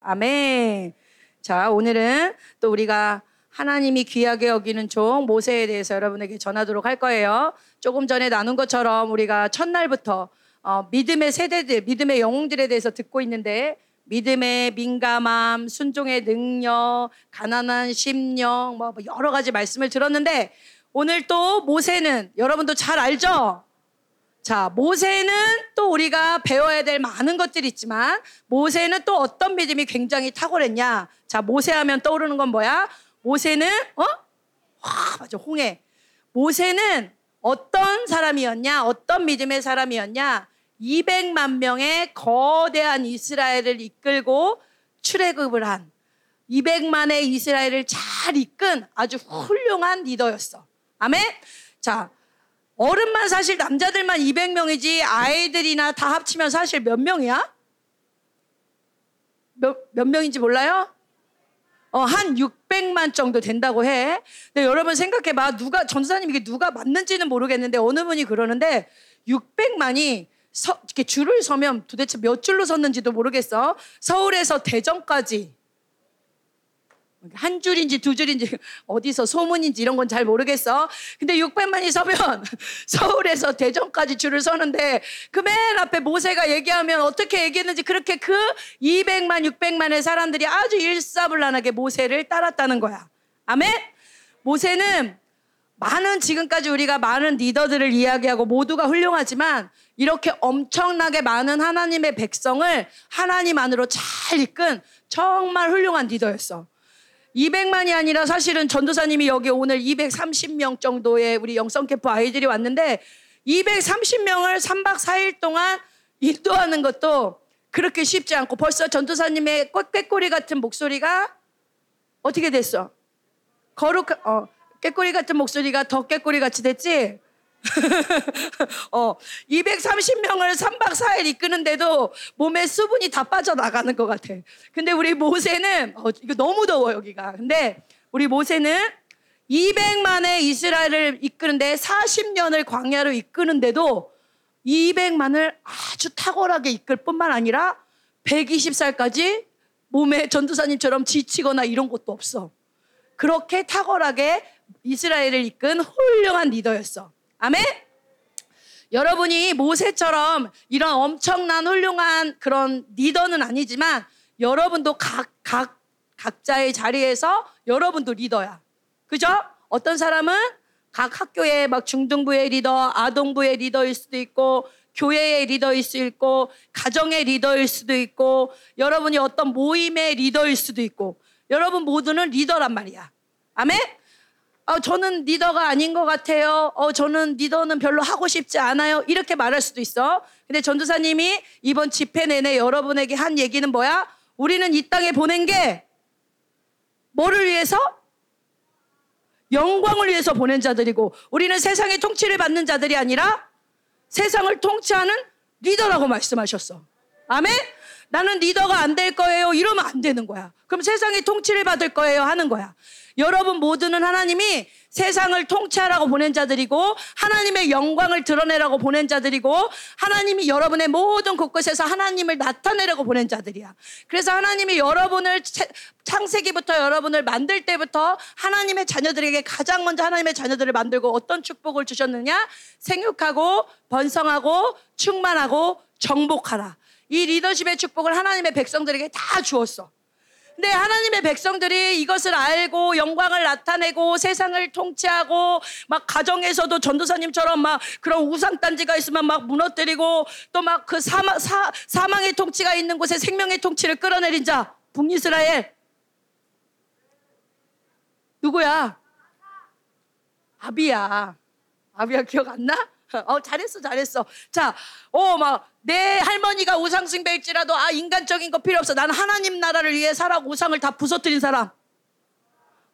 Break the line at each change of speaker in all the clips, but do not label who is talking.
아멘. 자, 오늘은 또 우리가 하나님이 귀하게 여기는 종 모세에 대해서 여러분에게 전하도록 할 거예요. 조금 전에 나눈 것처럼 우리가 첫날부터 어, 믿음의 세대들, 믿음의 영웅들에 대해서 듣고 있는데 믿음의 민감함, 순종의 능력, 가난한 심령, 뭐 여러 가지 말씀을 들었는데 오늘 또 모세는 여러분도 잘 알죠? 자, 모세는 또 우리가 배워야 될 많은 것들이 있지만 모세는 또 어떤 믿음이 굉장히 탁월했냐? 자, 모세 하면 떠오르는 건 뭐야? 모세는 어? 와, 맞아. 홍해. 모세는 어떤 사람이었냐? 어떤 믿음의 사람이었냐? 200만 명의 거대한 이스라엘을 이끌고 출애굽을 한 200만의 이스라엘을 잘 이끈 아주 훌륭한 리더였어. 아멘. 자, 어른만 사실 남자들만 200명이지 아이들이나 다 합치면 사실 몇 명이야? 몇, 몇 명인지 몰라요? 어, 한 600만 정도 된다고 해. 근데 여러분 생각해봐. 누가, 전사님 이게 누가 맞는지는 모르겠는데 어느 분이 그러는데 600만이 서, 이렇게 줄을 서면 도대체 몇 줄로 섰는지도 모르겠어. 서울에서 대전까지 한 줄인지 두 줄인지 어디서 소문인지 이런 건 잘 모르겠어. 근데 600만이 서면 서울에서 대전까지 줄을 서는데 그 맨 앞에 모세가 얘기하면 어떻게 얘기했는지 그렇게 그 200만, 600만의 사람들이 아주 일사불란하게 모세를 따랐다는 거야. 아멘? 모세는 많은 지금까지 우리가 많은 리더들을 이야기하고 모두가 훌륭하지만 이렇게 엄청나게 많은 하나님의 백성을 하나님 안으로 잘 이끈 정말 훌륭한 리더였어. 200만이 아니라 사실은 전도사님이 여기 오늘 230명 정도의 우리 영성 캠프 아이들이 왔는데 230명을 3박 4일 동안 인도하는 것도 그렇게 쉽지 않고 벌써 전도사님의 꾀꼬리 같은 목소리가 어떻게 됐어? 거룩, 어, 꾀꼬리 같은 목소리가 더 꾀꼬리 같이 됐지? 어, 230명을 3박 4일 이끄는데도 몸에 수분이 다 빠져나가는 것 같아. 근데 우리 모세는, 어, 이거 너무 더워, 여기가. 근데 우리 모세는 200만의 이스라엘을 이끄는데 40년을 광야로 이끄는데도 200만을 아주 탁월하게 이끌 뿐만 아니라 120살까지 몸에 전두사님처럼 지치거나 이런 것도 없어. 그렇게 탁월하게 이스라엘을 이끈 훌륭한 리더였어. 아멘? 여러분이 모세처럼 이런 엄청난 훌륭한 그런 리더는 아니지만 여러분도 각, 각, 각자의 자리에서 여러분도 리더야. 그죠? 어떤 사람은 각 학교의 막 중등부의 리더, 아동부의 리더일 수도 있고, 교회의 리더일 수도 있고, 가정의 리더일 수도 있고, 여러분이 어떤 모임의 리더일 수도 있고, 여러분 모두는 리더란 말이야. 아멘? 어, 저는 리더가 아닌 것 같아요. 어, 저는 리더는 별로 하고 싶지 않아요. 이렇게 말할 수도 있어. 근데 전도사님이 이번 집회 내내 여러분에게 한 얘기는 뭐야? 우리는 이 땅에 보낸 게 뭐를 위해서? 영광을 위해서 보낸 자들이고 우리는 세상의 통치를 받는 자들이 아니라 세상을 통치하는 리더라고 말씀하셨어. 아멘? 나는 리더가 안 될 거예요. 이러면 안 되는 거야. 그럼 세상의 통치를 받을 거예요. 하는 거야. 여러분 모두는 하나님이 세상을 통치하라고 보낸 자들이고 하나님의 영광을 드러내라고 보낸 자들이고 하나님이 여러분의 모든 곳곳에서 하나님을 나타내라고 보낸 자들이야. 그래서 하나님이 여러분을 창세기부터 여러분을 만들 때부터 하나님의 자녀들에게 가장 먼저 하나님의 자녀들을 만들고 어떤 축복을 주셨느냐? 생육하고 번성하고 충만하고 정복하라. 이 리더십의 축복을 하나님의 백성들에게 다 주었어. 근데 하나님의 백성들이 이것을 알고 영광을 나타내고 세상을 통치하고 막 가정에서도 전도사님처럼 막 그런 우상단지가 있으면 막 무너뜨리고 또 막 그 사망, 사, 사망의 통치가 있는 곳에 생명의 통치를 끌어내린 자 북이스라엘 누구야? 아비야. 아비야 기억 안 나? 어, 잘했어, 잘했어. 자, 어, 막, 내 할머니가 우상 숭배일지라도, 아, 인간적인 거 필요 없어. 나는 하나님 나라를 위해 살아 우상을 다 부서뜨린 사람.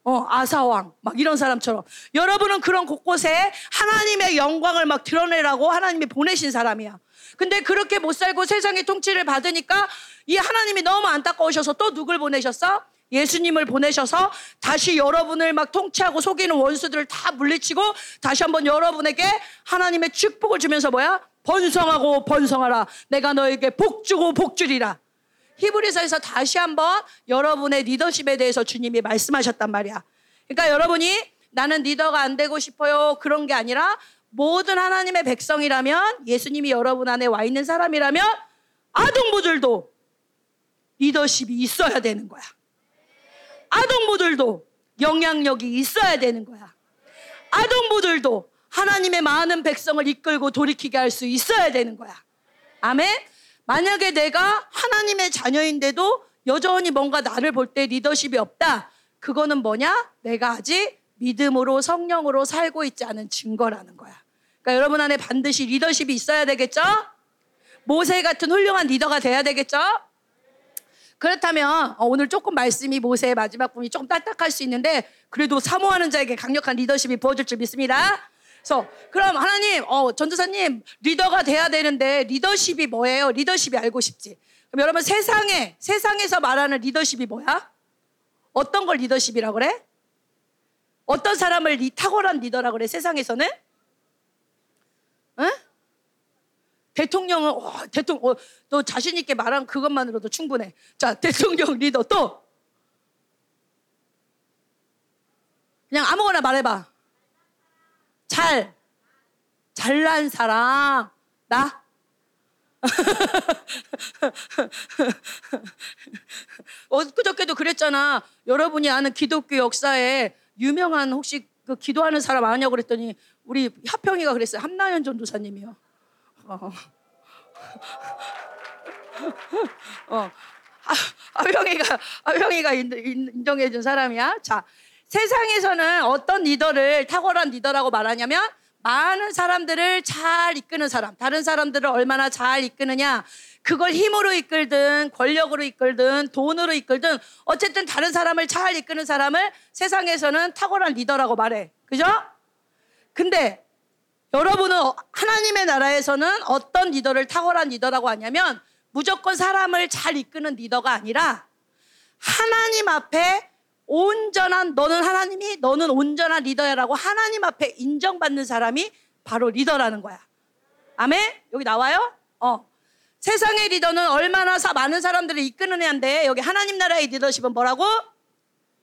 어, 아사왕. 막 이런 사람처럼. 여러분은 그런 곳곳에 하나님의 영광을 막 드러내라고 하나님이 보내신 사람이야. 근데 그렇게 못 살고 세상의 통치를 받으니까 이 하나님이 너무 안타까우셔서 또 누굴 보내셨어? 예수님을 보내셔서 다시 여러분을 막 통치하고 속이는 원수들을 다 물리치고 다시 한번 여러분에게 하나님의 축복을 주면서 뭐야? 번성하고 번성하라. 내가 너에게 복 주고 복 주리라. 히브리서에서 다시 한번 여러분의 리더십에 대해서 주님이 말씀하셨단 말이야. 그러니까 여러분이 나는 리더가 안 되고 싶어요. 그런 게 아니라 모든 하나님의 백성이라면 예수님이 여러분 안에 와 있는 사람이라면 아동부들도 리더십이 있어야 되는 거야. 아동부들도 영향력이 있어야 되는 거야. 아동부들도 하나님의 많은 백성을 이끌고 돌이키게 할 수 있어야 되는 거야. 아멘? 만약에 내가 하나님의 자녀인데도 여전히 뭔가 나를 볼 때 리더십이 없다. 그거는 뭐냐? 내가 아직 믿음으로 성령으로 살고 있지 않은 증거라는 거야. 그러니까 여러분 안에 반드시 리더십이 있어야 되겠죠? 모세 같은 훌륭한 리더가 돼야 되겠죠? 그렇다면 어, 오늘 조금 말씀이 모세의 마지막 부분이 조금 딱딱할 수 있는데 그래도 사모하는 자에게 강력한 리더십이 부어질 줄 믿습니다. 그래서 그럼 하나님, 어, 전도사님 리더가 돼야 되는데 리더십이 뭐예요? 리더십이 알고 싶지. 그럼 여러분 세상에 세상에서 말하는 리더십이 뭐야? 어떤 걸 리더십이라 그래? 어떤 사람을 리, 탁월한 리더라 그래? 세상에서는? 응? 대통령은 어, 대통령 어, 너 자신 있게 말한 그것만으로도 충분해. 자, 대통령 리더 또 그냥 아무거나 말해봐. 잘 잘난 사람 나 엊그저께도 그랬잖아. 여러분이 아는 기독교 역사에 유명한 혹시 그 기도하는 사람 아냐고 그랬더니 우리 하평이가 그랬어요. 함나연 전도사님이요. 어. 어. 아병이가 아병이가 인정해 준 사람이야. 자, 세상에서는 어떤 리더를 탁월한 리더라고 말하냐면 많은 사람들을 잘 이끄는 사람, 다른 사람들을 얼마나 잘 이끄느냐. 그걸 힘으로 이끌든 권력으로 이끌든 돈으로 이끌든 어쨌든 다른 사람을 잘 이끄는 사람을 세상에서는 탁월한 리더라고 말해. 그죠? 근데 여러분은 하나님의 나라에서는 어떤 리더를 탁월한 리더라고 하냐면 무조건 사람을 잘 이끄는 리더가 아니라 하나님 앞에 온전한 너는 하나님이 너는 온전한 리더야라고 하나님 앞에 인정받는 사람이 바로 리더라는 거야. 아멘? 여기 나와요? 어. 세상의 리더는 얼마나 많은 사람들을 이끄는 애인데 여기 하나님 나라의 리더십은 뭐라고?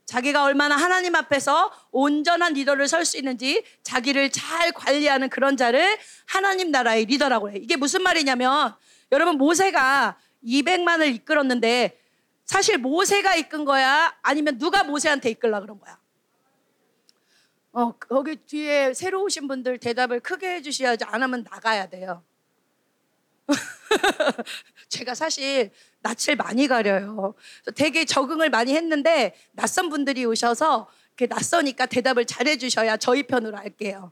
자기가 얼마나 하나님 앞에서 온전한 리더를 설 수 있는지 자기를 잘 관리하는 그런 자를 하나님 나라의 리더라고 해. 이게 무슨 말이냐면 여러분 모세가 200만을 이끌었는데 사실 모세가 이끈 거야? 아니면 누가 모세한테 이끌라 그런 거야? 어, 거기 뒤에 새로 오신 분들 대답을 크게 해주셔야지 안 하면 나가야 돼요. 제가 사실 낯을 많이 가려요. 되게 적응을 많이 했는데 낯선 분들이 오셔서 이렇게 낯서니까 대답을 잘 해주셔야 저희 편으로 할게요.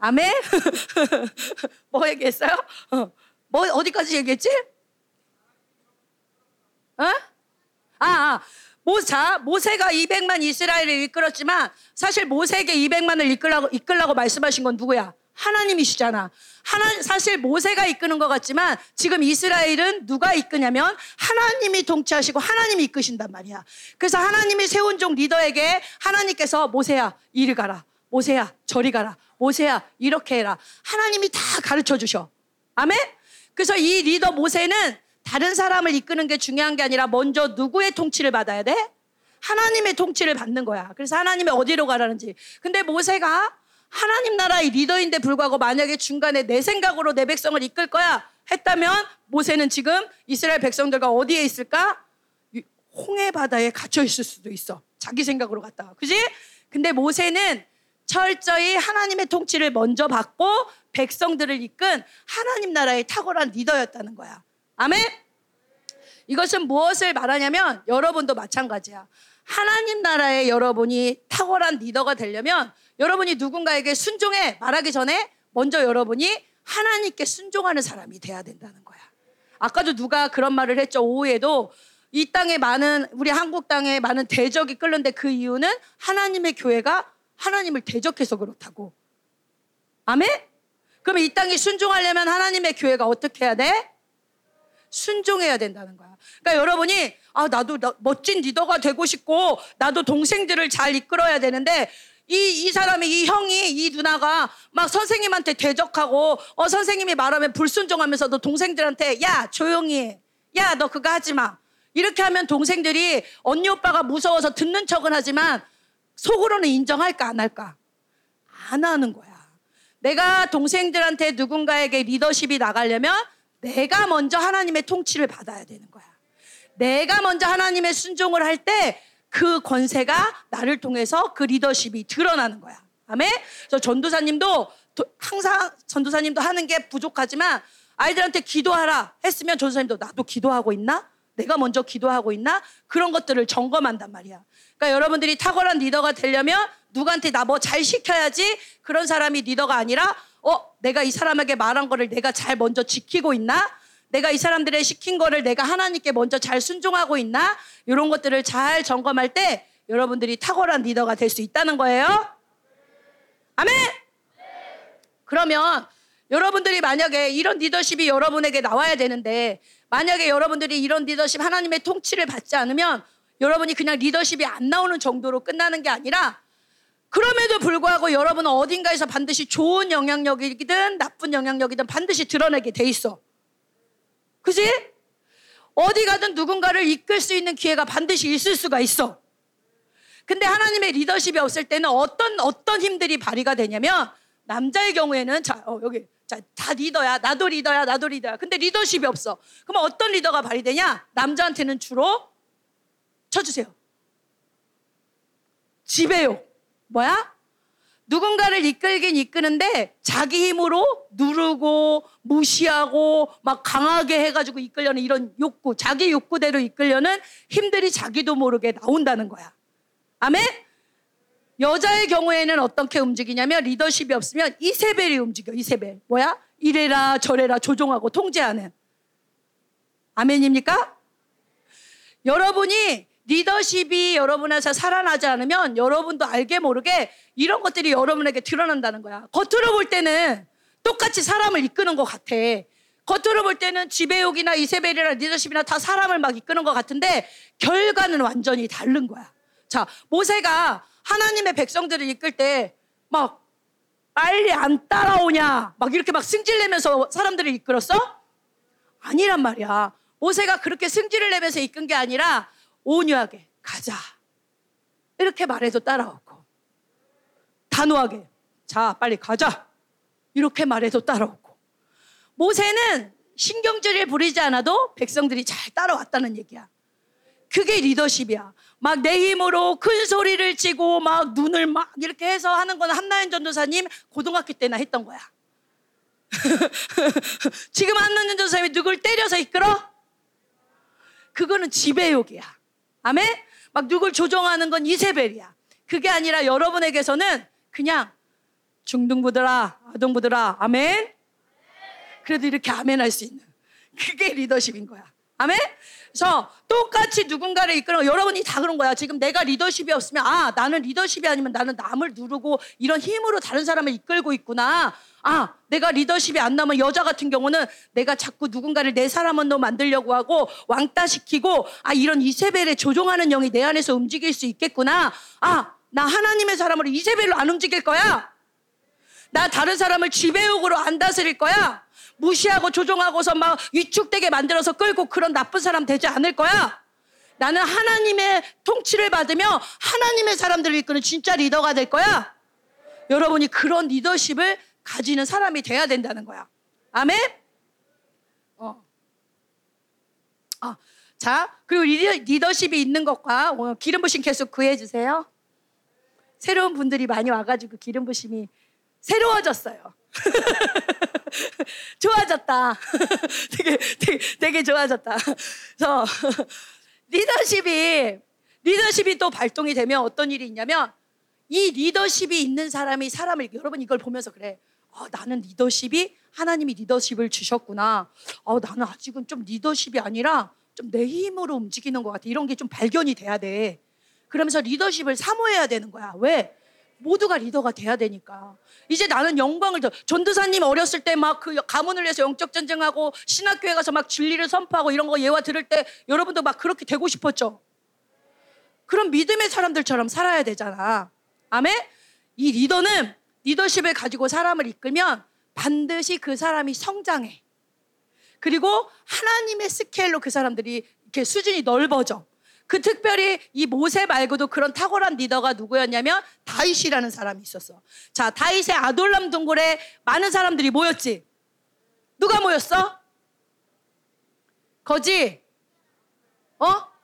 아멘? 뭐 얘기했어요? 어. 뭐 어디까지 얘기했지? 어? 아, 아. 모자 모세가 200만 이스라엘을 이끌었지만 사실 모세에게 200만을 이끌라고 이끌라고 말씀하신 건 누구야? 하나님이시잖아. 하나 사실 모세가 이끄는 것 같지만 지금 이스라엘은 누가 이끄냐면 하나님이 통치하시고 하나님이 이끄신단 말이야. 그래서 하나님이 세운 종 리더에게 하나님께서 모세야 이리 가라. 모세야 저리 가라. 모세야 이렇게 해라. 하나님이 다 가르쳐 주셔. 아멘? 그래서 이 리더 모세는 다른 사람을 이끄는 게 중요한 게 아니라 먼저 누구의 통치를 받아야 돼? 하나님의 통치를 받는 거야. 그래서 하나님이 어디로 가라는지. 근데 모세가 하나님 나라의 리더인데 불구하고 만약에 중간에 내 생각으로 내 백성을 이끌 거야 했다면 모세는 지금 이스라엘 백성들과 어디에 있을까? 홍해 바다에 갇혀 있을 수도 있어. 자기 생각으로 갔다가. 그지? 근데 모세는 철저히 하나님의 통치를 먼저 받고 백성들을 이끈 하나님 나라의 탁월한 리더였다는 거야. 아멘? 이것은 무엇을 말하냐면 여러분도 마찬가지야. 하나님 나라의 여러분이 탁월한 리더가 되려면 여러분이 누군가에게 순종해 말하기 전에 먼저 여러분이 하나님께 순종하는 사람이 돼야 된다는 거야. 아까도 누가 그런 말을 했죠. 오후에도 이 땅에 많은 우리 한국 땅에 많은 대적이 끓는데 그 이유는 하나님의 교회가 하나님을 대적해서 그렇다고. 아멘? 그러면 이 땅에 순종하려면 하나님의 교회가 어떻게 해야 돼? 순종해야 된다는 거야. 그러니까 여러분이 아 나도 나, 멋진 리더가 되고 싶고 나도 동생들을 잘 이끌어야 되는데 이, 이 사람이, 이 형이, 이 누나가 막 선생님한테 대적하고, 어, 선생님이 말하면 불순종하면서도 동생들한테, 야, 조용히 해. 야, 너 그거 하지 마. 이렇게 하면 동생들이 언니 오빠가 무서워서 듣는 척은 하지만 속으로는 인정할까 안 할까? 안 하는 거야. 내가 동생들한테 누군가에게 리더십이 나가려면 내가 먼저 하나님의 통치를 받아야 되는 거야. 내가 먼저 하나님의 순종을 할 때 그 권세가 나를 통해서 그 리더십이 드러나는 거야. 아멘? 그래서 전도사님도 항상 전도사님도 하는 게 부족하지만 아이들한테 기도하라 했으면 전도사님도 나도 기도하고 있나? 내가 먼저 기도하고 있나? 그런 것들을 점검한단 말이야. 그러니까 여러분들이 탁월한 리더가 되려면 누구한테 나 뭐 잘 시켜야지 그런 사람이 리더가 아니라 어, 내가 이 사람에게 말한 거를 내가 잘 먼저 지키고 있나? 내가 이 사람들의 시킨 거를 내가 하나님께 먼저 잘 순종하고 있나? 이런 것들을 잘 점검할 때 여러분들이 탁월한 리더가 될 수 있다는 거예요. 아멘! 그러면 여러분들이 만약에 이런 리더십이 여러분에게 나와야 되는데 만약에 여러분들이 이런 리더십 하나님의 통치를 받지 않으면 여러분이 그냥 리더십이 안 나오는 정도로 끝나는 게 아니라 그럼에도 불구하고 여러분은 어딘가에서 반드시 좋은 영향력이든 나쁜 영향력이든 반드시 드러내게 돼 있어. 그지? 어디 가든 누군가를 이끌 수 있는 기회가 반드시 있을 수가 있어. 근데 하나님의 리더십이 없을 때는 어떤 어떤 힘들이 발휘가 되냐면 남자의 경우에는 자 어, 여기 자 다 리더야. 나도 리더야. 나도 리더야. 근데 리더십이 없어. 그러면 어떤 리더가 발휘되냐? 남자한테는 주로 쳐주세요. 지배욕 뭐야 누군가를 이끌긴 이끄는데 자기 힘으로 누르고 무시하고 막 강하게 해가지고 이끌려는 이런 욕구 자기 욕구대로 이끌려는 힘들이 자기도 모르게 나온다는 거야 아멘 여자의 경우에는 어떻게 움직이냐면 리더십이 없으면 이세벨이 움직여. 이세벨. 뭐야? 이래라 저래라 조종하고 통제하는. 아멘입니까? 여러분이 리더십이 여러분에서 살아나지 않으면 여러분도 알게 모르게 이런 것들이 여러분에게 드러난다는 거야. 겉으로 볼 때는 똑같이 사람을 이끄는 것 같아. 겉으로 볼 때는 지배욕이나 이세벨이나 리더십이나 다 사람을 막 이끄는 것 같은데 결과는 완전히 다른 거야. 자, 모세가 하나님의 백성들을 이끌 때 막 빨리 안 따라오냐 막 이렇게 막 승질내면서 사람들을 이끌었어? 아니란 말이야. 모세가 그렇게 승질을 내면서 이끈 게 아니라 온유하게 가자. 이렇게 말해도 따라오고 단호하게 자 빨리 가자. 이렇게 말해도 따라오고 모세는 신경질을 부리지 않아도 백성들이 잘 따라왔다는 얘기야. 그게 리더십이야. 막 내 힘으로 큰 소리를 치고 막 눈을 막 이렇게 해서 하는 건 한나연 전도사님 고등학교 때나 했던 거야. 지금 한나연 전도사님이 누굴 때려서 이끌어? 그거는 지배욕이야. 아멘? 막 누굴 조종하는 건 이세벨이야. 그게 아니라 여러분에게서는 그냥 중등부들아, 아동부들아, 아멘? 그래도 이렇게 아멘 할 수 있는. 그게 리더십인 거야. 아멘? 그래서 똑같이 누군가를 이끌어 여러분이 다 그런 거야. 지금 내가 리더십이 없으면 아 나는 리더십이 아니면 나는 남을 누르고 이런 힘으로 다른 사람을 이끌고 있구나. 아 내가 리더십이 안 나면 여자 같은 경우는 내가 자꾸 누군가를 내 사람으로 만들려고 하고 왕따 시키고 아 이런 이세벨에 조종하는 영이 내 안에서 움직일 수 있겠구나. 아 나 하나님의 사람으로 이세벨로 안 움직일 거야. 나 다른 사람을 지배욕으로 안 다스릴 거야. 무시하고 조종하고서 막 위축되게 만들어서 끌고 그런 나쁜 사람 되지 않을 거야. 나는 하나님의 통치를 받으며 하나님의 사람들을 이끄는 진짜 리더가 될 거야. 여러분이 그런 리더십을 가지는 사람이 돼야 된다는 거야. 아멘? 어. 어. 자, 그리고 리더, 십이 있는 것과 어, 기름 부심 계속 구해 주세요. 새로운 분들이 많이 와가지고 기름 부심이 새로워졌어요. 좋아졌다. 되게, 되게, 되게 좋아졌다. 그래서 리더십이, 리더십이 또 발동이 되면 어떤 일이 있냐면 이 리더십이 있는 사람이 사람을, 여러분 이걸 보면서 그래. 어, 나는 리더십이 하나님이 리더십을 주셨구나. 어, 나는 아직은 좀 리더십이 아니라 좀 내 힘으로 움직이는 것 같아. 이런 게 좀 발견이 돼야 돼. 그러면서 리더십을 사모해야 되는 거야. 왜? 모두가 리더가 돼야 되니까. 이제 나는 영광을 더. 전도사님 어렸을 때 막 그 가문을 위해서 영적 전쟁하고 신학교에 가서 막 진리를 선포하고 이런 거 예화 들을 때 여러분도 막 그렇게 되고 싶었죠. 그럼 믿음의 사람들처럼 살아야 되잖아. 아멘? 이 리더는 리더십을 가지고 사람을 이끌면 반드시 그 사람이 성장해. 그리고 하나님의 스케일로 그 사람들이 이렇게 수준이 넓어져. 그 특별히 이 모세 말고도 그런 탁월한 리더가 누구였냐면 다윗이라는 사람이 있었어. 자, 다윗의 아돌람 동굴에 많은 사람들이 모였지. 누가 모였어? 거지? 어?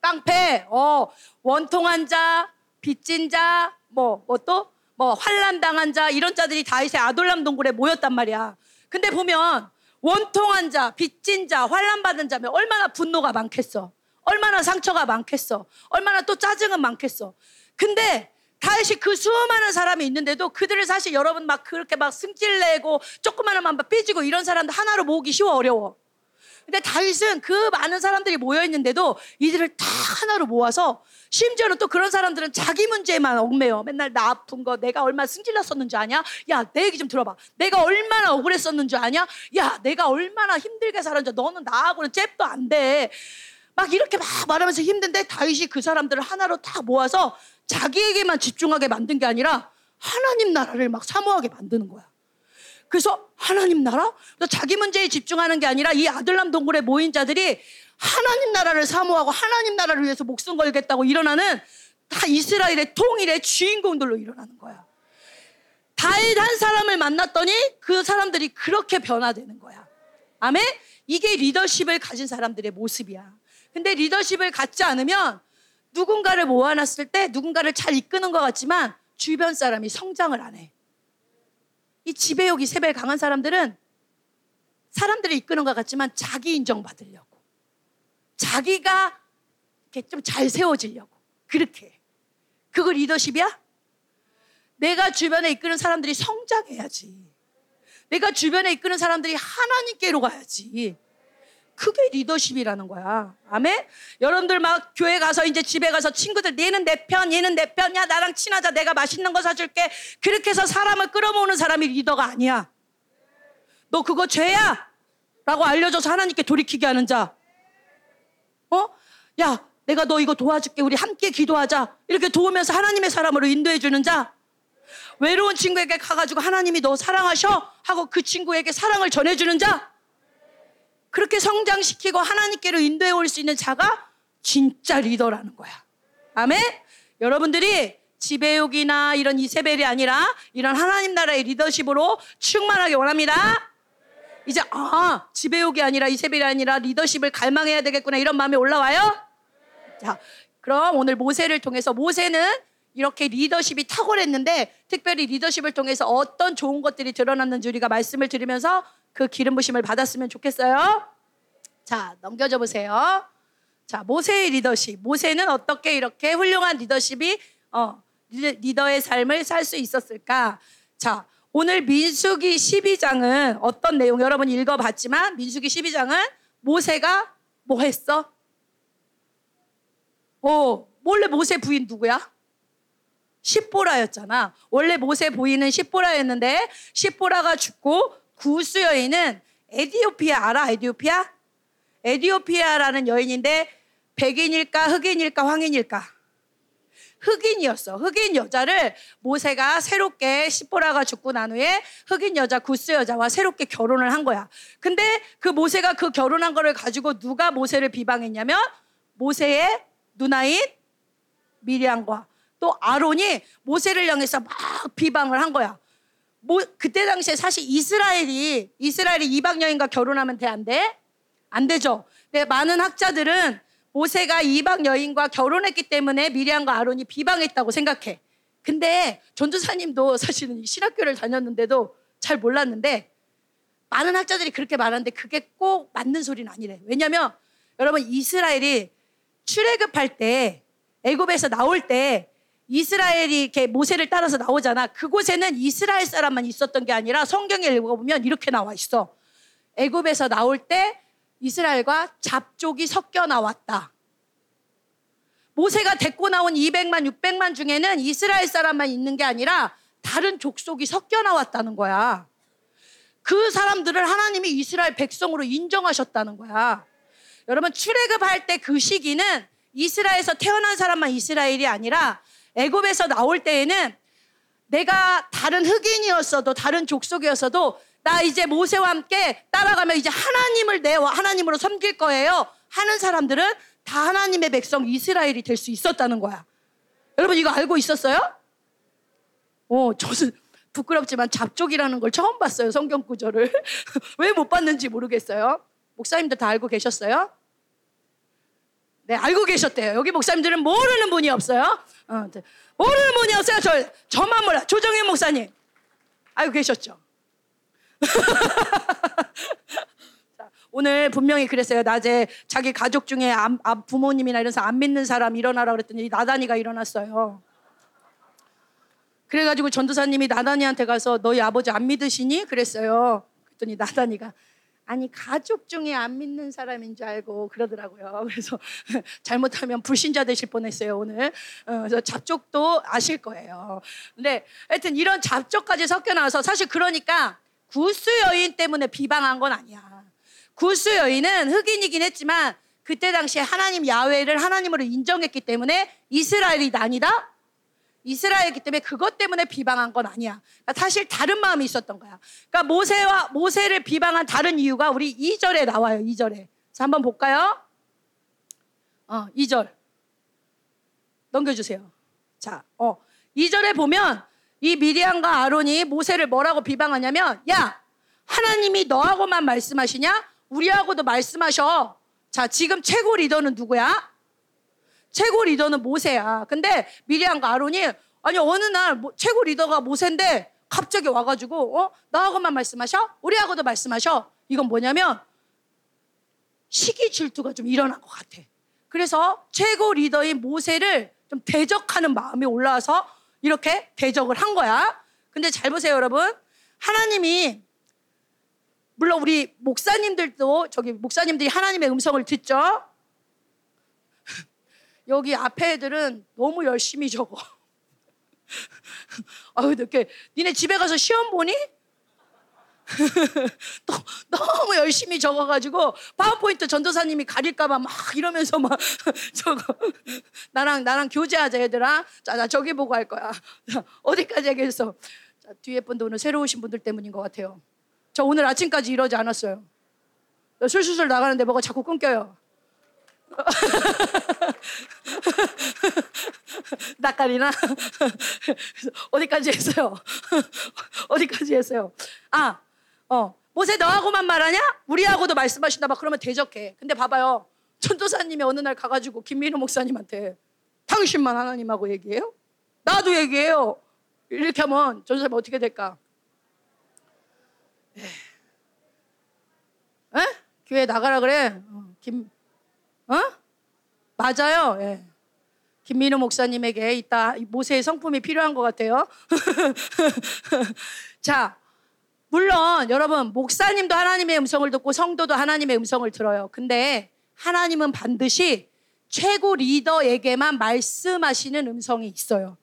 깡패, 어, 원통한 자, 빚진 자, 뭐, 뭐 또? 뭐, 환란 당한 자, 이런 자들이 다윗의 아돌람 동굴에 모였단 말이야. 근데 보면, 원통한 자, 빚진 자, 환란 받은 자면 얼마나 분노가 많겠어. 얼마나 상처가 많겠어. 얼마나 또 짜증은 많겠어. 근데 다윗이 그 수많은 사람이 있는데도 그들을 사실 여러분 막 그렇게 막 승질내고 조그마한 막 삐지고 이런 사람들 하나로 모으기 쉬워 어려워. 근데 다윗은 그 많은 사람들이 모여 있는데도 이들을 다 하나로 모아서 심지어는 또 그런 사람들은 자기 문제만 얽매여. 맨날 나 아픈 거 내가 얼마나 승질났었는지 아냐? 야, 내 얘기 좀 들어봐. 내가 얼마나 억울했었는지 아냐? 야, 내가 얼마나 힘들게 살았는지 너는 나하고는 잽도 안 돼. 막 이렇게 막 말하면서 힘든데 다윗이 그 사람들을 하나로 다 모아서 자기에게만 집중하게 만든 게 아니라 하나님 나라를 막 사모하게 만드는 거야. 그래서 하나님 나라? 자기 문제에 집중하는 게 아니라 이 아들람 동굴에 모인 자들이 하나님 나라를 사모하고 하나님 나라를 위해서 목숨 걸겠다고 일어나는 다 이스라엘의 통일의 주인공들로 일어나는 거야. 다윗 한 사람을 만났더니 그 사람들이 그렇게 변화되는 거야. 아멘? 이게 리더십을 가진 사람들의 모습이야. 근데 리더십을 갖지 않으면 누군가를 모아놨을 때 누군가를 잘 이끄는 것 같지만 주변 사람이 성장을 안 해. 이 지배욕이 세배 강한 사람들은 사람들을 이끄는 것 같지만 자기 인정받으려고. 자기가 이렇게 좀 잘 세워지려고. 그렇게. 그거 리더십이야? 내가 주변에 이끄는 사람들이 성장해야지. 내가 주변에 이끄는 사람들이 하나님께로 가야지. 그게 리더십이라는 거야. 아멘? 여러분들 막 교회 가서 이제 집에 가서 친구들 얘는 내 편, 얘는 내 편, 야, 나랑 친하자. 내가 맛있는 거 사줄게. 그렇게 해서 사람을 끌어모으는 사람이 리더가 아니야. 너 그거 죄야! 라고 알려줘서 하나님께 돌이키게 하는 자. 어? 야, 내가 너 이거 도와줄게. 우리 함께 기도하자. 이렇게 도우면서 하나님의 사람으로 인도해주는 자. 외로운 친구에게 가가지고 하나님이 너 사랑하셔? 하고 그 친구에게 사랑을 전해주는 자. 그렇게 성장시키고 하나님께로 인도해 올 수 있는 자가 진짜 리더라는 거야. 아멘? 여러분들이 지배욕이나 이런 이세벨이 아니라 이런 하나님 나라의 리더십으로 충만하게 원합니다. 이제 아 지배욕이 아니라 이세벨이 아니라 리더십을 갈망해야 되겠구나 이런 마음이 올라와요. 자, 그럼 오늘 모세를 통해서 모세는 이렇게 리더십이 탁월했는데 특별히 리더십을 통해서 어떤 좋은 것들이 드러났는지 우리가 말씀을 드리면서 그 기름 부심을 받았으면 좋겠어요. 자, 넘겨줘 보세요. 자, 모세의 리더십. 모세는 어떻게 이렇게 훌륭한 리더십이 어, 리더의 삶을 살 수 있었을까? 자, 오늘 민수기 12장은 어떤 내용 여러분 읽어봤지만 민수기 12장은 모세가 뭐 했어? 어, 원래 모세 부인 누구야? 십보라였잖아. 원래 모세 부인은 십보라였는데 십보라가 죽고 구스 여인은 에디오피아 알아? 에디오피아? 에디오피아라는 여인인데 백인일까 흑인일까 황인일까? 흑인이었어. 흑인 여자를 모세가 새롭게 시보라가 죽고 난 후에 흑인 여자 구스 여자와 새롭게 결혼을 한 거야. 근데 그 모세가 그 결혼한 거를 가지고 누가 모세를 비방했냐면 모세의 누나인 미리안과 또 아론이 모세를 향해서 막 비방을 한 거야. 뭐 그때 당시에 사실 이스라엘이 이스라엘이 이방 여인과 결혼하면 돼 안 돼? 안 되죠. 근데 많은 학자들은 모세가 이방 여인과 결혼했기 때문에 미리안과 아론이 비방했다고 생각해. 근데 전도사님도 사실은 신학교를 다녔는데도 잘 몰랐는데 많은 학자들이 그렇게 말하는데 그게 꼭 맞는 소리는 아니래. 왜냐면 여러분 이스라엘이 출애굽할 때 애굽에서 나올 때 이스라엘이 이렇게 모세를 따라서 나오잖아. 그곳에는 이스라엘 사람만 있었던 게 아니라 성경에 읽어보면 이렇게 나와 있어. 애굽에서 나올 때 이스라엘과 잡족이 섞여 나왔다. 모세가 데리고 나온 200만, 600만 중에는 이스라엘 사람만 있는 게 아니라 다른 족속이 섞여 나왔다는 거야. 그 사람들을 하나님이 이스라엘 백성으로 인정하셨다는 거야. 여러분 출애굽할 때 그 시기는 이스라엘에서 태어난 사람만 이스라엘이 아니라 애굽에서 나올 때에는 내가 다른 흑인이었어도 다른 족속이었어도 나 이제 모세와 함께 따라가면 이제 하나님을 내 하나님으로 섬길 거예요. 하는 사람들은 다 하나님의 백성 이스라엘이 될 수 있었다는 거야. 여러분 이거 알고 있었어요? 어, 저는 부끄럽지만 잡족이라는 걸 처음 봤어요. 성경 구절을. 왜 못 봤는지 모르겠어요. 목사님들 다 알고 계셨어요? 네, 알고 계셨대요. 여기 목사님들은 모르는 분이 없어요. 어, 네. 모르는 분이 없어요. 저, 저만 몰라. 조정현 목사님. 알고 계셨죠? 자, 오늘 분명히 그랬어요. 낮에 자기 가족 중에 안, 안, 부모님이나 이런 사람 안 믿는 사람 일어나라 그랬더니 나단이가 일어났어요. 그래가지고 전도사님이 나단이한테 가서 너희 아버지 안 믿으시니? 그랬어요. 그랬더니 나단이가 아니 가족 중에 안 믿는 사람인 줄 알고 그러더라고요. 그래서 잘못하면 불신자 되실 뻔했어요 오늘. 어, 그래서 잡족도 아실 거예요. 근데 하여튼 이런 잡족까지 섞여 나와서 사실 그러니까 구스 여인 때문에 비방한 건 아니야. 구스 여인은 흑인이긴 했지만 그때 당시에 하나님 야훼를 하나님으로 인정했기 때문에 이스라엘이 아니다. 이스라엘이기 때문에 그것 때문에 비방한 건 아니야. 그러니까 사실 다른 마음이 있었던 거야. 그러니까 모세와 모세를 비방한 다른 이유가 우리 2절에 나와요. 2절에. 자, 한번 볼까요? 어, 2절. 넘겨 주세요. 자, 어, 2절에 보면 이 미리안과 아론이 모세를 뭐라고 비방하냐면, 야, 하나님이 너하고만 말씀하시냐? 우리하고도 말씀하셔. 자, 지금 최고 리더는 누구야? 최고 리더는 모세야. 근데 미리안과 아론이 아니 어느 날 뭐, 최고 리더가 모세인데 갑자기 와가지고 어 나하고만 말씀하셔? 우리하고도 말씀하셔. 이건 뭐냐면 시기 질투가 좀 일어난 것 같아. 그래서 최고 리더인 모세를 좀 대적하는 마음이 올라와서 이렇게 대적을 한 거야. 근데 잘 보세요, 여러분. 하나님이 물론 우리 목사님들도 저기 목사님들이 하나님의 음성을 듣죠. 여기 앞에 애들은 너무 열심히 적어. 아유, 이렇게 니네 집에 가서 시험 보니? 너무 열심히 적어가지고 파워포인트 전도사님이 가릴까봐 막 이러면서 막 저거 나랑 나랑 교제하자 얘들아. 자나 저기 보고 할 거야. 어디까지 얘기했어 자, 뒤에 분도 오늘 새로 오신 분들 때문인 것 같아요. 저 오늘 아침까지 이러지 않았어요. 술술술 나가는데 뭐가 자꾸 끊겨요 낯가리나? 어디까지 했어요? 어디까지 했어요? 아, 어, 모세 너하고만 말하냐? 우리하고도 말씀하신다. 막 그러면 대적해. 근데 봐봐요. 전도사님이 어느 날 가가지고 김민우 목사님한테 당신만 하나님하고 얘기해요? 나도 얘기해요. 이렇게 하면 전도사님 어떻게 될까? 에? 에? 교회 나가라 그래. 어, 김, 어? 맞아요. 예. 김민우 목사님에게 이따 모세의 성품이 필요한 것 같아요. 자, 물론 여러분 목사님도 하나님의 음성을 듣고 성도도 하나님의 음성을 들어요. 근데 하나님은 반드시 최고 리더에게만 말씀하시는 음성이 있어요.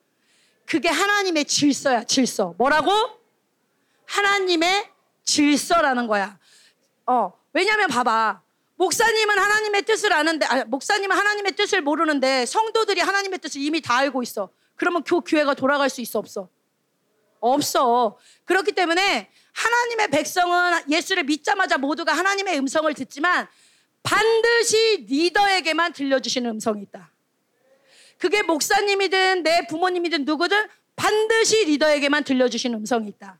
그게 하나님의 질서야, 질서. 뭐라고? 하나님의 질서라는 거야. 어, 왜냐면 봐봐. 목사님은 하나님의 뜻을 아는데, 아, 목사님은 하나님의 뜻을 모르는데 성도들이 하나님의 뜻을 이미 다 알고 있어. 그러면 그 교회가 돌아갈 수 있어, 없어? 없어. 그렇기 때문에 하나님의 백성은 예수를 믿자마자 모두가 하나님의 음성을 듣지만 반드시 리더에게만 들려주시는 음성이 있다. 그게 목사님이든 내 부모님이든 누구든 반드시 리더에게만 들려주시는 음성이 있다.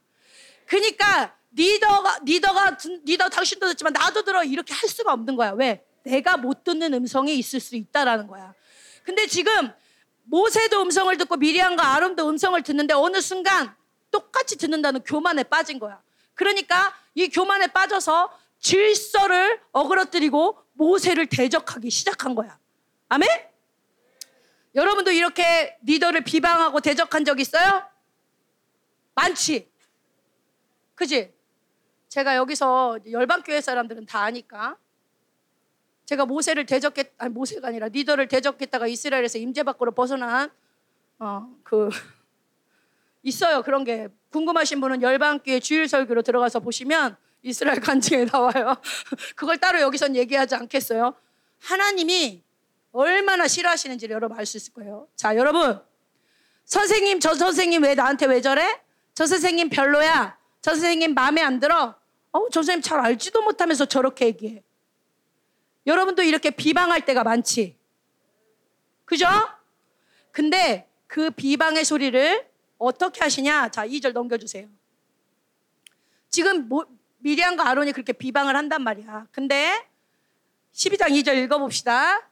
그러니까 리더가 리더가 리더 당신도 듣지만 나도 들어 이렇게 할 수가 없는 거야. 왜? 내가 못 듣는 음성이 있을 수 있다라는 거야. 근데 지금 모세도 음성을 듣고 미리안과 아론도 음성을 듣는데 어느 순간 똑같이 듣는다는 교만에 빠진 거야. 그러니까 이 교만에 빠져서 질서를 어그러뜨리고 모세를 대적하기 시작한 거야. 아멘? 여러분도 이렇게 리더를 비방하고 대적한 적 있어요? 많지. 그지? 제가 여기서 열방교회 사람들은 다 아니까 제가 모세를 대적했 아니 모세가 아니라 리더를 대적했다가 이스라엘에서 임재 밖으로 벗어난 어그 있어요 그런 게 궁금하신 분은 열방교회 주일 설교로 들어가서 보시면 이스라엘 간증에 나와요. 그걸 따로 여기선 얘기하지 않겠어요. 하나님이 얼마나 싫어하시는지를 여러분 알 수 있을 거예요. 자, 여러분. 선생님, 저 선생님 왜 나한테 왜 저래? 저 선생님 별로야. 저 선생님 마음에 안 들어? 어, 저 선생님 잘 알지도 못하면서 저렇게 얘기해. 여러분도 이렇게 비방할 때가 많지. 그죠? 근데 그 비방의 소리를 어떻게 하시냐? 자, 2절 넘겨주세요. 지금 뭐, 미리안과 아론이 그렇게 비방을 한단 말이야. 근데 12장 2절 읽어봅시다.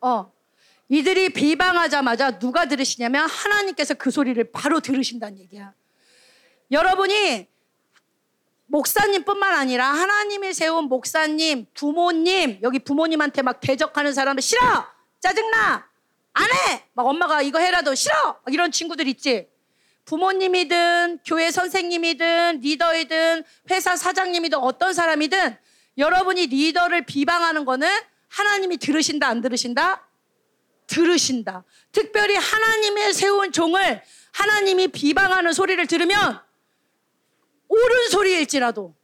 어, 이들이 비방하자마자 누가 들으시냐면 하나님께서 그 소리를 바로 들으신다는 얘기야. 여러분이 목사님뿐만 아니라 하나님이 세운 목사님, 부모님, 여기 부모님한테 막 대적하는 사람들 싫어! 짜증나! 안 해! 막 엄마가 이거 해라도 싫어! 이런 친구들 있지? 부모님이든 교회 선생님이든 리더이든 회사 사장님이든 어떤 사람이든 여러분이 리더를 비방하는 거는 하나님이 들으신다 안 들으신다? 들으신다. 특별히 하나님의 세운 종을 하나님이 비방하는 소리를 들으면 옳은 소리일지라도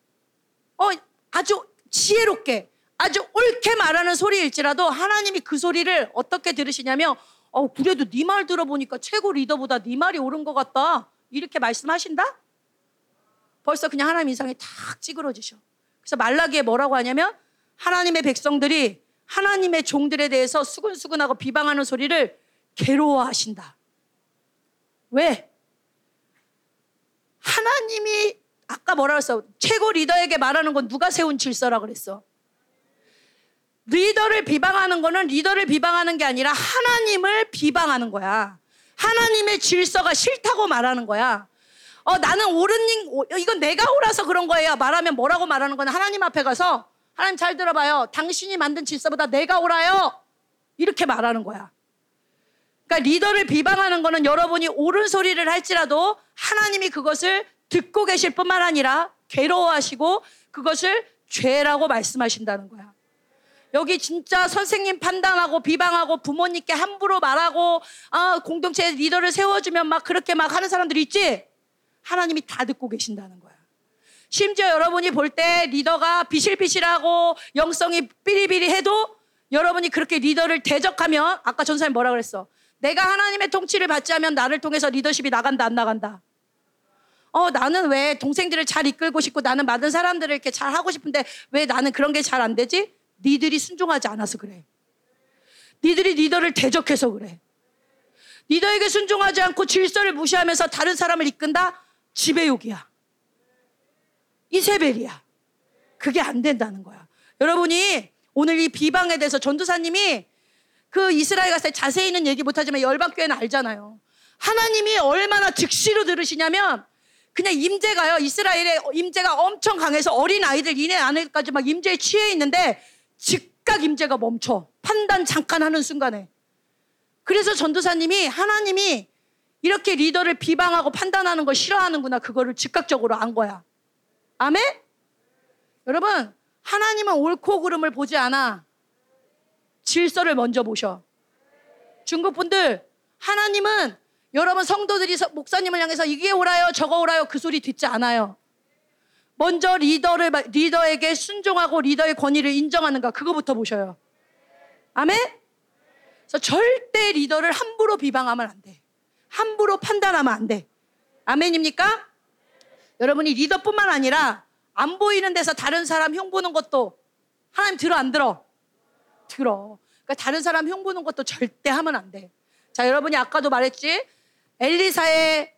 어 아주 지혜롭게 아주 옳게 말하는 소리일지라도 하나님이 그 소리를 어떻게 들으시냐면 어 그래도 네 말 들어보니까 최고 리더보다 네 말이 옳은 것 같다 이렇게 말씀하신다? 벌써 그냥 하나님 인상이 탁 찌그러지셔. 그래서 말라기에 뭐라고 하냐면 하나님의 백성들이 하나님의 종들에 대해서 수근수근하고 비방하는 소리를 괴로워하신다. 왜? 하나님이 아까 뭐라 그랬어? 최고 리더에게 말하는 건 누가 세운 질서라 그랬어? 리더를 비방하는 거는 리더를 비방하는 게 아니라 하나님을 비방하는 거야. 하나님의 질서가 싫다고 말하는 거야. 어, 나는 옳은, 이건 내가 옳아서 그런 거예요. 말하면 뭐라고 말하는 거냐. 하나님 앞에 가서 하나님 잘 들어봐요. 당신이 만든 질서보다 내가 옳아요. 이렇게 말하는 거야. 그러니까 리더를 비방하는 거는 여러분이 옳은 소리를 할지라도 하나님이 그것을 듣고 계실 뿐만 아니라 괴로워하시고 그것을 죄라고 말씀하신다는 거야. 여기 진짜 선생님 판단하고 비방하고 부모님께 함부로 말하고 아, 공동체 리더를 세워주면 막 그렇게 막 하는 사람들 있지? 하나님이 다 듣고 계신다는 거야. 심지어 여러분이 볼 때 리더가 비실비실하고 영성이 삐리비리해도 여러분이 그렇게 리더를 대적하면 아까 전사님 뭐라 그랬어? 내가 하나님의 통치를 받지 않으면 나를 통해서 리더십이 나간다 안 나간다. 어 나는 왜 동생들을 잘 이끌고 싶고 나는 많은 사람들을 이렇게 잘 하고 싶은데 왜 나는 그런 게 잘 안 되지? 니들이 순종하지 않아서 그래. 니들이 리더를 대적해서 그래. 리더에게 순종하지 않고 질서를 무시하면서 다른 사람을 이끈다? 지배욕이야. 이세벨이야. 그게 안 된다는 거야. 여러분이 오늘 이 비방에 대해서 전도사님이 그 이스라엘 때 자세히는 얘기 못하지만 열방교회는 알잖아요. 하나님이 얼마나 즉시로 들으시냐면 그냥 임재가요. 이스라엘의 임재가 엄청 강해서 어린 아이들 이내 안에까지 막 임재에 취해 있는데 즉각 임재가 멈춰. 판단 잠깐 하는 순간에. 그래서 전도사님이 하나님이 이렇게 리더를 비방하고 판단하는 걸 싫어하는구나. 그거를 즉각적으로 안 거야. 아멘? 여러분, 하나님은 옳고 그름을 보지 않아. 질서를 먼저 보셔. 중국 분들, 하나님은 여러분 성도들이 목사님을 향해서 이게 오라요, 저거 오라요 그 소리 듣지 않아요. 먼저 리더를 리더에게 순종하고 리더의 권위를 인정하는가 그거부터 보셔요. 아멘? 그래서 절대 리더를 함부로 비방하면 안 돼. 함부로 판단하면 안 돼. 아멘입니까? 여러분이 리더뿐만 아니라 안 보이는 데서 다른 사람 흉 보는 것도 하나님 들어 안 들어? 들어. 그러니까 다른 사람 흉 보는 것도 절대 하면 안 돼. 자, 여러분이 아까도 말했지? 엘리사의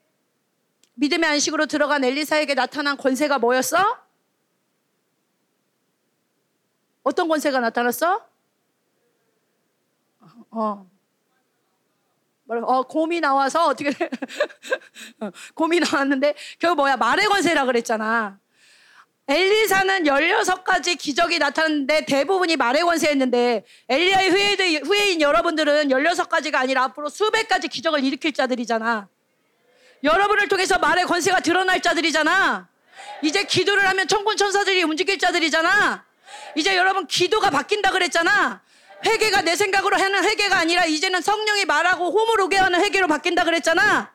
믿음의 안식으로 들어간 엘리사에게 나타난 권세가 뭐였어? 어떤 권세가 나타났어? 어. 어, 곰이 나와서 어떻게 어, 곰이 나왔는데 결국 뭐야 말의 권세라 그랬잖아. 엘리사는 16가지 기적이 나타났는데 대부분이 말의 권세였는데 엘리야의 후예인, 후예인 여러분들은 16가지가 아니라 앞으로 수백 가지 기적을 일으킬 자들이잖아. 여러분을 통해서 말의 권세가 드러날 자들이잖아. 이제 기도를 하면 천군 천사들이 움직일 자들이잖아. 이제 여러분 기도가 바뀐다 그랬잖아. 회개가 내 생각으로 하는 회개가 아니라 이제는 성령이 말하고 홈을 오게 하는 회개로 바뀐다 그랬잖아.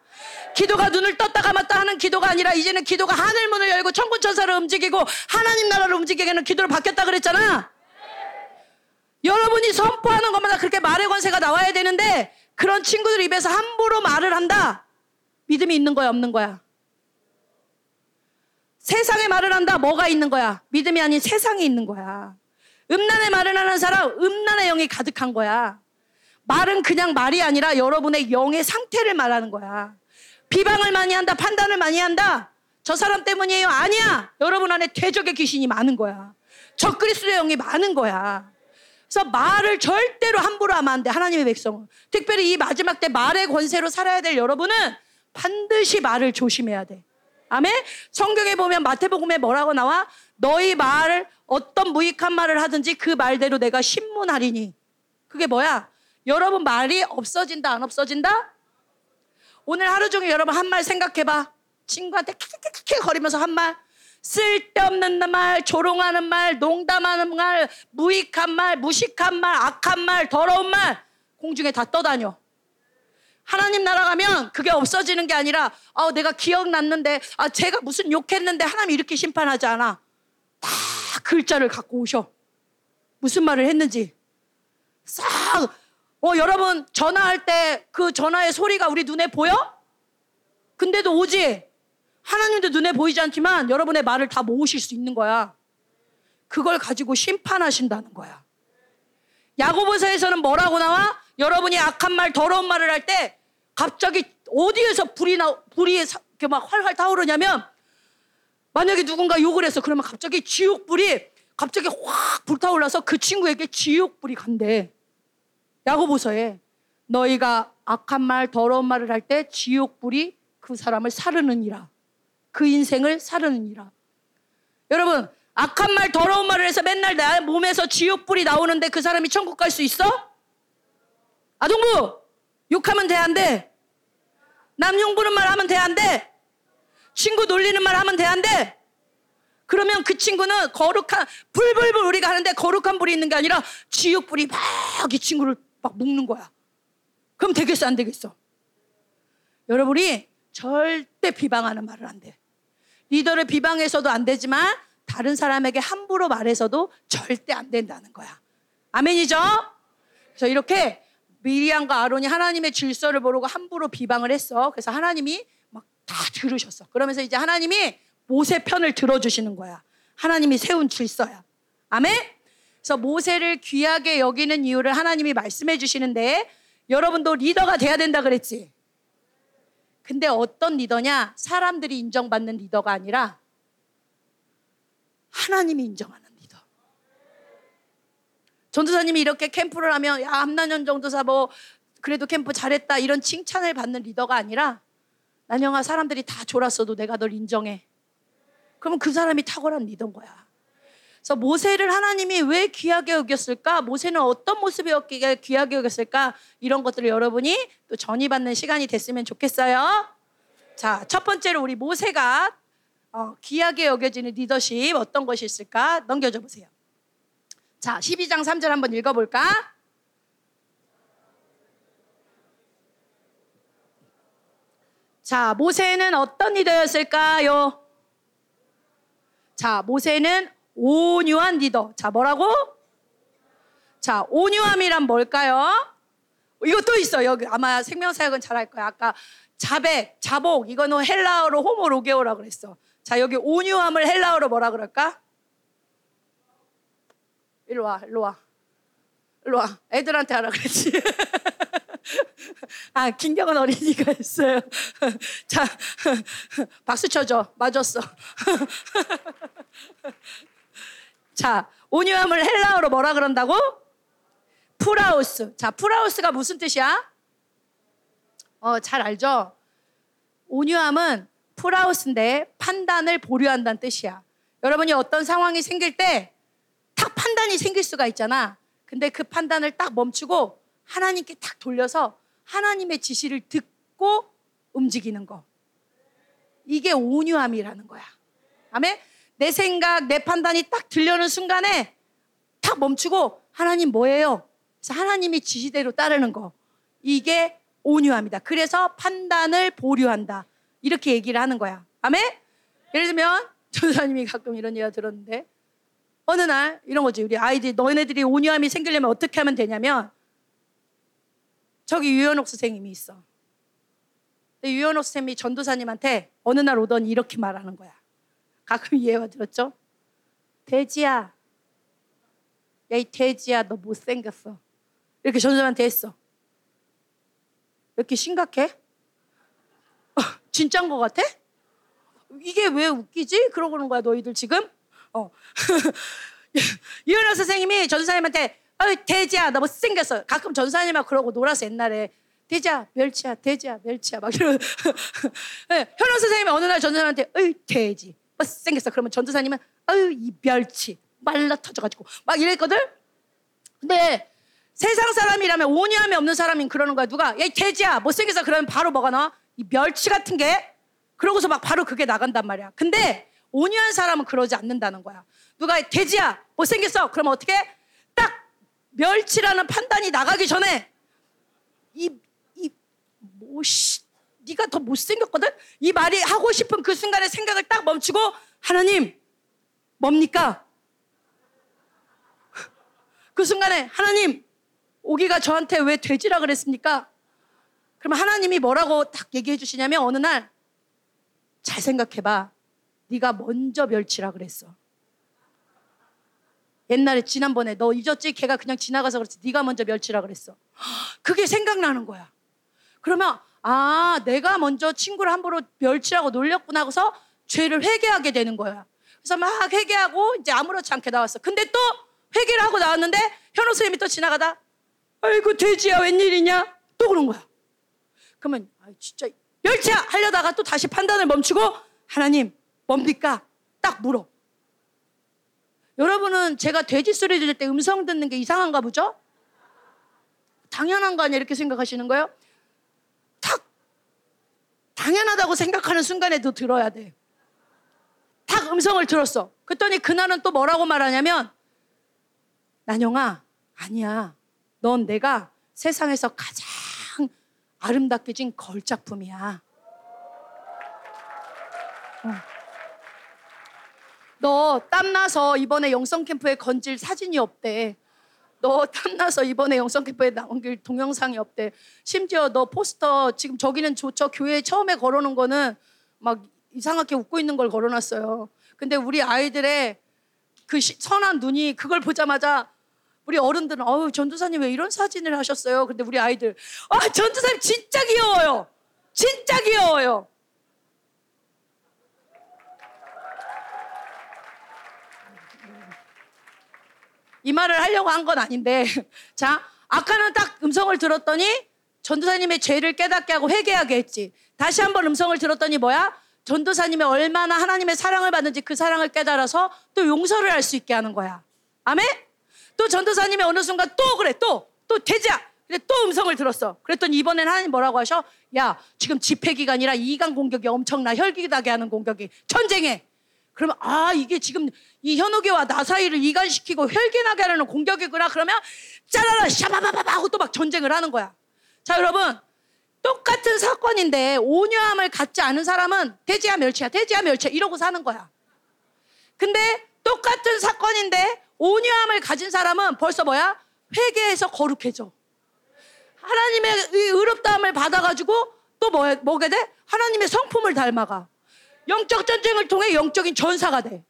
기도가 눈을 떴다 감았다 하는 기도가 아니라 이제는 기도가 하늘 문을 열고 천군 천사를 움직이고 하나님 나라를 움직이게 하는 기도로 바뀌었다 그랬잖아. 여러분이 선포하는 것마다 그렇게 말의 권세가 나와야 되는데 그런 친구들 입에서 함부로 말을 한다. 믿음이 있는 거야, 없는 거야? 세상에 말을 한다. 뭐가 있는 거야? 믿음이 아닌 세상이 있는 거야. 음란의 말을 하는 사람, 음란의 영이 가득한 거야. 말은 그냥 말이 아니라 여러분의 영의 상태를 말하는 거야. 비방을 많이 한다, 판단을 많이 한다. 저 사람 때문이에요. 아니야. 여러분 안에 대적의 귀신이 많은 거야. 적그리스도의 영이 많은 거야. 그래서 말을 절대로 함부로 하면 안 돼. 하나님의 백성은. 특별히 이 마지막 때 말의 권세로 살아야 될 여러분은 반드시 말을 조심해야 돼. 아멘? 성경에 보면 마태복음에 뭐라고 나와? 너희 말 어떤 무익한 말을 하든지 그 말대로 내가 신문하리니. 그게 뭐야? 여러분 말이 없어진다 안 없어진다? 오늘 하루 종일 여러분 한 말 생각해봐. 친구한테 킥킥킥킥 거리면서 한 말. 쓸데없는 말, 조롱하는 말, 농담하는 말, 무익한 말, 무식한 말, 악한 말, 더러운 말 공중에 다 떠다녀. 하나님 나라 가면 그게 없어지는 게 아니라 아, 내가 기억났는데 아, 제가 무슨 욕했는데 하나님 이렇게 심판하지 않아. 다 글자를 갖고 오셔. 무슨 말을 했는지. 싹. 어, 여러분 전화할 때 그 전화의 소리가 우리 눈에 보여? 근데도 오지. 하나님도 눈에 보이지 않지만 여러분의 말을 다 모으실 수 있는 거야. 그걸 가지고 심판하신다는 거야. 야고보서에서는 뭐라고 나와? 여러분이 악한 말, 더러운 말을 할 때 갑자기 어디에서 불이 나, 불이 이렇게 막 활활 타오르냐면 만약에 누군가 욕을 했어. 그러면 갑자기 지옥불이 갑자기 확 불타올라서 그 친구에게 지옥불이 간대. 야고보서에 너희가 악한 말, 더러운 말을 할 때 지옥불이 그 사람을 사르느니라. 그 인생을 사르느니라. 여러분, 악한 말, 더러운 말을 해서 맨날 내 몸에서 지옥불이 나오는데 그 사람이 천국 갈 수 있어? 아동부 욕하면 돼 안 돼? 남용 부는 말 하면 돼 안 돼? 친구 놀리는 말 하면 돼안 돼? 그러면 그 친구는 거룩한 불불불 우리가 하는데 거룩한 불이 있는 게 아니라 지옥 불이 막 이 친구를 막 묶는 거야. 그럼 되겠어 안 되겠어? 여러분이 절대 비방하는 말을 안 돼. 리더를 비방해서도 안 되지만 다른 사람에게 함부로 말해서도 절대 안 된다는 거야. 아멘이죠? 그래서 이렇게 미리안과 아론이 하나님의 질서를 모르고 함부로 비방을 했어. 그래서 하나님이 막 다 들으셨어. 그러면서 이제 하나님이 모세 편을 들어주시는 거야. 하나님이 세운 질서야. 아멘? 그래서 모세를 귀하게 여기는 이유를 하나님이 말씀해 주시는데 여러분도 리더가 돼야 된다 그랬지. 근데 어떤 리더냐? 사람들이 인정받는 리더가 아니라 하나님이 인정하는 리더. 전도사님이 이렇게 캠프를 하면 야 함난현 전도사 뭐 그래도 캠프 잘했다 이런 칭찬을 받는 리더가 아니라 난영아 사람들이 다 졸았어도 내가 널 인정해. 그러면 그 사람이 탁월한 리더인 거야. 그래서 모세를 하나님이 왜 귀하게 여겼을까? 모세는 어떤 모습이었기에 귀하게 여겼을까? 이런 것들을 여러분이 또 전이받는 시간이 됐으면 좋겠어요. 자, 첫 번째로 우리 모세가 어, 귀하게 여겨지는 리더십 어떤 것이 있을까? 넘겨줘 보세요. 자, 12장 3절 한번 읽어볼까? 자, 모세는 어떤 리더였을까요? 자, 모세는 온유한 리더. 자, 뭐라고? 자, 온유함이란 뭘까요? 또 있어. 여기 아마 생명사역은 잘 할 거야. 아까 자백, 자복, 이거는 헬라어로 호모로게오라 그랬어. 자, 여기 온유함을 헬라어로 뭐라 그럴까? 일로 와, 일로 와. 일로 와. 애들한테 하라 그랬지. 아, 김경은 어린이가 있어요. 자, 박수 쳐줘. 맞았어. 자, 온유함을 헬라어로 뭐라 그런다고? πραΰς. 자, πραΰς가 무슨 뜻이야? 어, 잘 알죠? 온유함은 πραΰς인데 판단을 보류한다는 뜻이야. 여러분이 어떤 상황이 생길 때 딱 판단이 생길 수가 있잖아. 근데 그 판단을 딱 멈추고 하나님께 딱 돌려서 하나님의 지시를 듣고 움직이는 거. 이게 온유함이라는 거야. 아멘? 내 생각, 내 판단이 딱 들려는 순간에 딱 멈추고 하나님 뭐예요? 그래서 하나님의 지시대로 따르는 거. 이게 온유함이다. 그래서 판단을 보류한다. 이렇게 얘기를 하는 거야. 아멘? 예를 들면 전사님이 가끔 이런 얘기 들었는데 어느 날 이런 거지. 우리 아이들 너네들이 온유함이 생기려면 어떻게 하면 되냐면 저기 유연옥 선생님이 있어. 유연옥 선생님이 전도사님한테 어느 날 오더니 이렇게 말하는 거야. 가끔 이해가 들었죠? 돼지야. 야, 이 돼지야, 너 못생겼어. 이렇게 전도사한테 했어. 왜 이렇게 심각해? 어, 진짜인 것 같아? 이게 왜 웃기지? 그러고 그러는 거야, 너희들 지금? 어. 유연호 선생님이 전사님한테 어이 돼지야 너 못생겼어. 가끔 전사님하고 그러고 놀아서 옛날에 돼지야 멸치야 돼지야 멸치야 막 이러고. 네, 현호 선생님이 어느 날 전사님한테 어이 돼지 못생겼어. 그러면 전도사님은 어이 이 멸치 말라 터져가지고. 막 이랬거든? 근데 세상 사람이라면 온유함이 없는 사람이 그러는 거야. 누가 야 돼지야 못생겼어. 그러면 바로 뭐가 나와? 이 멸치 같은 게? 그러고서 막 바로 그게 나간단 말이야. 근데 온유한 사람은 그러지 않는다는 거야. 누가 돼지야 못생겼어. 그러면 어떻게? 딱 멸치라는 판단이 나가기 전에 이 이뭐씨 네가 더 못생겼거든. 이 말이 하고 싶은 그 순간에 생각을 딱 멈추고 하나님 뭡니까? 그 순간에 하나님 오기가 저한테 왜 돼지라 그랬습니까? 그러면 하나님이 뭐라고 딱 얘기해 주시냐면 어느 날 잘 생각해봐. 네가 먼저 멸치라 그랬어. 옛날에 지난번에 너 잊었지? 걔가 그냥 지나가서 그렇지. 네가 먼저 멸치라 그랬어. 그게 생각나는 거야. 그러면 아 내가 먼저 친구를 함부로 멸치라고 놀렸구나 하고서 죄를 회개하게 되는 거야. 그래서 막 회개하고 이제 아무렇지 않게 나왔어. 근데 또 회개를 하고 나왔는데 현호 선생님이 또 지나가다 아이고 돼지야 웬일이냐? 또 그런 거야. 그러면 아 진짜 멸치야 하려다가 또 다시 판단을 멈추고 하나님 뭡니까? 딱 물어. 여러분은 제가 돼지 소리 들을 때 음성 듣는 게 이상한가 보죠? 당연한 거 아니야 이렇게 생각하시는 거예요? 탁 당연하다고 생각하는 순간에도 들어야 돼. 탁 음성을 들었어. 그랬더니 그날은 또 뭐라고 말하냐면 난영아 아니야. 넌 내가 세상에서 가장 아름답게 진 걸작품이야. 너 땀나서 이번에 영성 캠프에 건질 사진이 없대. 너 땀나서 이번에 영성 캠프에 나온 길 동영상이 없대. 심지어 너 포스터 지금 저기는 저, 저 교회 처음에 걸어놓은 거는 막 이상하게 웃고 있는 걸 걸어놨어요. 근데 우리 아이들의 그 시, 선한 눈이 그걸 보자마자 우리 어른들은 어우 전도사님 왜 이런 사진을 하셨어요? 근데 우리 아이들 아 전도사님 진짜 귀여워요. 진짜 귀여워요. 이 말을 하려고 한 건 아닌데 자 아까는 딱 음성을 들었더니 전도사님의 죄를 깨닫게 하고 회개하게 했지 다시 한번 음성을 들었더니 뭐야 전도사님이 얼마나 하나님의 사랑을 받는지 그 사랑을 깨달아서 또 용서를 할 수 있게 하는 거야 아멘 또 전도사님이 어느 순간 또 그래 또 또 돼지야 근데 또 음성을 들었어. 그랬더니 이번엔 하나님 뭐라고 하셔? 야, 지금 집회 기간이라 이간 공격이 엄청나. 혈기 나게 하는 공격이. 전쟁에. 그러면 아 이게 지금 이 현옥이와 나 사이를 이간시키고 혈기나게 하는 공격이구나 그러면 짜라라 샤바바바바 하고 또 막 전쟁을 하는 거야. 자 여러분 똑같은 사건인데 온유함을 갖지 않은 사람은 돼지야 멸치야 돼지야 멸치야 이러고 사는 거야. 근데 똑같은 사건인데 온유함을 가진 사람은 벌써 뭐야? 회개해서 거룩해져. 하나님의 의롭다함을 받아가지고 또 뭐, 뭐게 돼? 하나님의 성품을 닮아가. 영적 전쟁을 통해 영적인 전사가 돼.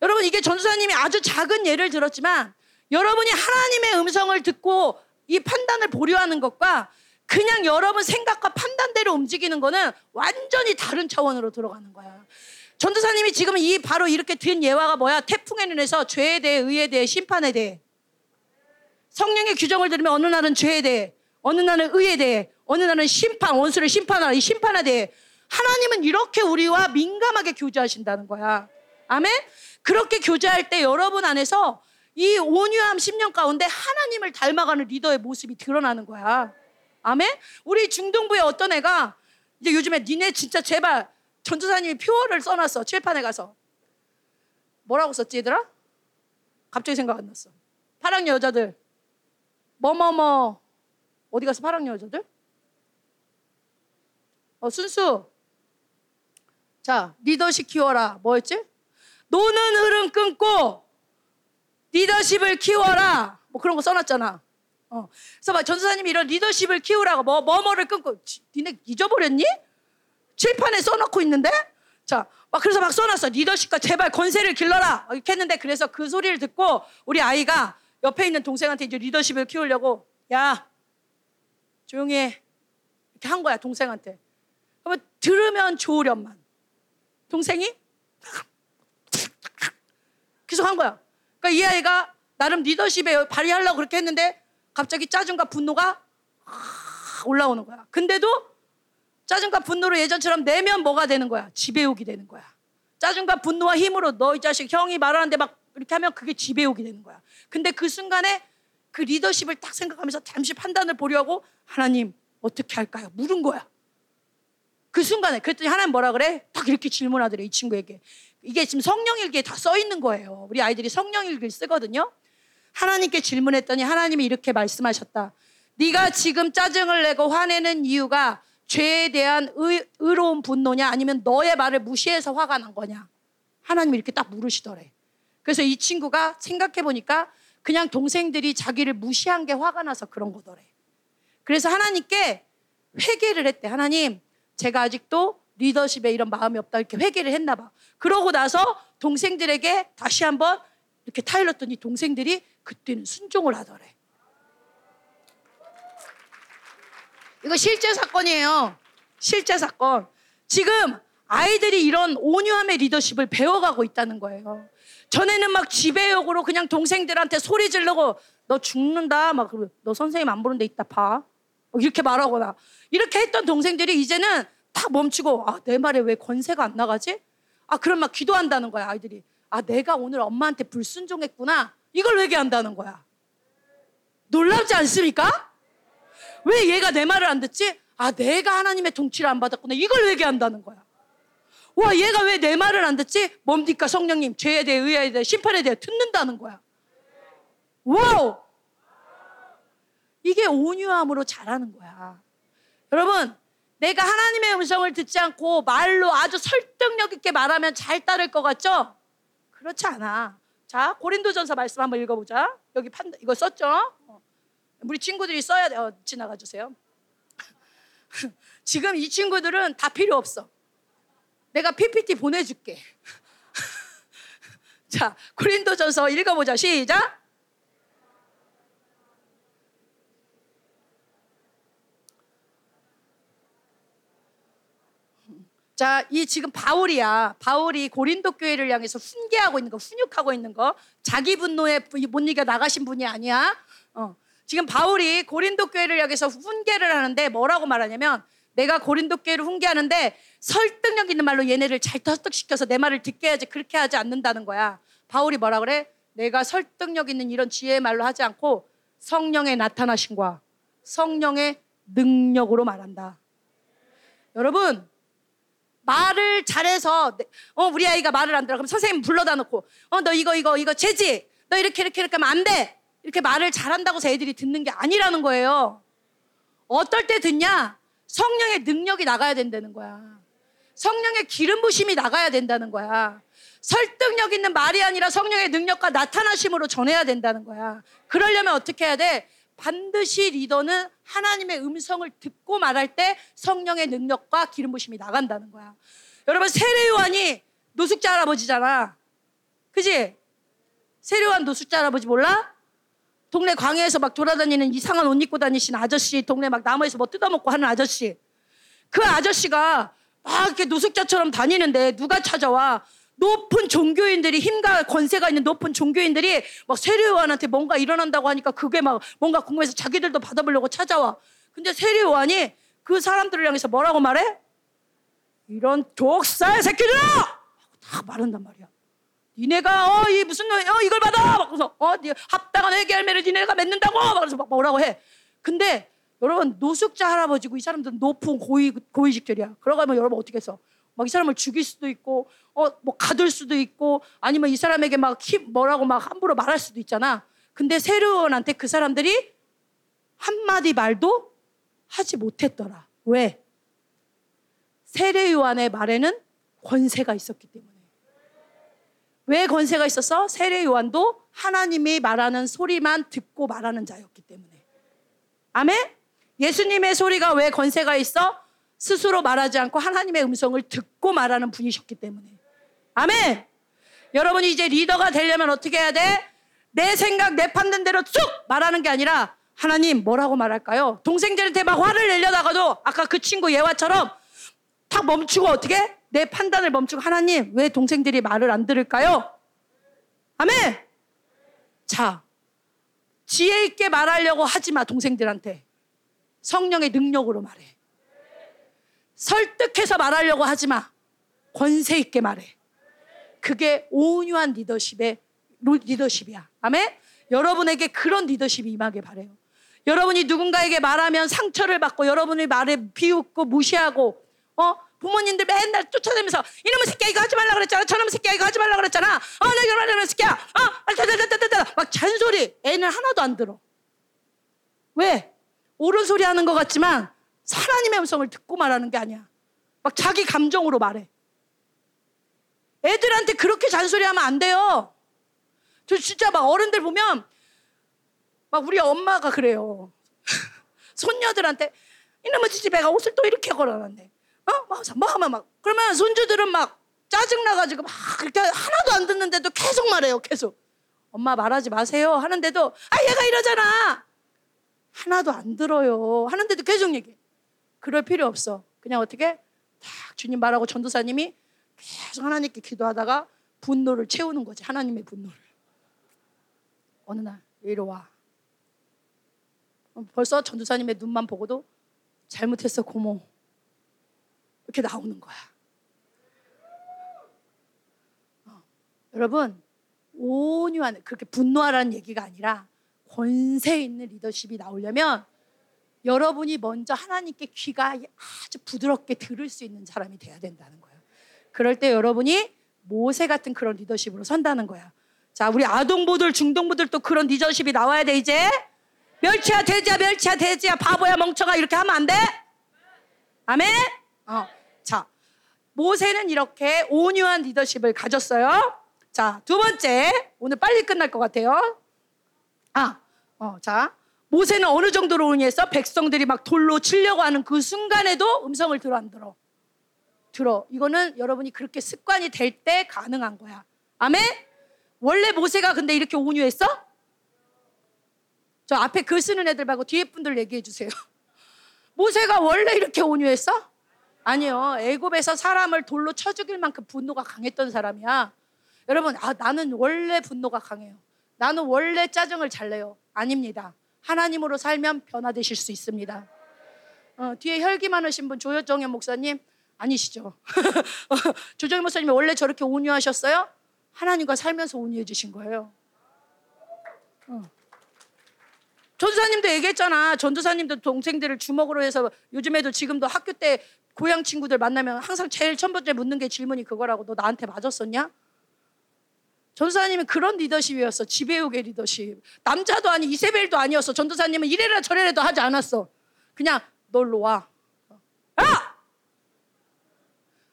여러분 이게 전사님이 아주 작은 예를 들었지만 여러분이 하나님의 음성을 듣고 이 판단을 보류하는 것과 그냥 여러분 생각과 판단대로 움직이는 거는 완전히 다른 차원으로 들어가는 거야. 전도사님이 지금 이 바로 이렇게 든 예화가 뭐야? 태풍에 인해서 죄에 대해, 의에 대해, 심판에 대해. 성령의 규정을 들으면 어느 날은 죄에 대해, 어느 날은 의에 대해, 어느 날은 심판, 원수를 심판하라. 이 심판에 대해 하나님은 이렇게 우리와 민감하게 교제하신다는 거야. 아멘? 그렇게 교제할 때 여러분 안에서 이 온유함 10년 가운데 하나님을 닮아가는 리더의 모습이 드러나는 거야. 아멘? 우리 중동부에 어떤 애가 이제 요즘에 니네 진짜 제발 전도사님이 표어를 써놨어. 칠판에 가서. 뭐라고 썼지 얘들아? 갑자기 생각 안 났어. 파랑 여자들. 뭐뭐뭐. 어디 가서 파랑 여자들? 어, 순수. 자, 리더십 키워라. 뭐였지? 노는 흐름 끊고 리더십을 키워라. 뭐 그런 거 써놨잖아. 어. 그래서 막 전사님이 이런 리더십을 키우라고 뭐 뭐뭐를 끊고 니네 잊어버렸니? 칠판에 써놓고 있는데 자, 막 그래서 막 써놨어. 리더십과 제발 권세를 길러라. 이렇게 했는데 그래서 그 소리를 듣고 우리 아이가 옆에 있는 동생한테 이제 리더십을 키우려고 야 조용히 해 이렇게 한 거야 동생한테. 그러면 들으면 좋으련만 동생이 계속 한 거야. 그러니까 이 아이가 나름 리더십에 발휘하려고 그렇게 했는데 갑자기 짜증과 분노가 올라오는 거야. 근데도 짜증과 분노로 예전처럼 내면 뭐가 되는 거야? 지배욕이 되는 거야. 짜증과 분노와 힘으로 너 이 자식 형이 말하는데 막 이렇게 하면 그게 지배욕이 되는 거야. 근데 그 순간에 그 리더십을 딱 생각하면서 잠시 판단을 보려고 하나님 어떻게 할까요? 물은 거야. 그 순간에 그랬더니 하나님 뭐라 그래? 딱 이렇게 질문하더래 이 친구에게. 이게 지금 성령일기에 다 써 있는 거예요. 우리 아이들이 성령일기를 쓰거든요. 하나님께 질문했더니 하나님이 이렇게 말씀하셨다. 네가 지금 짜증을 내고 화내는 이유가 죄에 대한 의, 의로운 분노냐 아니면 너의 말을 무시해서 화가 난 거냐 하나님이 이렇게 딱 물으시더래 그래서 이 친구가 생각해 보니까 그냥 동생들이 자기를 무시한 게 화가 나서 그런 거더래 그래서 하나님께 회개를 했대 하나님 제가 아직도 리더십에 이런 마음이 없다 이렇게 회개를 했나 봐 그러고 나서 동생들에게 다시 한번 이렇게 타일렀더니 동생들이 그때는 순종을 하더래 이거 실제 사건이에요. 실제 사건. 지금 아이들이 이런 온유함의 리더십을 배워가고 있다는 거예요. 전에는 막 지배욕으로 그냥 동생들한테 소리 지르고 너 죽는다. 막너 선생님 안 보는 데 있다 봐. 이렇게 말하거나 이렇게 했던 동생들이 이제는 다 멈추고 아, 내 말에 왜 권세가 안 나가지? 아, 그럼 막 기도한다는 거야, 아이들이. 아, 내가 오늘 엄마한테 불순종했구나. 이걸 회개한다는 거야. 놀랍지 않습니까? 왜 얘가 내 말을 안 듣지? 아, 내가 하나님의 통치를 안 받았구나. 이걸 회개한다는 거야. 와, 얘가 왜 내 말을 안 듣지? 뭡니까, 성령님? 죄에 대해, 의에 대해, 심판에 대해 듣는다는 거야. Wow! 이게 온유함으로 잘하는 거야. 여러분, 내가 하나님의 음성을 듣지 않고 말로 아주 설득력 있게 말하면 잘 따를 것 같죠? 그렇지 않아. 자, 고린도전서 말씀 한번 읽어보자. 여기 판, 이거 썼죠? 우리 친구들이 써야 돼. 어, 지나가 주세요. 지금 이 친구들은 다 필요 없어. 내가 PPT 보내줄게. 자, 고린도전서 읽어보자. 시작. 자, 이 지금 바울이야. 바울이 고린도 교회를 향해서 훈계하고 있는 거, 훈육하고 있는 거. 자기 분노에 못 이겨 나가신 분이 아니야. 어. 지금 바울이 고린도 교회를 향해서 훈계를 하는데 뭐라고 말하냐면 내가 고린도 교회를 훈계하는데 설득력 있는 말로 얘네를 잘 설득시켜서 내 말을 듣게 해야지 그렇게 하지 않는다는 거야. 바울이 뭐라 그래? 내가 설득력 있는 이런 지혜의 말로 하지 않고 성령의 나타나심과 성령의 능력으로 말한다. 여러분 말을 잘해서 어 우리 아이가 말을 안 들어 그럼 선생님 불러다 놓고 어 너 이거 이거 이거 재지 너 이렇게 이렇게 이렇게 하면 안 돼. 이렇게 말을 잘한다고 해서 애들이 듣는 게 아니라는 거예요. 어떨 때 듣냐? 성령의 능력이 나가야 된다는 거야. 성령의 기름 부심이 나가야 된다는 거야. 설득력 있는 말이 아니라 성령의 능력과 나타나심으로 전해야 된다는 거야. 그러려면 어떻게 해야 돼? 반드시 리더는 하나님의 음성을 듣고 말할 때 성령의 능력과 기름 부심이 나간다는 거야. 여러분 세례 요한이 노숙자 할아버지잖아. 그지? 세례 요한 노숙자 할아버지 몰라? 동네 광야에서 막 돌아다니는 이상한 옷 입고 다니신 아저씨, 동네 막 나무에서 뭐 뜯어먹고 하는 아저씨. 그 아저씨가 막 이렇게 노숙자처럼 다니는데 누가 찾아와? 높은 종교인들이 힘과 권세가 있는 높은 종교인들이 막 세례요한한테 뭔가 일어난다고 하니까 그게 막 뭔가 궁금해서 자기들도 받아보려고 찾아와. 근데 세례요한이 그 사람들을 향해서 뭐라고 말해? 이런 독살 새끼들아! 다 말한단 말이야. 니네가 어 이 무슨 어 이걸 받아 막 그래서 어 합당한 회개 열매를 니네가 맺는다고 막 그래서 막 뭐라고 해. 근데 여러분 노숙자 할아버지고 이 사람들은 높은 고위 고위직들이야. 그러가면 여러분 어떻게 해서 막 이 사람을 죽일 수도 있고 어 뭐 가둘 수도 있고 아니면 이 사람에게 막 힘, 뭐라고 막 함부로 말할 수도 있잖아. 근데 세르원한테 그 사람들이 한마디 말도 하지 못했더라. 왜? 세례 요한의 말에는 권세가 있었기 때문에. 왜 권세가 있었어? 세례 요한도 하나님이 말하는 소리만 듣고 말하는 자였기 때문에. 아멘? 예수님의 소리가 왜 권세가 있어? 스스로 말하지 않고 하나님의 음성을 듣고 말하는 분이셨기 때문에. 아멘! 여러분이 이제 리더가 되려면 어떻게 해야 돼? 내 생각, 내 판단대로 쭉 말하는 게 아니라 하나님 뭐라고 말할까요? 동생들한테 막 화를 내려다가도 아까 그 친구 예화처럼 탁 멈추고 어떻게? 내 판단을 멈추고 하나님 왜 동생들이 말을 안 들을까요? 아멘! 자, 지혜 있게 말하려고 하지 마, 동생들한테. 성령의 능력으로 말해. 설득해서 말하려고 하지 마. 권세 있게 말해. 그게 온유한 리더십의 리더십이야. 아멘? 여러분에게 그런 리더십이 임하게 바래요. 여러분이 누군가에게 말하면 상처를 받고 여러분의 말에 비웃고 무시하고 어 부모님들 맨날 쫓아다니면서 이놈의 새끼야 이거 하지 말라 그랬잖아 저놈의 새끼야 이거 하지 말라 그랬잖아 어내 결혼하는 새끼야 어막 잔소리 애는 하나도 안 들어 왜 옳은 소리 하는 것 같지만 하나님의 음성을 듣고 말하는 게 아니야 막 자기 감정으로 말해 애들한테 그렇게 잔소리하면 안 돼요 저 진짜 막 어른들 보면 막 우리 엄마가 그래요. 손녀들한테 이놈의 집애가 옷을 또 이렇게 걸어놨네. 어? 막, 뭐 하면 막. 그러면 손주들은 막 짜증나가지고 막 이렇게 하나도 안 듣는데도 계속 말해요. 계속. 엄마 말하지 마세요. 하는데도 아 얘가 이러잖아. 하나도 안 들어요. 하는데도 계속 얘기해. 그럴 필요 없어. 그냥 어떻게 딱 주님 말하고 전도사님이 계속 하나님께 기도하다가 분노를 채우는 거지. 하나님의 분노를. 어느 날 이리 와. 벌써 전도사님의 눈만 보고도 잘못했어 고모 이렇게 나오는 거야. 어. 여러분 온유한 그렇게 분노하라는 얘기가 아니라 권세 있는 리더십이 나오려면 여러분이 먼저 하나님께 귀가 아주 부드럽게 들을 수 있는 사람이 돼야 된다는 거예요. 그럴 때 여러분이 모세 같은 그런 리더십으로 선다는 거야. 자, 우리 아동부들, 중동부들도 그런 리더십이 나와야 돼, 이제. 멸치야 돼지야 멸치야 돼지야 바보야 멍청아 이렇게 하면 안 돼? 아멘? 어. 자, 모세는 이렇게 온유한 리더십을 가졌어요. 자, 두 번째. 오늘 빨리 끝날 것 같아요. 아, 어, 자. 모세는 어느 정도로 온유했어? 백성들이 막 돌로 치려고 하는 그 순간에도 음성을 들어 안 들어? 들어. 이거는 여러분이 그렇게 습관이 될 때 가능한 거야. 아멘? 원래 모세가 근데 이렇게 온유했어? 저 앞에 글 쓰는 애들 말고 뒤에 분들 얘기해 주세요. 모세가 원래 이렇게 온유했어? 아니요. 애굽에서 사람을 돌로 쳐 죽일 만큼 분노가 강했던 사람이야. 여러분, 아, 나는 원래 분노가 강해요. 나는 원래 짜증을 잘 내요. 아닙니다. 하나님으로 살면 변화되실 수 있습니다. 어, 뒤에 혈기 많으신 분 조정현 목사님 아니시죠? 조정현 목사님이 원래 저렇게 온유하셨어요? 하나님과 살면서 온유해지신 거예요. 어. 전도사님도 얘기했잖아. 전도사님도 동생들을 주먹으로 해서 요즘에도 지금도 학교 때 고향 친구들 만나면 항상 제일 첫 번째 묻는 게 질문이 그거라고. 너 나한테 맞았었냐? 전도사님은 그런 리더십이었어. 지배욕의 리더십. 남자도 아니 이세벨도 아니었어. 전도사님은 이래라 저래라도 하지 않았어. 그냥 널로 와. 아!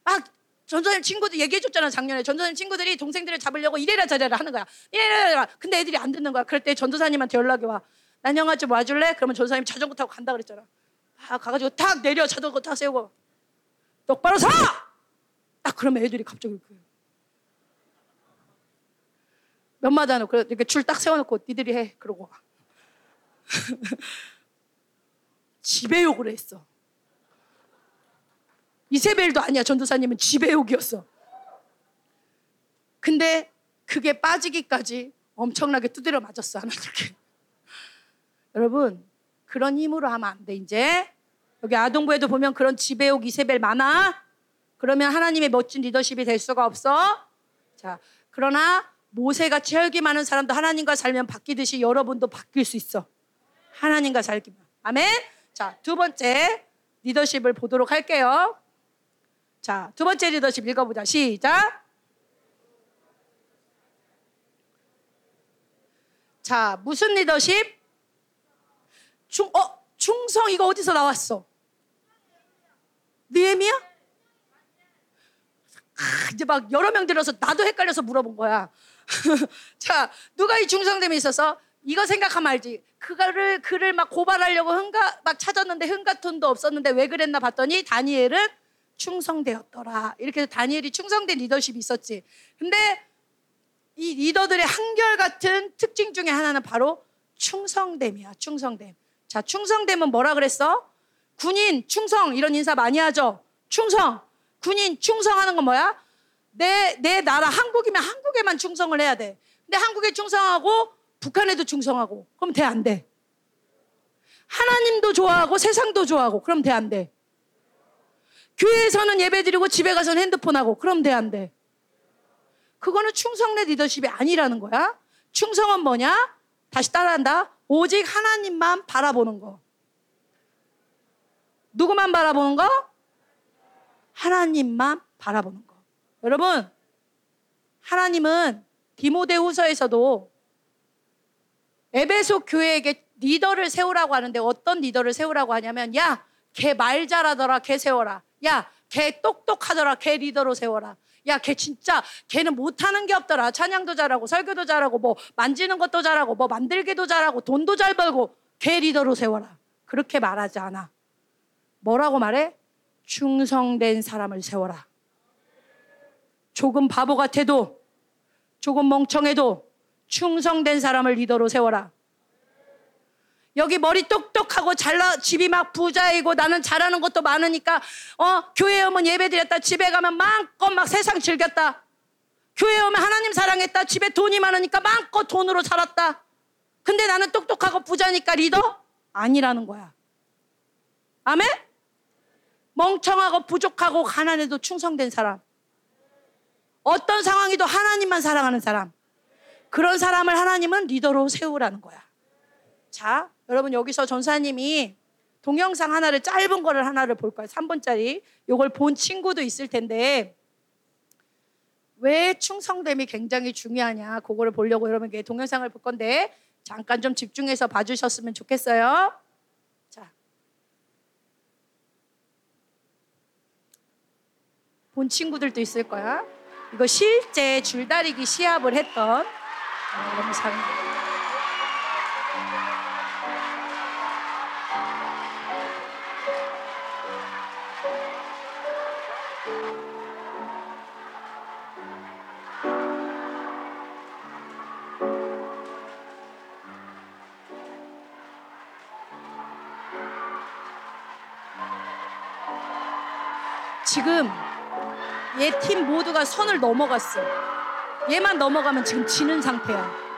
아, 전도사님 친구들 얘기해줬잖아 작년에. 전도사님 친구들이 동생들을 잡으려고 이래라 저래라 하는 거야. 이래라 저래라. 근데 애들이 안 듣는 거야. 그럴 때 전도사님한테 연락이 와. 난영아 좀 와줄래? 그러면 전사님이 자전거 타고 간다 그랬잖아. 아 가가지고 탁 내려 자전거 탁 세우고 똑바로 서! 딱 그러면 애들이 갑자기 그래요. 몇안 하고 이렇게 줄 딱 세워놓고 니들이 해. 그러고 지배욕을 했어. 이세벨도 아니야. 전도사님은 지배욕이었어. 근데 그게 빠지기까지 엄청나게 두드려 맞았어 하나님께. 여러분 그런 힘으로 하면 안 돼 이제. 여기 아동부에도 보면 그런 지배욕 이세벨 많아? 그러면 하나님의 멋진 리더십이 될 수가 없어? 자 그러나 모세같이 혈기 많은 사람도 하나님과 살면 바뀌듯이 여러분도 바뀔 수 있어. 하나님과 살기만. 아멘? 자 두 번째 리더십을 보도록 할게요. 자 두 번째 리더십 읽어보자. 시작. 자 무슨 리더십? 중, 어, 충성 이거 어디서 나왔어? 느헤미야? 이제 막 여러 명 들어서 나도 헷갈려서 물어본 거야. 자, 누가 이 충성됨이 있어서 이거 생각하면 알지. 그거를 그를 막 고발하려고 흥가 막 찾았는데 흥가 톤도 없었는데 왜 그랬나 봤더니 다니엘은 충성되었더라. 이렇게 해서 다니엘이 충성된 리더십이 있었지. 근데 이 리더들의 한결같은 특징 중에 하나는 바로 충성됨이야. 충성됨. 자, 충성됨은 뭐라 그랬어? 군인 충성 이런 인사 많이 하죠. 충성. 군인 충성하는 건 뭐야? 내, 내 나라 한국이면 한국에만 충성을 해야 돼. 근데 한국에 충성하고 북한에도 충성하고 그럼 돼 안 돼? 하나님도 좋아하고 세상도 좋아하고 그럼 돼 안 돼? 교회에서는 예배 드리고 집에 가서는 핸드폰 하고 그럼 돼 안 돼? 그거는 충성내 리더십이 아니라는 거야. 충성은 뭐냐? 다시 따라한다. 오직 하나님만 바라보는 거. 누구만 바라보는 거? 하나님만 바라보는 거. 여러분, 하나님은 디모데후서에서도 에베소 교회에게 리더를 세우라고 하는데 어떤 리더를 세우라고 하냐면 야, 걔 말 잘하더라, 걔 세워라. 야, 걔 똑똑하더라, 걔 리더로 세워라. 야, 걔 진짜 걔는 못하는 게 없더라. 찬양도 잘하고 설교도 잘하고 뭐 만지는 것도 잘하고 뭐 만들기도 잘하고 돈도 잘 벌고 걔 리더로 세워라. 그렇게 말하지 않아. 뭐라고 말해? 충성된 사람을 세워라. 조금 바보 같아도 조금 멍청해도 충성된 사람을 리더로 세워라. 여기 머리 똑똑하고 잘나 집이 막 부자이고 나는 잘하는 것도 많으니까 어 교회 오면 예배 드렸다. 집에 가면 마음껏 막 세상 즐겼다. 교회 오면 하나님 사랑했다. 집에 돈이 많으니까 마음껏 돈으로 살았다. 근데 나는 똑똑하고 부자니까 리더 아니라는 거야. 아멘? 멍청하고 부족하고 가난해도 충성된 사람 어떤 상황이도 하나님만 사랑하는 사람 그런 사람을 하나님은 리더로 세우라는 거야 자 여러분 여기서 전사님이 동영상 하나를 짧은 거를 하나를 볼 거예요. 3분짜리. 요걸 본 친구도 있을 텐데 왜 충성됨이 굉장히 중요하냐 그거를 보려고 여러분 께 동영상을 볼 건데 잠깐 좀 집중해서 봐 주셨으면 좋겠어요. 자, 본 친구들도 있을 거야. 이거 실제 줄다리기 시합을 했던 영상입니다. 모두가 선을 넘어갔어. 얘만 넘어가면 지금 지는 상태야.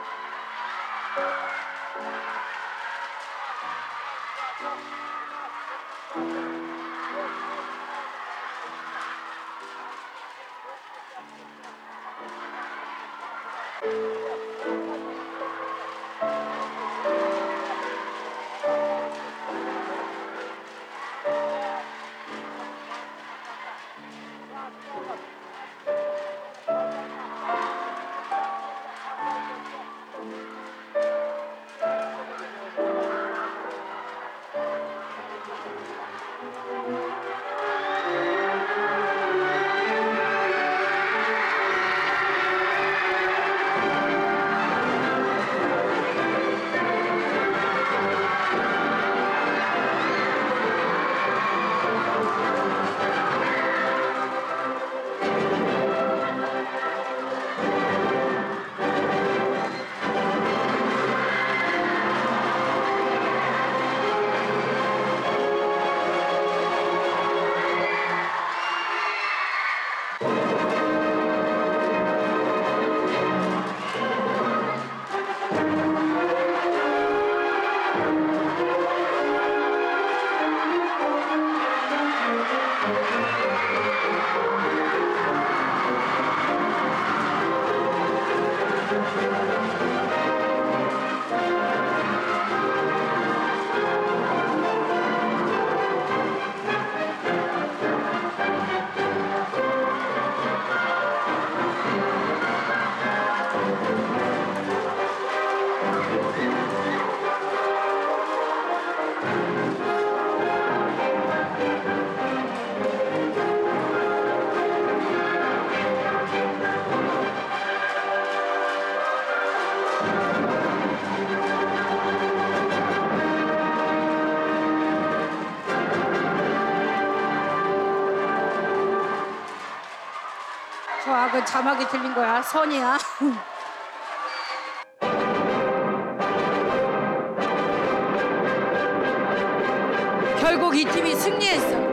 자막이 틀린 거야. 선이야. 결국 이 팀이 승리했어.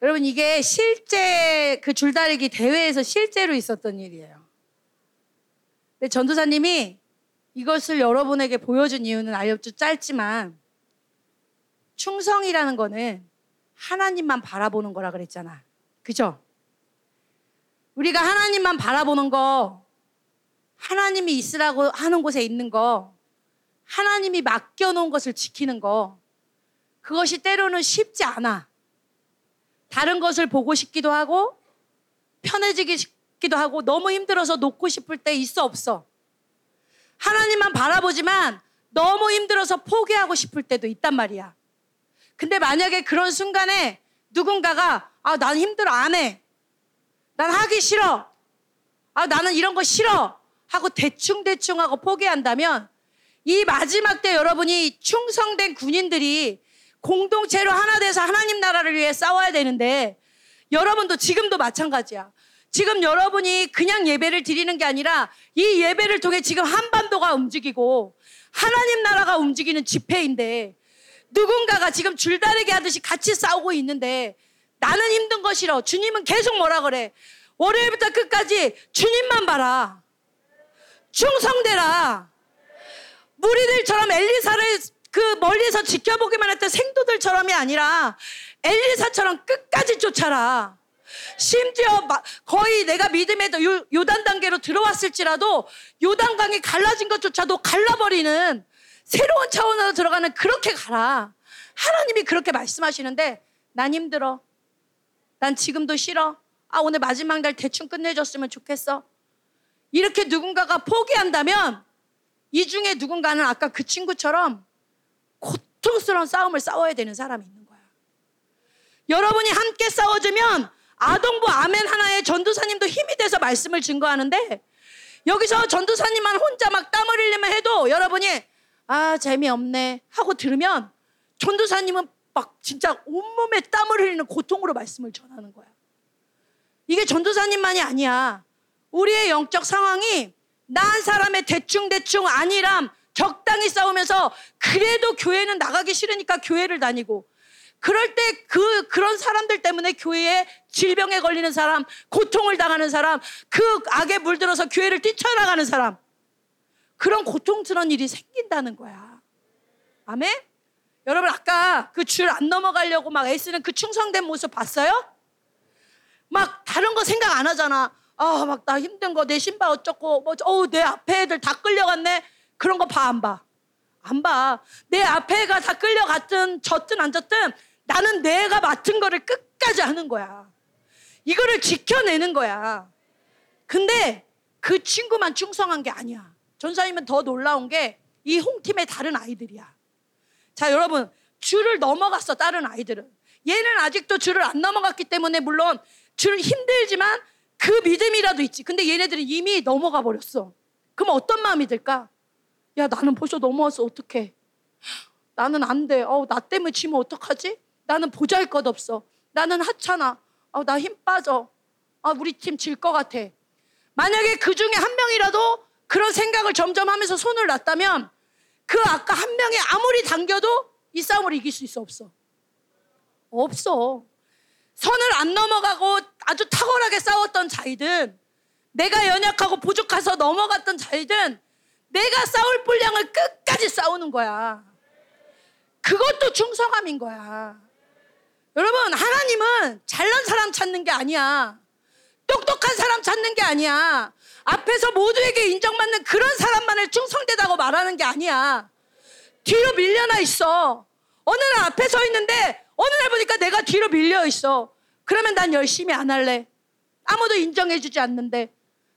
여러분 이게 실제 그 줄다리기 대회에서 실제로 있었던 일이에요. 근데 전도사님이 이것을 여러분에게 보여준 이유는 알려주 짧지만 충성이라는 거는 하나님만 바라보는 거라 그랬잖아. 그죠? 우리가 하나님만 바라보는 거, 하나님이 있으라고 하는 곳에 있는 거, 하나님이 맡겨놓은 것을 지키는 거, 그것이 때로는 쉽지 않아. 다른 것을 보고 싶기도 하고, 편해지기도 하고, 너무 힘들어서 놓고 싶을 때 있어 없어. 하나님만 바라보지만 너무 힘들어서 포기하고 싶을 때도 있단 말이야. 근데 만약에 그런 순간에 누군가가 아, 난 힘들어 안 해. 난 하기 싫어. 아, 나는 이런 거 싫어. 하고 대충대충 하고 포기한다면 이 마지막 때 여러분이 충성된 군인들이 공동체로 하나 돼서 하나님 나라를 위해 싸워야 되는데 여러분도 지금도 마찬가지야. 지금 여러분이 그냥 예배를 드리는 게 아니라 이 예배를 통해 지금 한반도가 움직이고 하나님 나라가 움직이는 집회인데 누군가가 지금 줄다리기 하듯이 같이 싸우고 있는데 나는 힘든 거 싫어. 주님은 계속 뭐라 그래. 월요일부터 끝까지 주님만 봐라. 충성되라. 무리들처럼 엘리사를 그 멀리서 지켜보기만 했던 생도들처럼이 아니라 엘리사처럼 끝까지 쫓아라. 심지어 거의 내가 믿음에도 요단 단계로 들어왔을지라도 요단강이 갈라진 것조차도 갈라버리는 새로운 차원으로 들어가는 그렇게 가라. 하나님이 그렇게 말씀하시는데 난 힘들어. 난 지금도 싫어. 아, 오늘 마지막 날 대충 끝내줬으면 좋겠어. 이렇게 누군가가 포기한다면 이 중에 누군가는 아까 그 친구처럼 고통스러운 싸움을 싸워야 되는 사람이 있는 거야. 여러분이 함께 싸워주면 아동부 아멘 하나에 전도사님도 힘이 돼서 말씀을 증거하는데 여기서 전도사님만 혼자 막땀 흘리면 해도 여러분이 아, 재미없네. 하고 들으면 전도사님은 막 진짜 온몸에 땀을 흘리는 고통으로 말씀을 전하는 거야. 이게 전도사님만이 아니야. 우리의 영적 상황이 난 사람의 대충대충 아니람 적당히 싸우면서 그래도 교회는 나가기 싫으니까 교회를 다니고 그럴 때 그 그런 사람들 때문에 교회에 질병에 걸리는 사람, 고통을 당하는 사람, 그 악에 물들어서 교회를 뛰쳐나가는 사람 그런 고통스러운 일이 생긴다는 거야. 아멘? 여러분 아까 그 줄 안 넘어가려고 막 애쓰는 그 충성된 모습 봤어요? 막 다른 거 생각 안 하잖아. 아, 막 나 힘든 거, 내 신발 어쩌고, 뭐, 어우, 내 앞에 애들 다 끌려갔네. 그런 거 봐, 안 봐? 안 봐. 내 앞에 애가 다 끌려갔든, 졌든, 안 졌든, 나는 내가 맡은 거를 끝까지 하는 거야. 이거를 지켜내는 거야. 근데 그 친구만 충성한 게 아니야. 전사님은 더 놀라운 게 이 홍팀의 다른 아이들이야. 자, 여러분, 줄을 넘어갔어, 다른 아이들은. 얘는 아직도 줄을 안 넘어갔기 때문에 물론 줄 힘들지만 그 믿음이라도 있지. 근데 얘네들은 이미 넘어가 버렸어. 그럼 어떤 마음이 들까? 야, 나는 벌써 넘어왔어. 어떡해. 나는 안 돼. 어, 나 때문에 지면 어떡하지? 나는 보잘 것 없어. 나는 하찮아. 어, 나힘 빠져. 아, 우리 팀 질 것 같아. 만약에 그 중에 한 명이라도 그런 생각을 점점 하면서 손을 놨다면 그 아까 한 명이 아무리 당겨도 이 싸움을 이길 수 있어 없어. 없어. 선을 안 넘어가고 아주 탁월하게 싸웠던 자이든 내가 연약하고 부족해서 넘어갔던 자이든 내가 싸울 분량을 끝까지 싸우는 거야. 그것도 충성함인 거야. 여러분, 하나님은 잘난 사람 찾는 게 아니야. 똑똑한 사람 찾는 게 아니야. 앞에서 모두에게 인정받는 그런 사람만을 충성되다고 말하는 게 아니야. 뒤로 밀려나 있어. 어느 날 앞에 서 있는데 어느 날 보니까 내가 뒤로 밀려 있어. 그러면 난 열심히 안 할래. 아무도 인정해주지 않는데.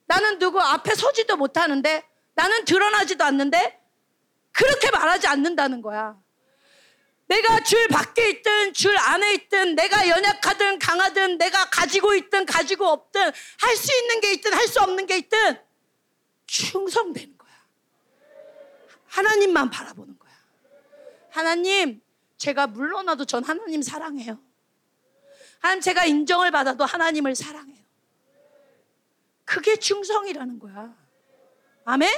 나는 누구 앞에 서지도 못하는데. 나는 드러나지도 않는데. 그렇게 말하지 않는다는 거야. 내가 줄 밖에 있든 줄 안에 있든 내가 연약하든 강하든 내가 가지고 있든 가지고 없든 할 수 있는 게 있든 할 수 없는 게 있든 충성되는 거야. 하나님만 바라보는 거야. 하나님, 제가 물러나도 전 하나님 사랑해요. 하나님 제가 인정을 받아도 하나님을 사랑해요. 그게 충성이라는 거야. 아멘?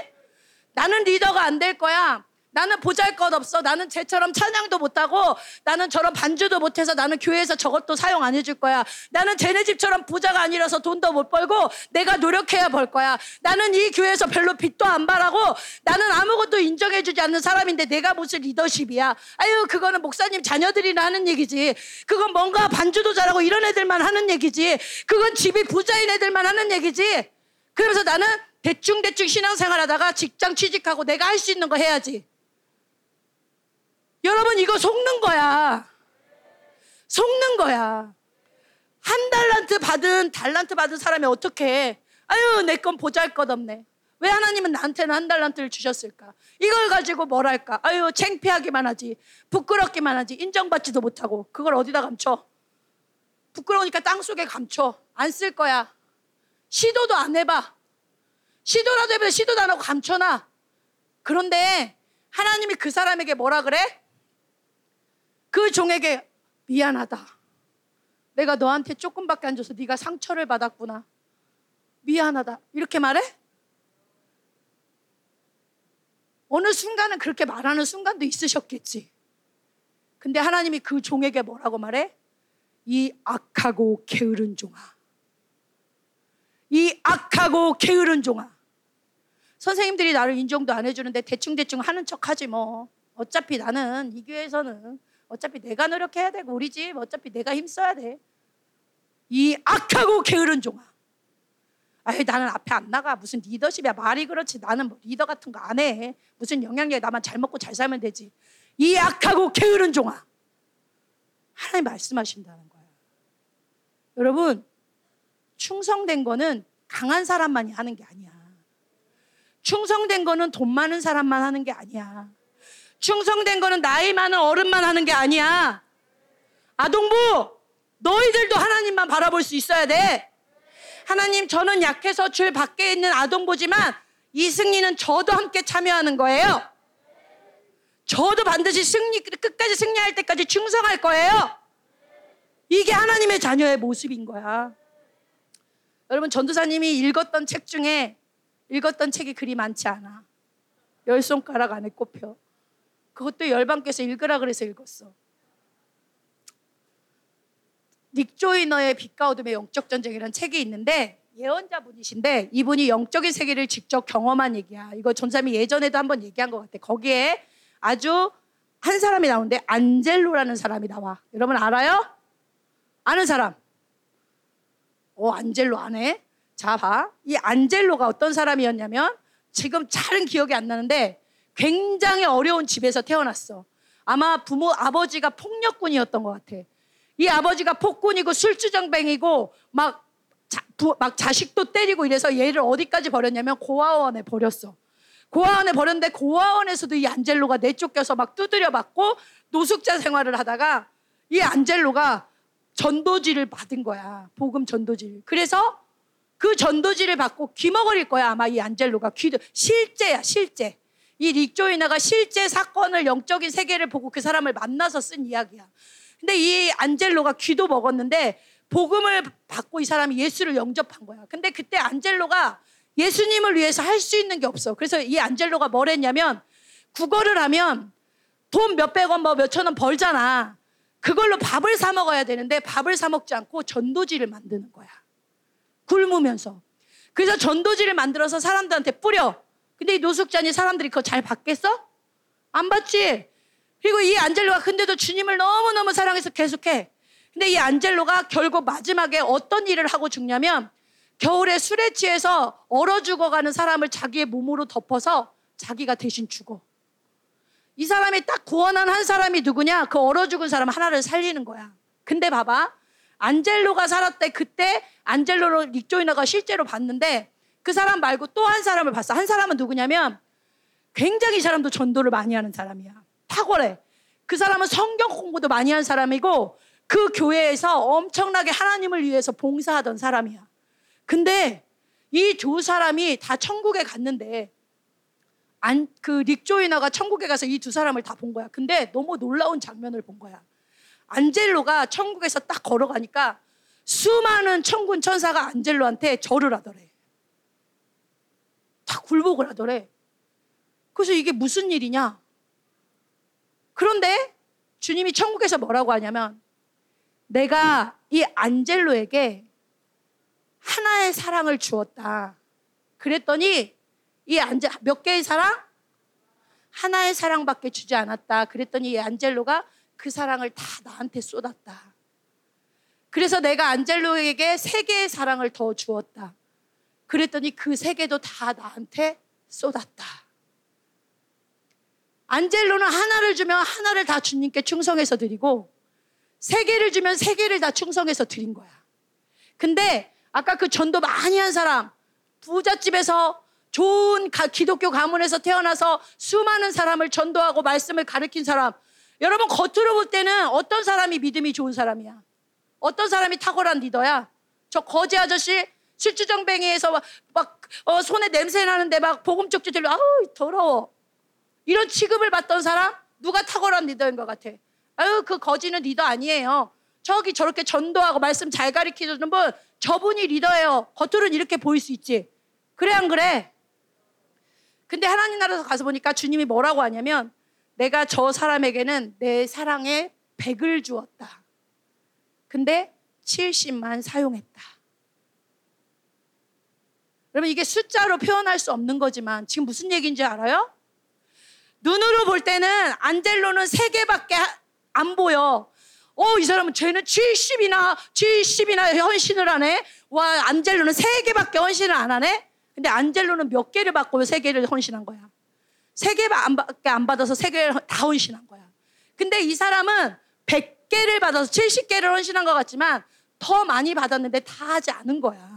나는 리더가 안 될 거야. 나는 보잘 것 없어. 나는 쟤처럼 찬양도 못하고 나는 저런 반주도 못해서 나는 교회에서 저것도 사용 안 해줄 거야. 나는 쟤네 집처럼 부자가 아니라서 돈도 못 벌고 내가 노력해야 벌 거야. 나는 이 교회에서 별로 빚도 안 바라고 나는 아무것도 인정해주지 않는 사람인데 내가 무슨 리더십이야. 아유 그거는 목사님 자녀들이나 하는 얘기지. 그건 뭔가 반주도 잘하고 이런 애들만 하는 얘기지. 그건 집이 부자인 애들만 하는 얘기지. 그러면서 나는 대충대충 신앙생활 하다가 직장 취직하고 내가 할 수 있는 거 해야지. 여러분 이거 속는 거야. 속는 거야. 한 달란트 받은 달란트 받은 사람이 어떻게 해? 아유 내 건 보잘 것 없네. 왜 하나님은 나한테는 한 달란트를 주셨을까? 이걸 가지고 뭘 할까? 아유 창피하기만 하지. 부끄럽기만 하지. 인정받지도 못하고 그걸 어디다 감춰? 부끄러우니까 땅 속에 감춰. 안 쓸 거야. 시도도 안 해봐. 시도라도 해봐. 시도도 안 하고 감춰놔. 그런데 하나님이 그 사람에게 뭐라 그래? 그 종에게 미안하다. 내가 너한테 조금밖에 안 줘서 네가 상처를 받았구나. 미안하다. 이렇게 말해? 어느 순간은 그렇게 말하는 순간도 있으셨겠지. 근데 하나님이 그 종에게 뭐라고 말해? 이 악하고 게으른 종아. 이 악하고 게으른 종아. 선생님들이 나를 인정도 안 해주는데 대충대충 하는 척 하지 뭐. 어차피 나는 이 교회에서는 어차피 내가 노력해야 되고 우리 집 어차피 내가 힘써야 돼. 이 악하고 게으른 종아. 아유 나는 앞에 안 나가 무슨 리더십이야 말이 그렇지 나는 뭐 리더 같은 거 안 해. 무슨 영향력 나만 잘 먹고 잘 살면 되지. 이 악하고 게으른 종아. 하나님 말씀하신다는 거예요. 여러분 충성된 거는 강한 사람만이 하는 게 아니야. 충성된 거는 돈 많은 사람만 하는 게 아니야. 충성된 거는 나이 많은 어른만 하는 게 아니야. 아동부, 너희들도 하나님만 바라볼 수 있어야 돼. 하나님, 저는 약해서 줄 밖에 있는 아동부지만 이 승리는 저도 함께 참여하는 거예요. 저도 반드시 승리, 끝까지 승리할 때까지 충성할 거예요. 이게 하나님의 자녀의 모습인 거야. 여러분, 전도사님이 읽었던 책 중에 읽었던 책이 그리 많지 않아. 열 손가락 안에 꼽혀. 그것도 열방께서 읽으라 그래서 읽었어. 닉 조이너의 빛과 어둠의 영적 전쟁이라는 책이 있는데 예언자 분이신데 이분이 영적인 세계를 직접 경험한 얘기야. 이거 전삼이 예전에도 한번 얘기한 것 같아. 거기에 아주 한 사람이 나오는데 안젤로라는 사람이 나와. 여러분 알아요? 아는 사람? 어 안젤로 아네. 자 봐. 이 안젤로가 어떤 사람이었냐면 지금 잘은 기억이 안 나는데 굉장히 어려운 집에서 태어났어. 아마 부모 아버지가 폭력꾼이었던 것 같아. 이 아버지가 폭군이고 술주정뱅이고 막, 자, 부, 막 자식도 때리고 이래서 얘를 어디까지 버렸냐면 고아원에 버렸어. 고아원에 버렸는데 고아원에서도 이 안젤로가 내쫓겨서 막 두드려 맞고 노숙자 생활을 하다가 이 안젤로가 전도지를 받은 거야. 복음 전도지. 그래서 그 전도지를 받고 귀먹거릴 거야. 아마 이 안젤로가 귀도 실제야, 실제. 이 릭조이나가 실제 사건을 영적인 세계를 보고 그 사람을 만나서 쓴 이야기야. 근데 이 안젤로가 귀도 먹었는데 복음을 받고 이 사람이 예수를 영접한 거야. 근데 그때 안젤로가 예수님을 위해서 할 수 있는 게 없어. 그래서 이 안젤로가 뭘 했냐면 국어를 하면 돈 몇백 원, 뭐 몇천 원 벌잖아. 그걸로 밥을 사 먹어야 되는데 밥을 사 먹지 않고 전도지를 만드는 거야. 굶으면서. 그래서 전도지를 만들어서 사람들한테 뿌려. 근데 이 노숙자니 사람들이 그거 잘 받겠어? 안 받지. 그리고 이 안젤로가 근데도 주님을 너무너무 사랑해서 계속해. 근데 이 안젤로가 결국 마지막에 어떤 일을 하고 죽냐면 겨울에 술에 취해서 얼어 죽어가는 사람을 자기의 몸으로 덮어서 자기가 대신 죽어. 이 사람이 딱 구원한 한 사람이 누구냐? 그 얼어 죽은 사람 하나를 살리는 거야. 근데 봐봐. 안젤로가 살았대. 그때 안젤로로 닉조이너가 실제로 봤는데 그 사람 말고 또 한 사람을 봤어. 한 사람은 누구냐면 굉장히 사람도 전도를 많이 하는 사람이야. 탁월해. 그 사람은 성경 공부도 많이 한 사람이고 그 교회에서 엄청나게 하나님을 위해서 봉사하던 사람이야. 근데 이 두 사람이 다 천국에 갔는데 안, 그 릭조이너가 천국에 가서 이 두 사람을 다 본 거야. 근데 너무 놀라운 장면을 본 거야. 안젤로가 천국에서 딱 걸어가니까 수많은 천군 천사가 안젤로한테 절을 하더래. 다 굴복을 하더래. 그래서 이게 무슨 일이냐? 그런데 주님이 천국에서 뭐라고 하냐면 내가 이 안젤로에게 하나의 사랑을 주었다. 그랬더니 이 안젤 몇 개의 사랑? 하나의 사랑밖에 주지 않았다. 그랬더니 이 안젤로가 그 사랑을 다 나한테 쏟았다. 그래서 내가 안젤로에게 세 개의 사랑을 더 주었다. 그랬더니 그세 개도 다 나한테 쏟았다. 안젤로는 하나를 주면 하나를 다 주님께 충성해서 드리고 세 개를 주면 세 개를 다 충성해서 드린 거야. 근데 아까 그 전도 많이 한 사람 부잣집에서 좋은 기독교 가문에서 태어나서 수많은 사람을 전도하고 말씀을 가르친 사람 여러분 겉으로 볼 때는 어떤 사람이 믿음이 좋은 사람이야? 어떤 사람이 탁월한 리더야? 저 거지 아저씨 실주정뱅이에서 막, 막 어, 손에 냄새 나는데 막 복음 쪽지 들려 아우 더러워 이런 취급을 받던 사람 누가 탁월한 리더인 것 같아? 아유 그 거지는 리더 아니에요. 저기 저렇게 전도하고 말씀 잘 가르치는 분 저분이 리더예요. 겉으로는 이렇게 보일 수 있지. 그래 안 그래? 근데 하나님 나라에서 가서 보니까 주님이 뭐라고 하냐면 내가 저 사람에게는 내 사랑의 백을 주었다. 근데 70만 사용했다. 여러분 이게 숫자로 표현할 수 없는 거지만 지금 무슨 얘기인지 알아요? 눈으로 볼 때는 안젤로는 세 개밖에 안 보여. 어, 이 사람은 쟤는 70이나 70이나 헌신을 하네. 와, 안젤로는 세 개밖에 헌신을 안 하네. 근데 안젤로는 몇 개를 받고 세 개를 헌신한 거야. 세 개밖에 안 받아서 세 개를 다 헌신한 거야. 근데 이 사람은 100개를 받아서 70개를 헌신한 것 같지만 더 많이 받았는데 다 하지 않은 거야.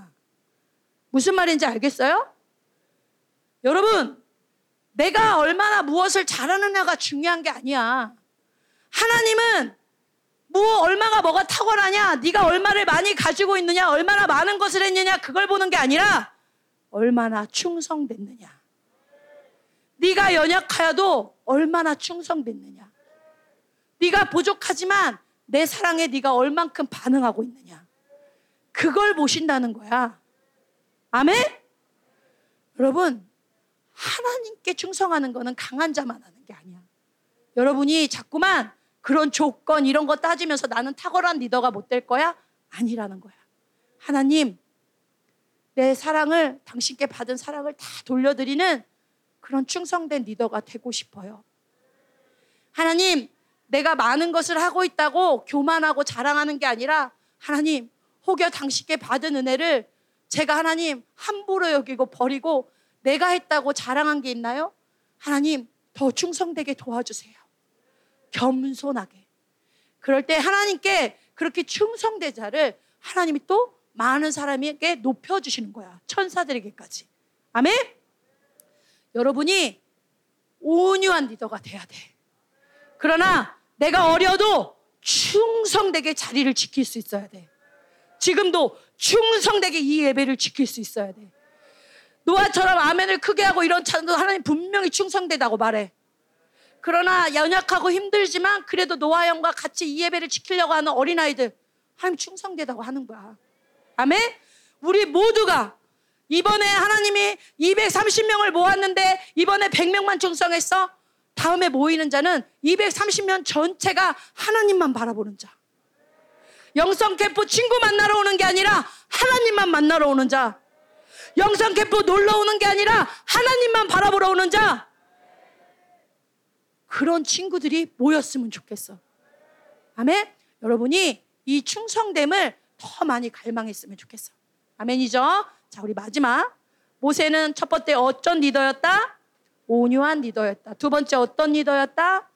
무슨 말인지 알겠어요? 여러분, 내가 얼마나 무엇을 잘하느냐가 중요한 게 아니야. 하나님은 뭐 얼마가 뭐가 탁월하냐, 네가 얼마를 많이 가지고 있느냐, 얼마나 많은 것을 했느냐 그걸 보는 게 아니라 얼마나 충성됐느냐. 네가 연약하여도 얼마나 충성됐느냐. 네가 부족하지만 내 사랑에 네가 얼만큼 반응하고 있느냐. 그걸 보신다는 거야. 아멘? 여러분, 하나님께 충성하는 거는 강한 자만 하는 게 아니야. 여러분이 자꾸만 그런 조건 이런 거 따지면서 나는 탁월한 리더가 못 될 거야? 아니라는 거야. 하나님, 내 사랑을 당신께 받은 사랑을 다 돌려드리는 그런 충성된 리더가 되고 싶어요. 하나님, 내가 많은 것을 하고 있다고 교만하고 자랑하는 게 아니라 하나님, 혹여 당신께 받은 은혜를 제가 하나님 함부로 여기고 버리고 내가 했다고 자랑한 게 있나요? 하나님, 더 충성되게 도와주세요. 겸손하게. 그럴 때 하나님께 그렇게 충성된 자를 하나님이 또 많은 사람에게 높여주시는 거야. 천사들에게까지. 아멘? 여러분이 온유한 리더가 돼야 돼. 그러나 내가 어려도 충성되게 자리를 지킬 수 있어야 돼. 지금도 충성되게 이 예배를 지킬 수 있어야 돼. 노아처럼 아멘을 크게 하고 이런 찬도 하나님 분명히 충성되다고 말해. 그러나 연약하고 힘들지만 그래도 노아 형과 같이 이 예배를 지키려고 하는 어린아이들 하나님 충성되다고 하는 거야. 아멘? 우리 모두가 이번에 하나님이 230명을 모았는데 이번에 100명만 충성했어. 다음에 모이는 자는 230명 전체가 하나님만 바라보는 자. 영성 캠프 친구 만나러 오는 게 아니라 하나님만 만나러 오는 자. 영성 캠프 놀러 오는 게 아니라 하나님만 바라보러 오는 자. 그런 친구들이 모였으면 좋겠어. 아멘? 여러분이 이 충성됨을 더 많이 갈망했으면 좋겠어. 아멘이죠? 자, 우리 마지막. 모세는 첫 번째 어떤 리더였다? 온유한 리더였다. 두 번째 어떤 리더였다?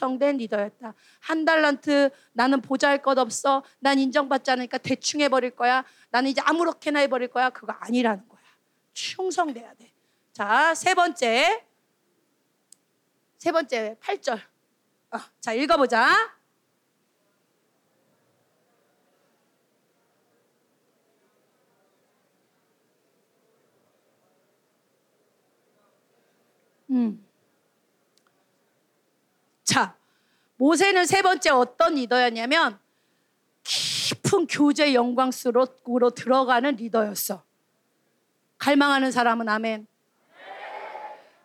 충성된 리더였다. 한 달란트 나는 보잘 것 없어. 난 인정받지 않으니까 대충 해버릴 거야. 나는 이제 아무렇게나 해버릴 거야. 그거 아니라는 거야. 충성돼야 돼. 자, 세 번째. 세 번째, 8절. 어, 자, 읽어보자. 음. 자, 모세는 세 번째 어떤 리더였냐면 깊은 교제 영광 속으로 들어가는 리더였어. 갈망하는 사람은 아멘.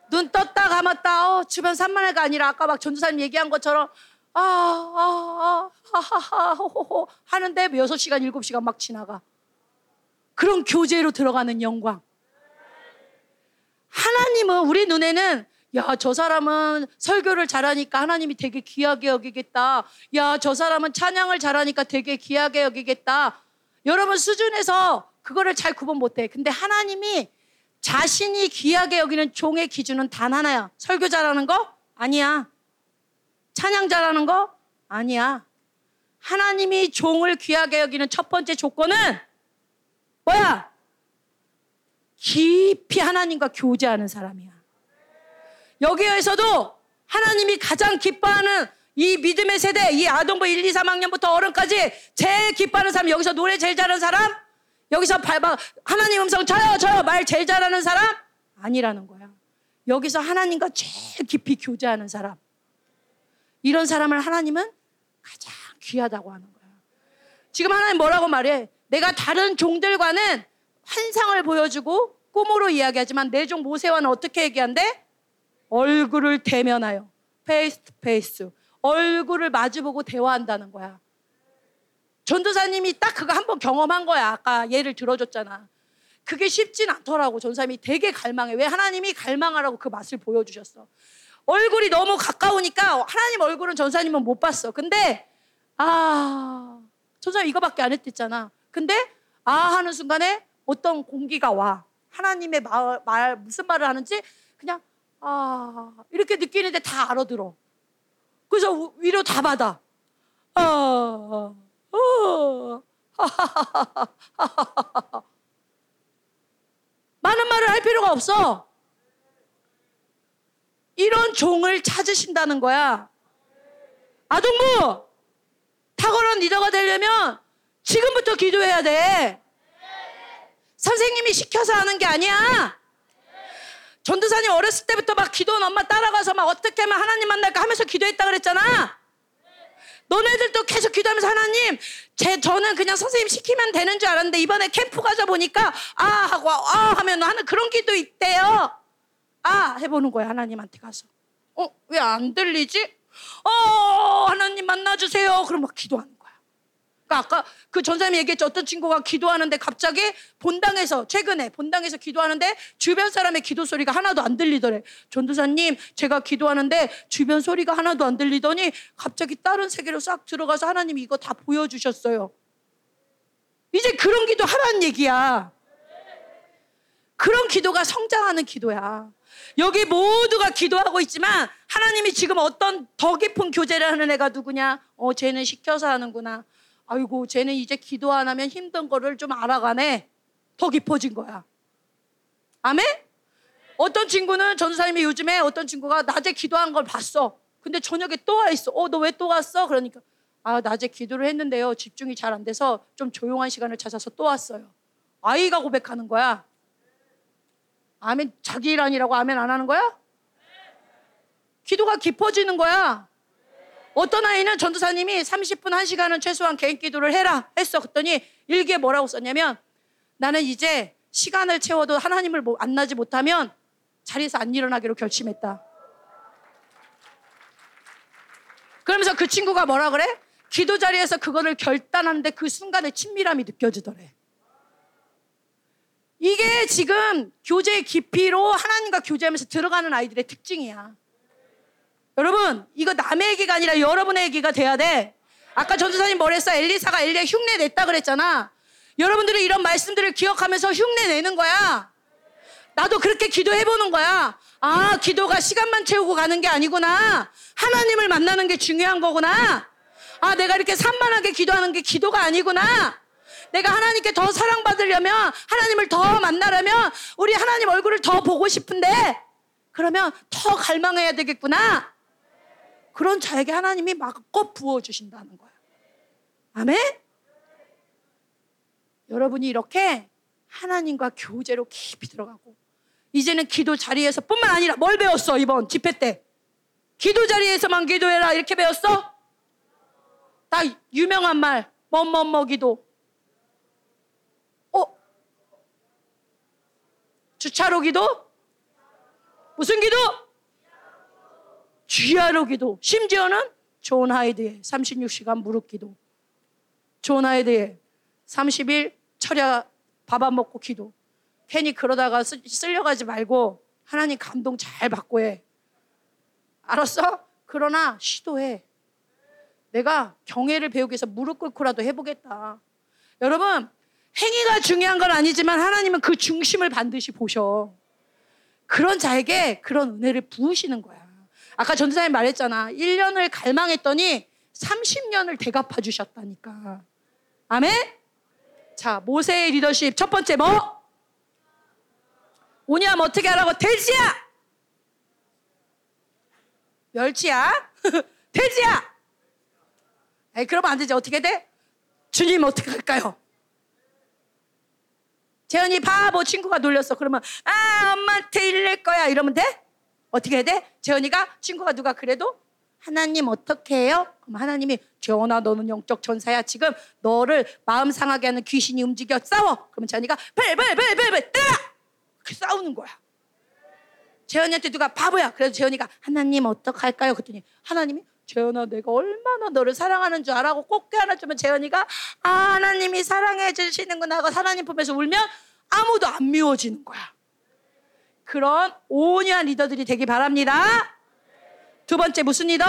눈 떴다 감았다 어, 주변 산만해가 아니라 아까 막 전도사님 얘기한 것처럼 아, 아, 아, 하하하, 호호호 하는데 6시간, 7시간 막 지나가. 그런 교제로 들어가는 영광. 하나님은 우리 눈에는 야, 저 사람은 설교를 잘하니까 하나님이 되게 귀하게 여기겠다. 야, 저 사람은 찬양을 잘하니까 되게 귀하게 여기겠다. 여러분 수준에서 그거를 잘 구분 못해. 근데 하나님이 자신이 귀하게 여기는 종의 기준은 단 하나야. 설교 잘하는 거? 아니야. 찬양 잘하는 거? 아니야. 하나님이 종을 귀하게 여기는 첫 번째 조건은 뭐야? 깊이 하나님과 교제하는 사람이야. 여기에서도 하나님이 가장 기뻐하는 이 믿음의 세대, 이 아동부 1, 2, 3학년부터 어른까지 제일 기뻐하는 사람, 여기서 노래 제일 잘하는 사람, 여기서 하나님 음성 저요, 저요, 말 제일 잘하는 사람? 아니라는 거야. 여기서 하나님과 제일 깊이 교제하는 사람. 이런 사람을 하나님은 가장 귀하다고 하는 거야. 지금 하나님 뭐라고 말해? 내가 다른 종들과는 환상을 보여주고 꿈으로 이야기하지만 내 종 모세와는 어떻게 얘기한대? 얼굴을 대면하여 face to face 얼굴을 마주보고 대화한다는 거야. 전도사님이 딱 그거 한번 경험한 거야. 아까 예를 들어줬잖아. 그게 쉽진 않더라고. 전사님이 되게 갈망해. 왜 하나님이 갈망하라고 그 맛을 보여주셨어. 얼굴이 너무 가까우니까 하나님 얼굴은 전사님은 못 봤어. 근데 아 전사님 이거밖에 안 했댔잖아. 근데 아 하는 순간에 어떤 공기가 와. 하나님의 말, 말 무슨 말을 하는지 그냥 아 이렇게 느끼는데 다 알아들어. 그래서 위로 다 받아. 아, 어, 많은 말을 할 필요가 없어. 이런 종을 찾으신다는 거야. 아동부! 탁월한 리더가 되려면 지금부터 기도해야 돼. 선생님이 시켜서 하는 게 아니야. 전도사님 어렸을 때부터 막 기도원 엄마 따라가서 막 어떻게 하면 하나님 만날까 하면서 기도했다 그랬잖아. 너네들도 계속 기도하면서 하나님, 제 저는 그냥 선생님 시키면 되는 줄 알았는데 이번에 캠프 가서 보니까 아 하고 아 하면 하는 그런 기도 있대요. 아 해보는 거야 하나님한테 가서. 어 왜 안 들리지? 어 하나님 만나주세요. 그럼 막 기도하는. 그러니까 아까 그 전사님이 얘기했죠. 어떤 친구가 기도하는데 갑자기 본당에서 최근에 본당에서 기도하는데 주변 사람의 기도 소리가 하나도 안 들리더래. 전도사님, 제가 기도하는데 주변 소리가 하나도 안 들리더니 갑자기 다른 세계로 싹 들어가서 하나님이 이거 다 보여주셨어요. 이제 그런 기도 하라는 얘기야. 그런 기도가 성장하는 기도야. 여기 모두가 기도하고 있지만 하나님이 지금 어떤 더 깊은 교제를 하는 애가 누구냐? 어, 쟤는 시켜서 하는구나. 아이고 쟤는 이제 기도 안 하면 힘든 거를 좀 알아가네. 더 깊어진 거야. 아멘? 어떤 친구는 전사님이 요즘에 어떤 친구가 낮에 기도한 걸 봤어. 근데 저녁에 또 와 있어. 어, 너 왜 또 왔어? 그러니까 아, 낮에 기도를 했는데요. 집중이 잘 안 돼서 좀 조용한 시간을 찾아서 또 왔어요. 아이가 고백하는 거야. 아멘 자기 일 아니라고 아멘 안 하는 거야? 기도가 깊어지는 거야. 어떤 아이는 전도사님이 30분, 1시간은 최소한 개인 기도를 해라 했어. 그랬더니 일기에 뭐라고 썼냐면 나는 이제 시간을 채워도 하나님을 만나지 못하면 자리에서 안 일어나기로 결심했다. 그러면서 그 친구가 뭐라 그래? 기도 자리에서 그거를 결단하는데 그 순간에 친밀함이 느껴지더래. 이게 지금 교제의 깊이로 하나님과 교제하면서 들어가는 아이들의 특징이야. 여러분, 이거 남의 얘기가 아니라 여러분의 얘기가 돼야 돼. 아까 전도사님 뭐랬어? 엘리사가 엘리야 흉내 냈다 그랬잖아. 여러분들이 이런 말씀들을 기억하면서 흉내 내는 거야. 나도 그렇게 기도해보는 거야. 아, 기도가 시간만 채우고 가는 게 아니구나. 하나님을 만나는 게 중요한 거구나. 아, 내가 이렇게 산만하게 기도하는 게 기도가 아니구나. 내가 하나님께 더 사랑받으려면, 하나님을 더 만나려면, 우리 하나님 얼굴을 더 보고 싶은데, 그러면 더 갈망해야 되겠구나. 그런 자에게 하나님이 마음껏 부어주신다는 거예요. 아멘? 여러분이 이렇게 하나님과 교제로 깊이 들어가고 이제는 기도 자리에서 뿐만 아니라 뭘 배웠어 이번 집회 때 기도 자리에서만 기도해라 이렇게 배웠어? 다 유명한 말 뭐뭐뭐 기도 어? 주차로 기도? 무슨 기도? 쥐하로 기도 심지어는 존 하이드의 36시간 무릎 기도 존 하이드의 30일 철야 밥 안 먹고 기도. 괜히 그러다가 쓰, 쓸려가지 말고 하나님 감동 잘 받고 해. 알았어? 그러나 시도해. 내가 경애를 배우기 위해서 무릎 꿇고라도 해보겠다. 여러분 행위가 중요한 건 아니지만 하나님은 그 중심을 반드시 보셔. 그런 자에게 그런 은혜를 부으시는 거야 아까 전도사님 말했잖아 1년을 갈망했더니 30년을 대갚아 주셨다니까 아멘? 자, 모세의 리더십 첫 번째 뭐? 오냐면 어떻게 하라고? 돼지야! 멸치야? 돼지야! 에이, 그러면 안 되지. 어떻게 돼? 주님 어떻게 할까요? 재현이 바보 친구가 놀렸어. 그러면 아 엄마한테 일낼 거야 이러면 돼? 어떻게 해야 돼? 재현이가 친구가 누가 그래도 하나님 어떻게 해요? 그럼 하나님이 재원아 너는 영적 전사야. 지금 너를 마음 상하게 하는 귀신이 움직여 싸워. 그러면 재현이가 벨벨벨벨벨 때라! 싸우는 거야. 재현이한테 누가 바보야. 그래서 재현이가 하나님 어떡할까요? 그랬더니 하나님이 재현아 내가 얼마나 너를 사랑하는 줄 알아고 꽃게 하나 주면 재현이가 아 하나님이 사랑해 주시는구나 하고 하나님 품에서 울면 아무도 안 미워지는 거야 그런 온유한 리더들이 되기 바랍니다 두 번째 무슨 리더?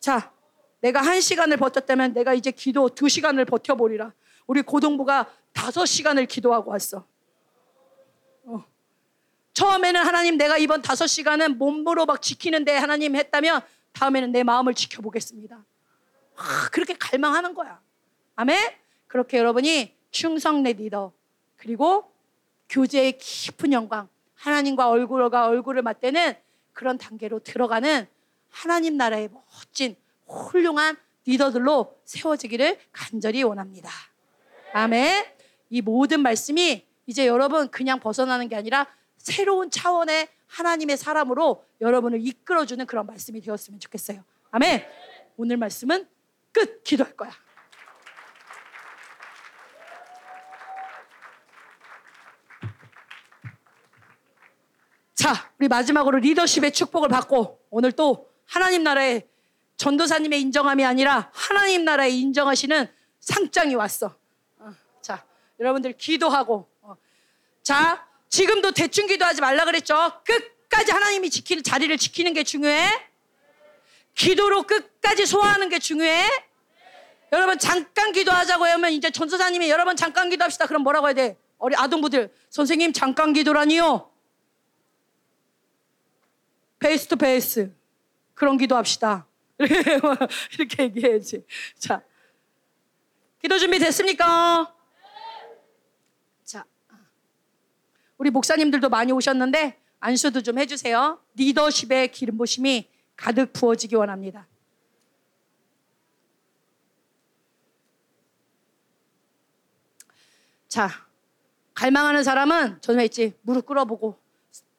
자, 내가 한 시간을 버텼다면 내가 이제 기도 두 시간을 버텨보리라. 우리 고동부가 다섯 시간을 기도하고 왔어. 어. 처음에는 하나님 내가 이번 다섯 시간은 몸으로 막 지키는데 하나님 했다면 다음에는 내 마음을 지켜보겠습니다. 와, 그렇게 갈망하는 거야. 아멘? 그렇게 여러분이 충성내 리더 그리고 교제의 깊은 영광 하나님과 얼굴과 얼굴을 맞대는 그런 단계로 들어가는 하나님 나라의 멋진 훌륭한 리더들로 세워지기를 간절히 원합니다. 아멘. 이 모든 말씀이 이제 여러분 그냥 벗어나는 게 아니라 새로운 차원의 하나님의 사람으로 여러분을 이끌어주는 그런 말씀이 되었으면 좋겠어요. 아멘. 오늘 말씀은 끝 기도할 거야. 자, 우리 마지막으로 리더십의 축복을 받고 오늘 또 하나님 나라의 전도사님의 인정함이 아니라 하나님 나라에 인정하시는 상장이 왔어. 어, 자, 여러분들 기도하고. 어. 자, 지금도 대충 기도하지 말라 그랬죠? 끝까지 하나님이 지키는 자리를 지키는 게 중요해. 기도로 끝까지 소화하는 게 중요해. 여러분 잠깐 기도하자고 하면 이제 전도사님이 여러분 잠깐 기도합시다. 그럼 뭐라고 해야 돼? 어리 아동부들 선생님 잠깐 기도라니요. Face to face. 그런 기도합시다. 이렇게 얘기해야지. 자. 기도 준비 됐습니까? 자. 우리 목사님들도 많이 오셨는데 안수도 좀 해주세요. 리더십의 기름 부심이 가득 부어지기 원합니다. 자, 갈망하는 사람은 전에 있지 무릎 꿇어보고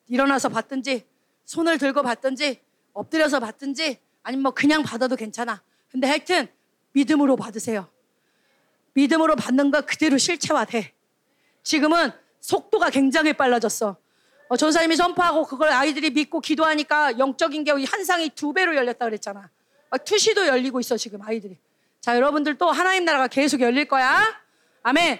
일어나서 받든지 손을 들고 받든지 엎드려서 받든지 아니면 뭐 그냥 받아도 괜찮아. 근데 하여튼 믿음으로 받으세요. 믿음으로 받는 거 그대로 실체화돼. 지금은 속도가 굉장히 빨라졌어. 어, 전사님이 선포하고 그걸 아이들이 믿고 기도하니까 영적인 게 한상이 두 배로 열렸다 그랬잖아. 막 투시도 열리고 있어 지금 아이들이. 자 여러분들 또 하나님 나라가 계속 열릴 거야. 아멘.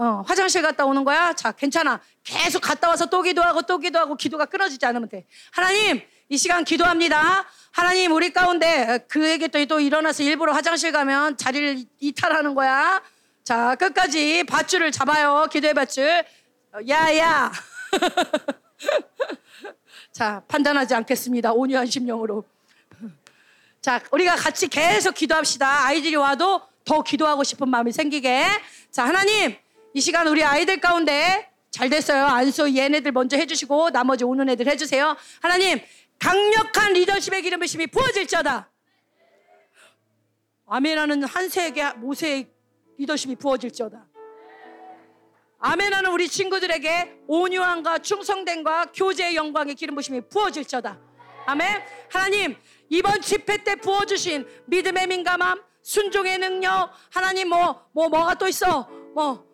어, 화장실 갔다 오는 거야? 자, 괜찮아. 계속 갔다 와서 또 기도하고 또 기도하고 기도가 끊어지지 않으면 돼. 하나님, 이 시간 기도합니다. 하나님, 우리 가운데 그에게 또, 또 일어나서 일부러 화장실 가면 자리를 이탈하는 거야. 자, 끝까지 밧줄을 잡아요. 기도의 밧줄. 어, 야, 야. 자, 판단하지 않겠습니다. 온유한 심령으로. 자, 우리가 같이 계속 기도합시다. 아이들이 와도 더 기도하고 싶은 마음이 생기게. 자, 하나님, 이 시간 우리 아이들 가운데 잘 됐어요. 안수 얘네들 먼저 해주시고 나머지 오는 애들 해주세요. 하나님 강력한 리더십의 기름 부심이 부어질지어다. 아멘하는 한세에게 모세의 리더십이 부어질지어다. 아멘하는 우리 친구들에게 온유함과 충성됨과 교제의 영광의 기름 부심이 부어질지어다. 아멘. 하나님 이번 집회 때 부어주신 믿음의 민감함, 순종의 능력, 하나님 뭐뭐 뭐, 가또 있어? 뭐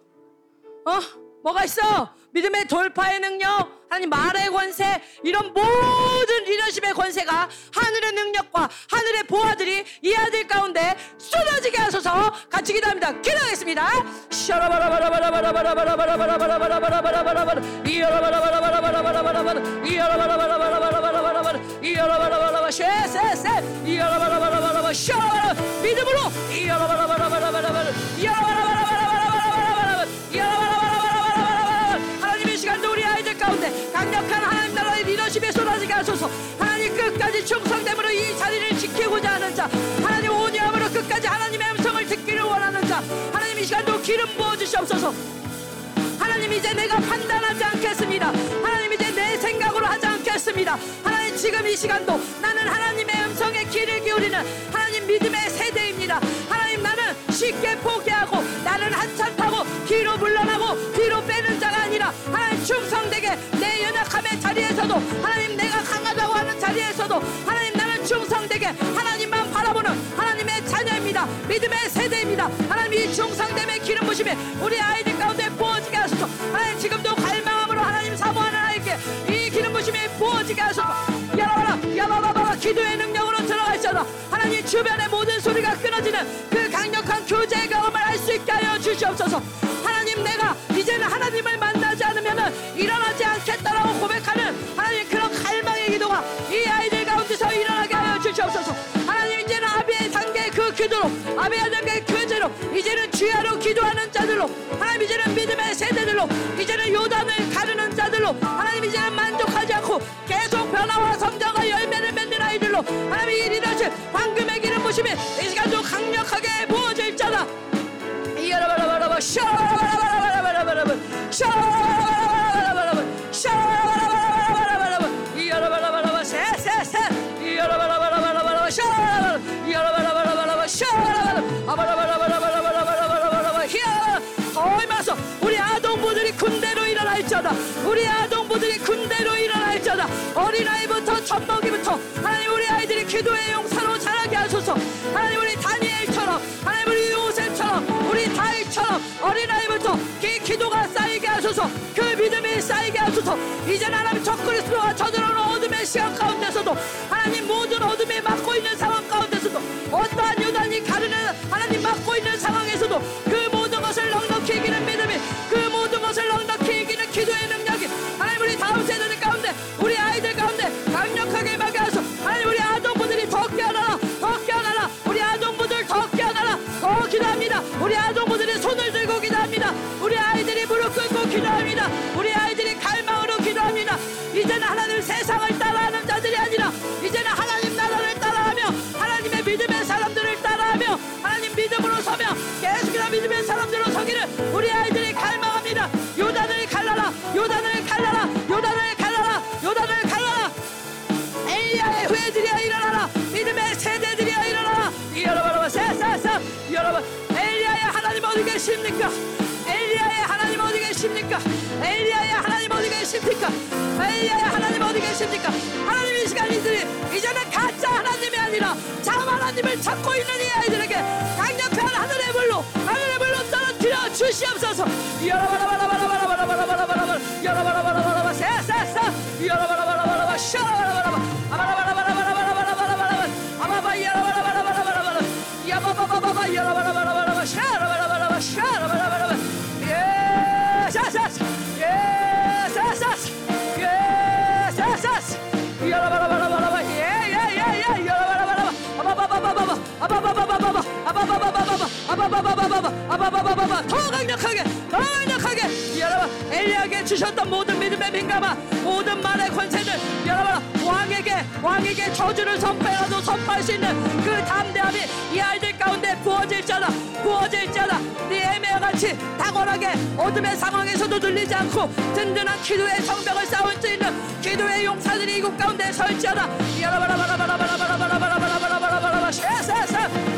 어? 뭐가 있어? 믿음의 돌파의 능력, 하나님 말의 권세, 이런 모든 리더십의 권세가 하늘의 능력과 하늘의 보화들이 이 아들 가운데 쏟아지게 하소서 같이 기도합니다. 기도하겠습니다. 믿음으로 리더십에 쏟아지게 하소서 하나님 끝까지 충성됨으로 이 자리를 지키고자 하는 자 하나님 온유함으로 끝까지 하나님의 음성을 듣기를 원하는 자 하나님 이 시간도 기름 부어주시옵소서 하나님 이제 내가 판단하지 않겠습니다. 하나님 이제 내 생각으로 하지 않겠습니다. 하나님 지금 이 시간도 나는 하나님의 음성에 귀를 기울이는 하나님 믿음의 세대입니다. 하나님 나는 쉽게 포기하고 나는 한참 타고 뒤로 물러나고 뒤로 빼는 자가 아니라 하나님 자리에서도 하나님 내가 강하다고 하는 자리에서도 하나님 나는 충성되게 하나님만 바라보는 하나님의 자녀입니다. 믿음의 세대입니다. 하나님 이 충성됨의 기름 부심에 우리 아이들 가운데 부어지게 하소서. 하나님 지금도 갈망함으로 하나님 사모하는 아이에게 이 기름 부심이 부어지게 하소서. 야라바라 야바바바바 기도의 능력으로 있어서 하나님 주변의 모든 소리가 끊어지는 그 강력한 교제의 경험을 할 수 있게 하여 주시옵소서. 하나님 내가 이제는 하나님을 만나지 않으면 일어나지 않겠다라고 고백하는 하나님 그런 갈망의 기도가 이 아이들 가운데서 일어나게 하여 주시옵소서. 하나님 이제는 아비의 단계 그 기도로 아비의 단계 교제로 이제는 주야로 기도하는 자들로 하나님 이제는 믿음의 세대들로 이제는 요단을 가르는 자들로 하나님 이제는 하나님 이 리더십 황금의 기름 부심이 이 시간도 강력하게 부어질 자다. 이야라바라바라바 샤라바라바라바라바라바라바 샤라바라바라바라바라바 샤라바라바라바라바라바 이야라바라바라바 세세세 이야라바라바라바라바라바 샤라바라 이야라바라바라바라바 샤라바라 아바라바라바라바라바라바라바라바 마서 우리 아동부들이 군대로 일어날 자다. 우리 아동부들이 군대로 일어날 자다. 어린아이부터 젖먹이 부터 하나님 우리 아이들이 기도의 용사로 자라게 하소서. 하나님 우리 다니엘처럼 하나님 우리 요셉처럼 우리 다윗처럼 어린아이부터 기, 기도가 쌓이게 하소서. 그 믿음이 쌓이게 하소서. 이제는 하나님 적그리스도와 저들어오는 어둠의 시간 가운데서도 하나님 모든 어둠에 막고 있는 상황 가운데서도 어떠한 요단이 가르는 하나님 막고 있는 상황에서도 그 우리 아동부들이 손을 들고 계십니까? 엘리야의 하나님 어디 계십니까? 하나님 이 시간 이들이 이제는 가짜 하나님이 아니라 참 하나님을 찾고 있는 이 아이들에게 강력한 하늘의 불로 하늘의 불로 떨어뜨려 주시옵소서. 여러바라바라바라바라바라바라바라바라 여러바라바라바라바 세세세 여러바라바라바라바 샤라바라바라바 아바라바라바라바라바라바라바라 아바바 여러바라바라바라바라바라 야바바바바바 여러바라바라바라바 샤라바라바라바 샤라바라바 아바바바바바 더 강력하게 더 강력하게. 여러분 엘리야에게 주셨던 모든 믿음의 민감함 모든 말의 권세들 여러분 왕에게 왕에게 저주를 선포해라도 선포할 수 있는 그 담대함이 이 아이들 가운데 부어질 자다 부어질 자다. 니에메와 같이 탁월하게 어둠의 상황에서도 눌리지 않고 든든한 기도의 성벽을 쌓을 수 있는 기도의 용사들이 이곳 가운데 설지하다 야라바라바라바라바라바라바라바라바라바라바라바라 쉐세세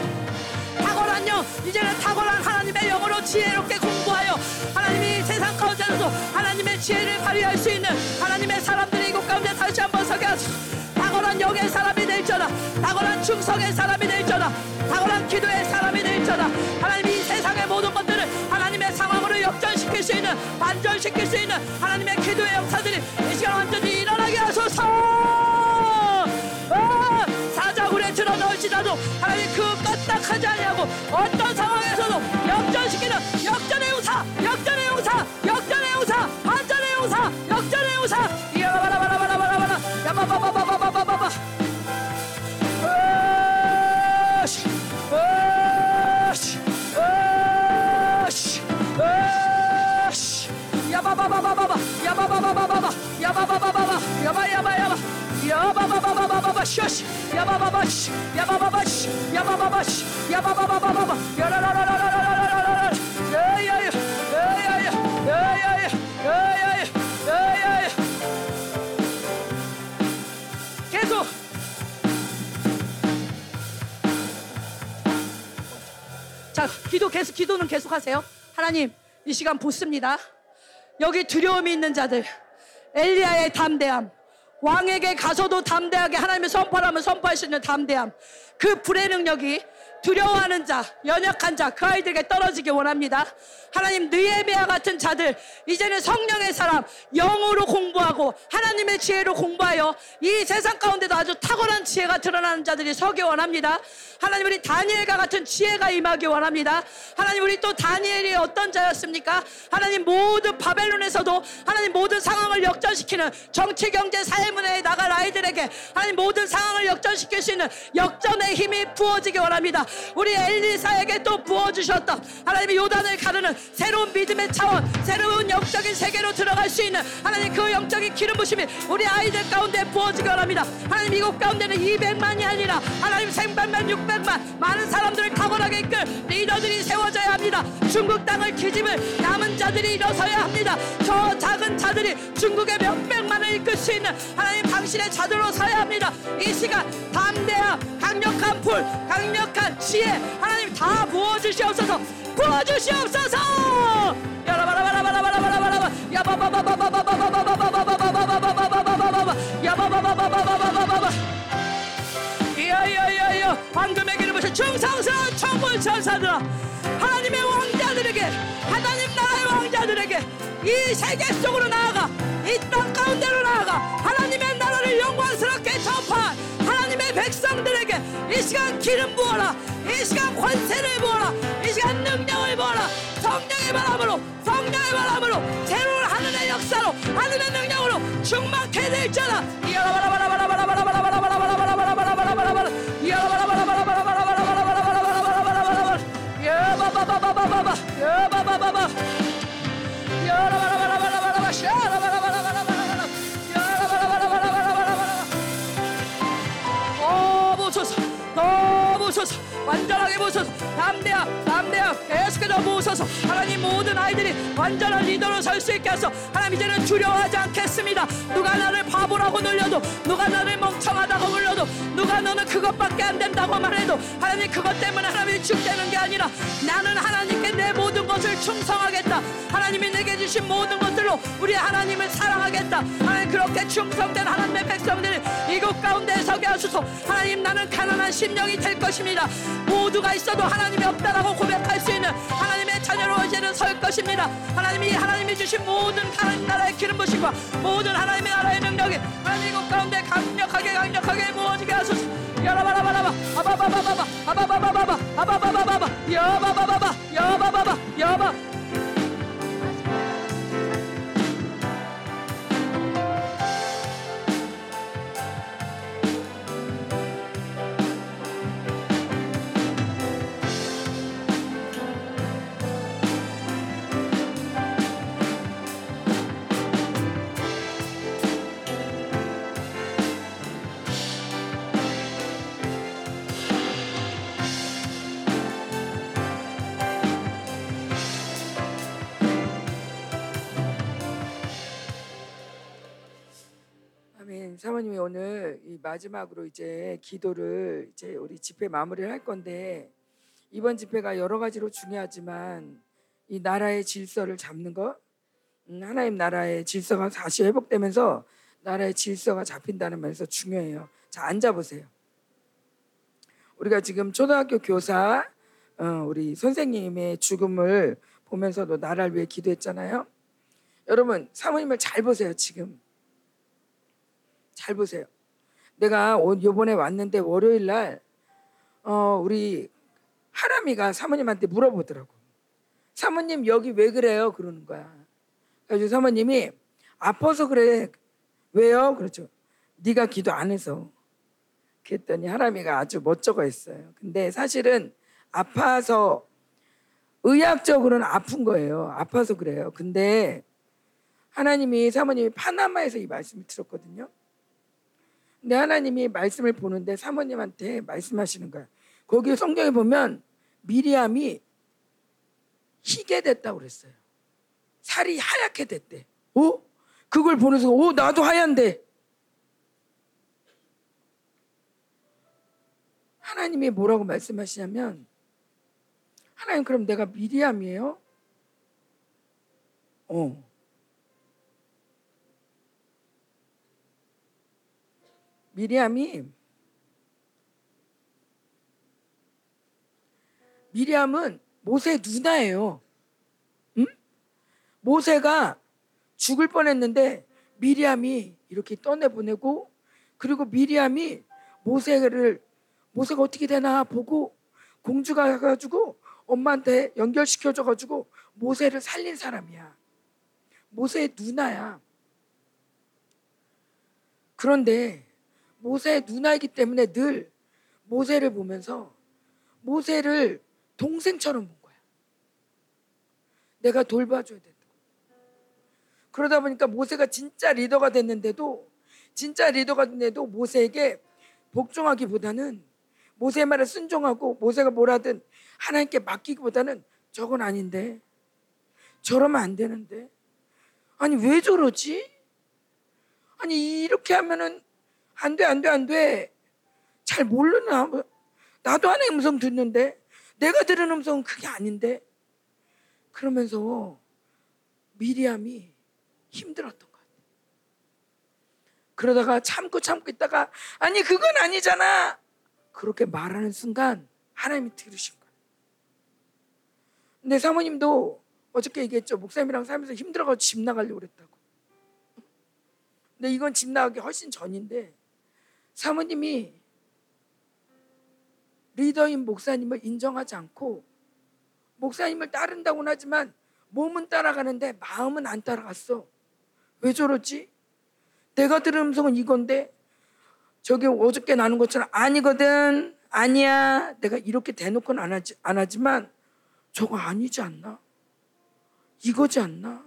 하나님요 이제는 탁월한 하나님의 영으로 지혜롭게 공부하여 하나님이 세상 가운데서도 하나님의 지혜를 발휘할 수 있는 하나님의 사람들이 이곳 가운데 다시 한번 서게 하소서. 탁월한 영의 사람이 될지어다. 탁월한 충성의 사람이 될지어다. 탁월한 기도의 사람이 될지어다. 하나님 이 세상의 모든 것들을 하나님의 상황으로 역전시킬 수 있는 반전시킬 수 있는 하나님의 기도의 역사들이 이 시간 완전히 않아도 하나님 그 까딱하지 아니하고 어떤 상황에서도 역전시키는 역전의 용사 역전의 용사 역전의 용사 반전의 용사 역전의 용사 이야바라바라바라바라바라 야바바바바바바바바 야바바바바바바 야바바바바바바 야바바바바바 야바야바야바 야바바바바 야바바바시 야바바바시 야바바바시 야바바바시 야바바바바바바 야라라라라라라라라라 야야야 야야야 야야야 야야야 야야야 계속 자 기도 계속 기도는 계속 하세요 하나님 이 시간 붙습니다 여기 두려움이 있는 자들 엘리야의 담대함 왕에게 가서도 담대하게 하나님의 선포하면 선포할 수 있는 담대함. 그 불의 능력이 두려워하는 자, 연약한 자, 그 아이들에게 떨어지길 원합니다. 하나님 느에베아 같은 자들 이제는 성령의 사람 영으로 공부하고 하나님의 지혜로 공부하여 이 세상 가운데도 아주 탁월한 지혜가 드러나는 자들이 서기 원합니다. 하나님 우리 다니엘과 같은 지혜가 임하기 원합니다. 하나님 우리 또 다니엘이 어떤 자였습니까? 하나님 모든 바벨론에서도 하나님 모든 상황을 역전시키는 정치 경제 사회 문화에 나갈 아이들에게 하나님 모든 상황을 역전시킬 수 있는 역전의 힘이 부어지기 원합니다. 우리 엘리사에게 또 부어주셨던 하나님의 요단을 가르는 새로운 믿음의 차원 새로운 영적인 세계로 들어갈 수 있는 하나님 그 영적인 기름 부심이 우리 아이들 가운데 부어지기 원합니다. 하나님 이곳 가운데는 200만이 아니라 하나님 생방만 600만 많은 사람들을 탁월하게 이끌 리더들이 세워져야 합니다. 중국 땅을 기집을 남은 자들이 일어서야 합니다. 저 작은 자들이 중국의 몇백만을 이끌 수 있는 하나님 당신의 자들로 서야 합니다. 이 시간 담대함 강력한 풀 강력한 지혜 하나님 다 부어주시옵소서 부어주시옵소서! 황금의 기름 부신 충성스러운 천물 천사들아 하나님의 왕자들에게 하나님 나라의 왕자들에게 이 세계 속으로 나아가 이 땅 가운데로 나아가 하나님의 나라를 영광스럽게 전파한 하나님의 백성들에게 이 시간 기름 부어라 이 시간 권세를 부어라 이 시간 능력을 부어라 성령의 바람으로 성령의 바람으로 새로운 하늘의 역사로 하늘의 능력으로 충만케 될 자라 어, 보소서, 어, 보소서. 완전하게 부소서 담대함 담대함 계속해서 부소서 하나님 모든 아이들이 완전한 리더로 설 수 있게 하소 하나님 이제는 두려워하지 않겠습니다. 누가 나를 바보라고 놀려도 누가 나를 멍청하다고 불러도 누가 너는 그것밖에 안 된다고 말해도 하나님 그것 때문에 하나님이 죽되는 게 아니라 나는 하나님께 내 모든 것을 충성하겠다. 하나님이 내게 주신 모든 것들로 우리 하나님을 사랑하겠다. 하나님 그렇게 충성된 하나님의 백성들이 이곳 가운데 서게 하소서. 하나님 나는 가난한 심령이 될 것입니다 모두가 있어도 하나님이 없다라고 고백할 수 있는 하나님의 자녀로 이제는 설 것입니다. 하나님이 하나님이 주신 모든 하나님 나라의 기름 부심과 모든 하나님의 나라의 능력이 하나님 이곳 가운데 강력하게 강력하게 부어지게 하소서. 야라바라바라바 아바바바바바 아바바바바바 아바바바바바 야바바바바 야바바바 야바
사모님이 오늘 이 마지막으로 이제 기도를 이제 우리 집회 마무리를 할 건데 이번 집회가 여러 가지로 중요하지만 이 나라의 질서를 잡는 것, 음, 하나님 나라의 질서가 다시 회복되면서 나라의 질서가 잡힌다는 면에서 중요해요. 자 앉아 보세요. 우리가 지금 초등학교 교사 어, 우리 선생님의 죽음을 보면서도 나라를 위해 기도했잖아요. 여러분 사모님을 잘 보세요 지금 잘 보세요. 내가 요번에 왔는데 월요일 날 어, 우리 하람이가 사모님한테 물어보더라고. 사모님 여기 왜 그래요? 그러는 거야. 그래서 사모님이 아파서 그래. 왜요? 그렇죠. 네가 기도 안 해서. 그랬더니 하람이가 아주 멋쩍어 했어요. 근데 사실은 아파서 의학적으로는 아픈 거예요. 아파서 그래요. 근데 하나님이 사모님이 파나마에서 이 말씀을 들었거든요. 근데 하나님이 말씀을 보는데 사모님한테 말씀하시는 거야. 거기 성경에 보면 미리암이 희게 됐다고 그랬어요. 살이 하얗게 됐대. 어? 그걸 보면서 오 나도 하얀데. 하나님이 뭐라고 말씀하시냐면 하나님 그럼 내가 미리암이에요? 어. 미리암이 미리암은 모세 누나예요. 응? 모세가 죽을 뻔했는데 미리암이 이렇게 떠내 보내고 그리고 미리암이 모세를 모세가 어떻게 되나 보고 공주가 가지고 엄마한테 연결시켜줘 가지고 모세를 살린 사람이야. 모세의 누나야. 그런데 모세의 누나이기 때문에 늘 모세를 보면서 모세를 동생처럼 본 거야. 내가 돌봐줘야 된다. 그러다 보니까 모세가 진짜 리더가 됐는데도 진짜 리더가 됐는데도 모세에게 복종하기보다는 모세의 말에 순종하고 모세가 뭐라든 하나님께 맡기기보다는 저건 아닌데 저러면 안 되는데 아니 왜 저러지? 아니 이렇게 하면은 안 돼, 안 돼, 안 돼. 잘 모르나? 나도 하나님 음성 듣는데 내가 들은 음성은 그게 아닌데 그러면서 미리암이 힘들었던 것 같아요. 그러다가 참고 참고 있다가 아니 그건 아니잖아. 그렇게 말하는 순간 하나님이 들으신 거예요. 근데 사모님도 어저께 얘기했죠. 목사님이랑 살면서 힘들어가지고 집 나가려고 그랬다고. 근데 이건 집 나가기 훨씬 전인데 사모님이 리더인 목사님을 인정하지 않고 목사님을 따른다고는 하지만 몸은 따라가는데 마음은 안 따라갔어. 왜 저러지? 내가 들은 음성은 이건데 저기 어저께 나는 것처럼 아니거든 아니야 내가 이렇게 대놓고는 안, 하지, 안 하지만 저거 아니지 않나? 이거지 않나?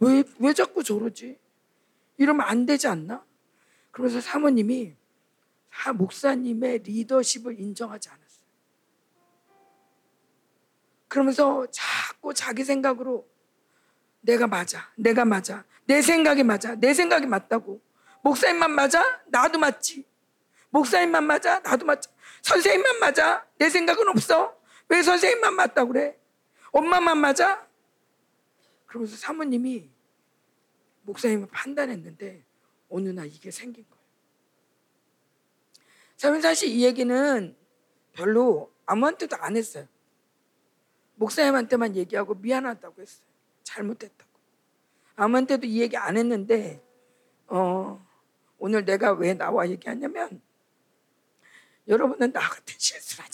왜, 왜 자꾸 저러지? 이러면 안 되지 않나? 그러면서 사모님이 목사님의 리더십을 인정하지 않았어요. 그러면서 자꾸 자기 생각으로 내가 맞아, 내가 맞아, 내 생각이 맞아, 내 생각이 맞다고. 목사님만 맞아? 나도 맞지. 목사님만 맞아? 나도 맞자. 선생님만 맞아? 내 생각은 없어. 왜 선생님만 맞다고 그래? 엄마만 맞아? 그러면서 사모님이 목사님을 판단했는데 어느 날 이게 생긴 거예요. 저는 사실 이 얘기는 별로 아무한테도 안 했어요. 목사님한테만 얘기하고 미안하다고 했어요. 잘못했다고. 아무한테도 이 얘기 안 했는데 어, 오늘 내가 왜 나와 얘기하냐면 여러분은 나 같은 실수를 않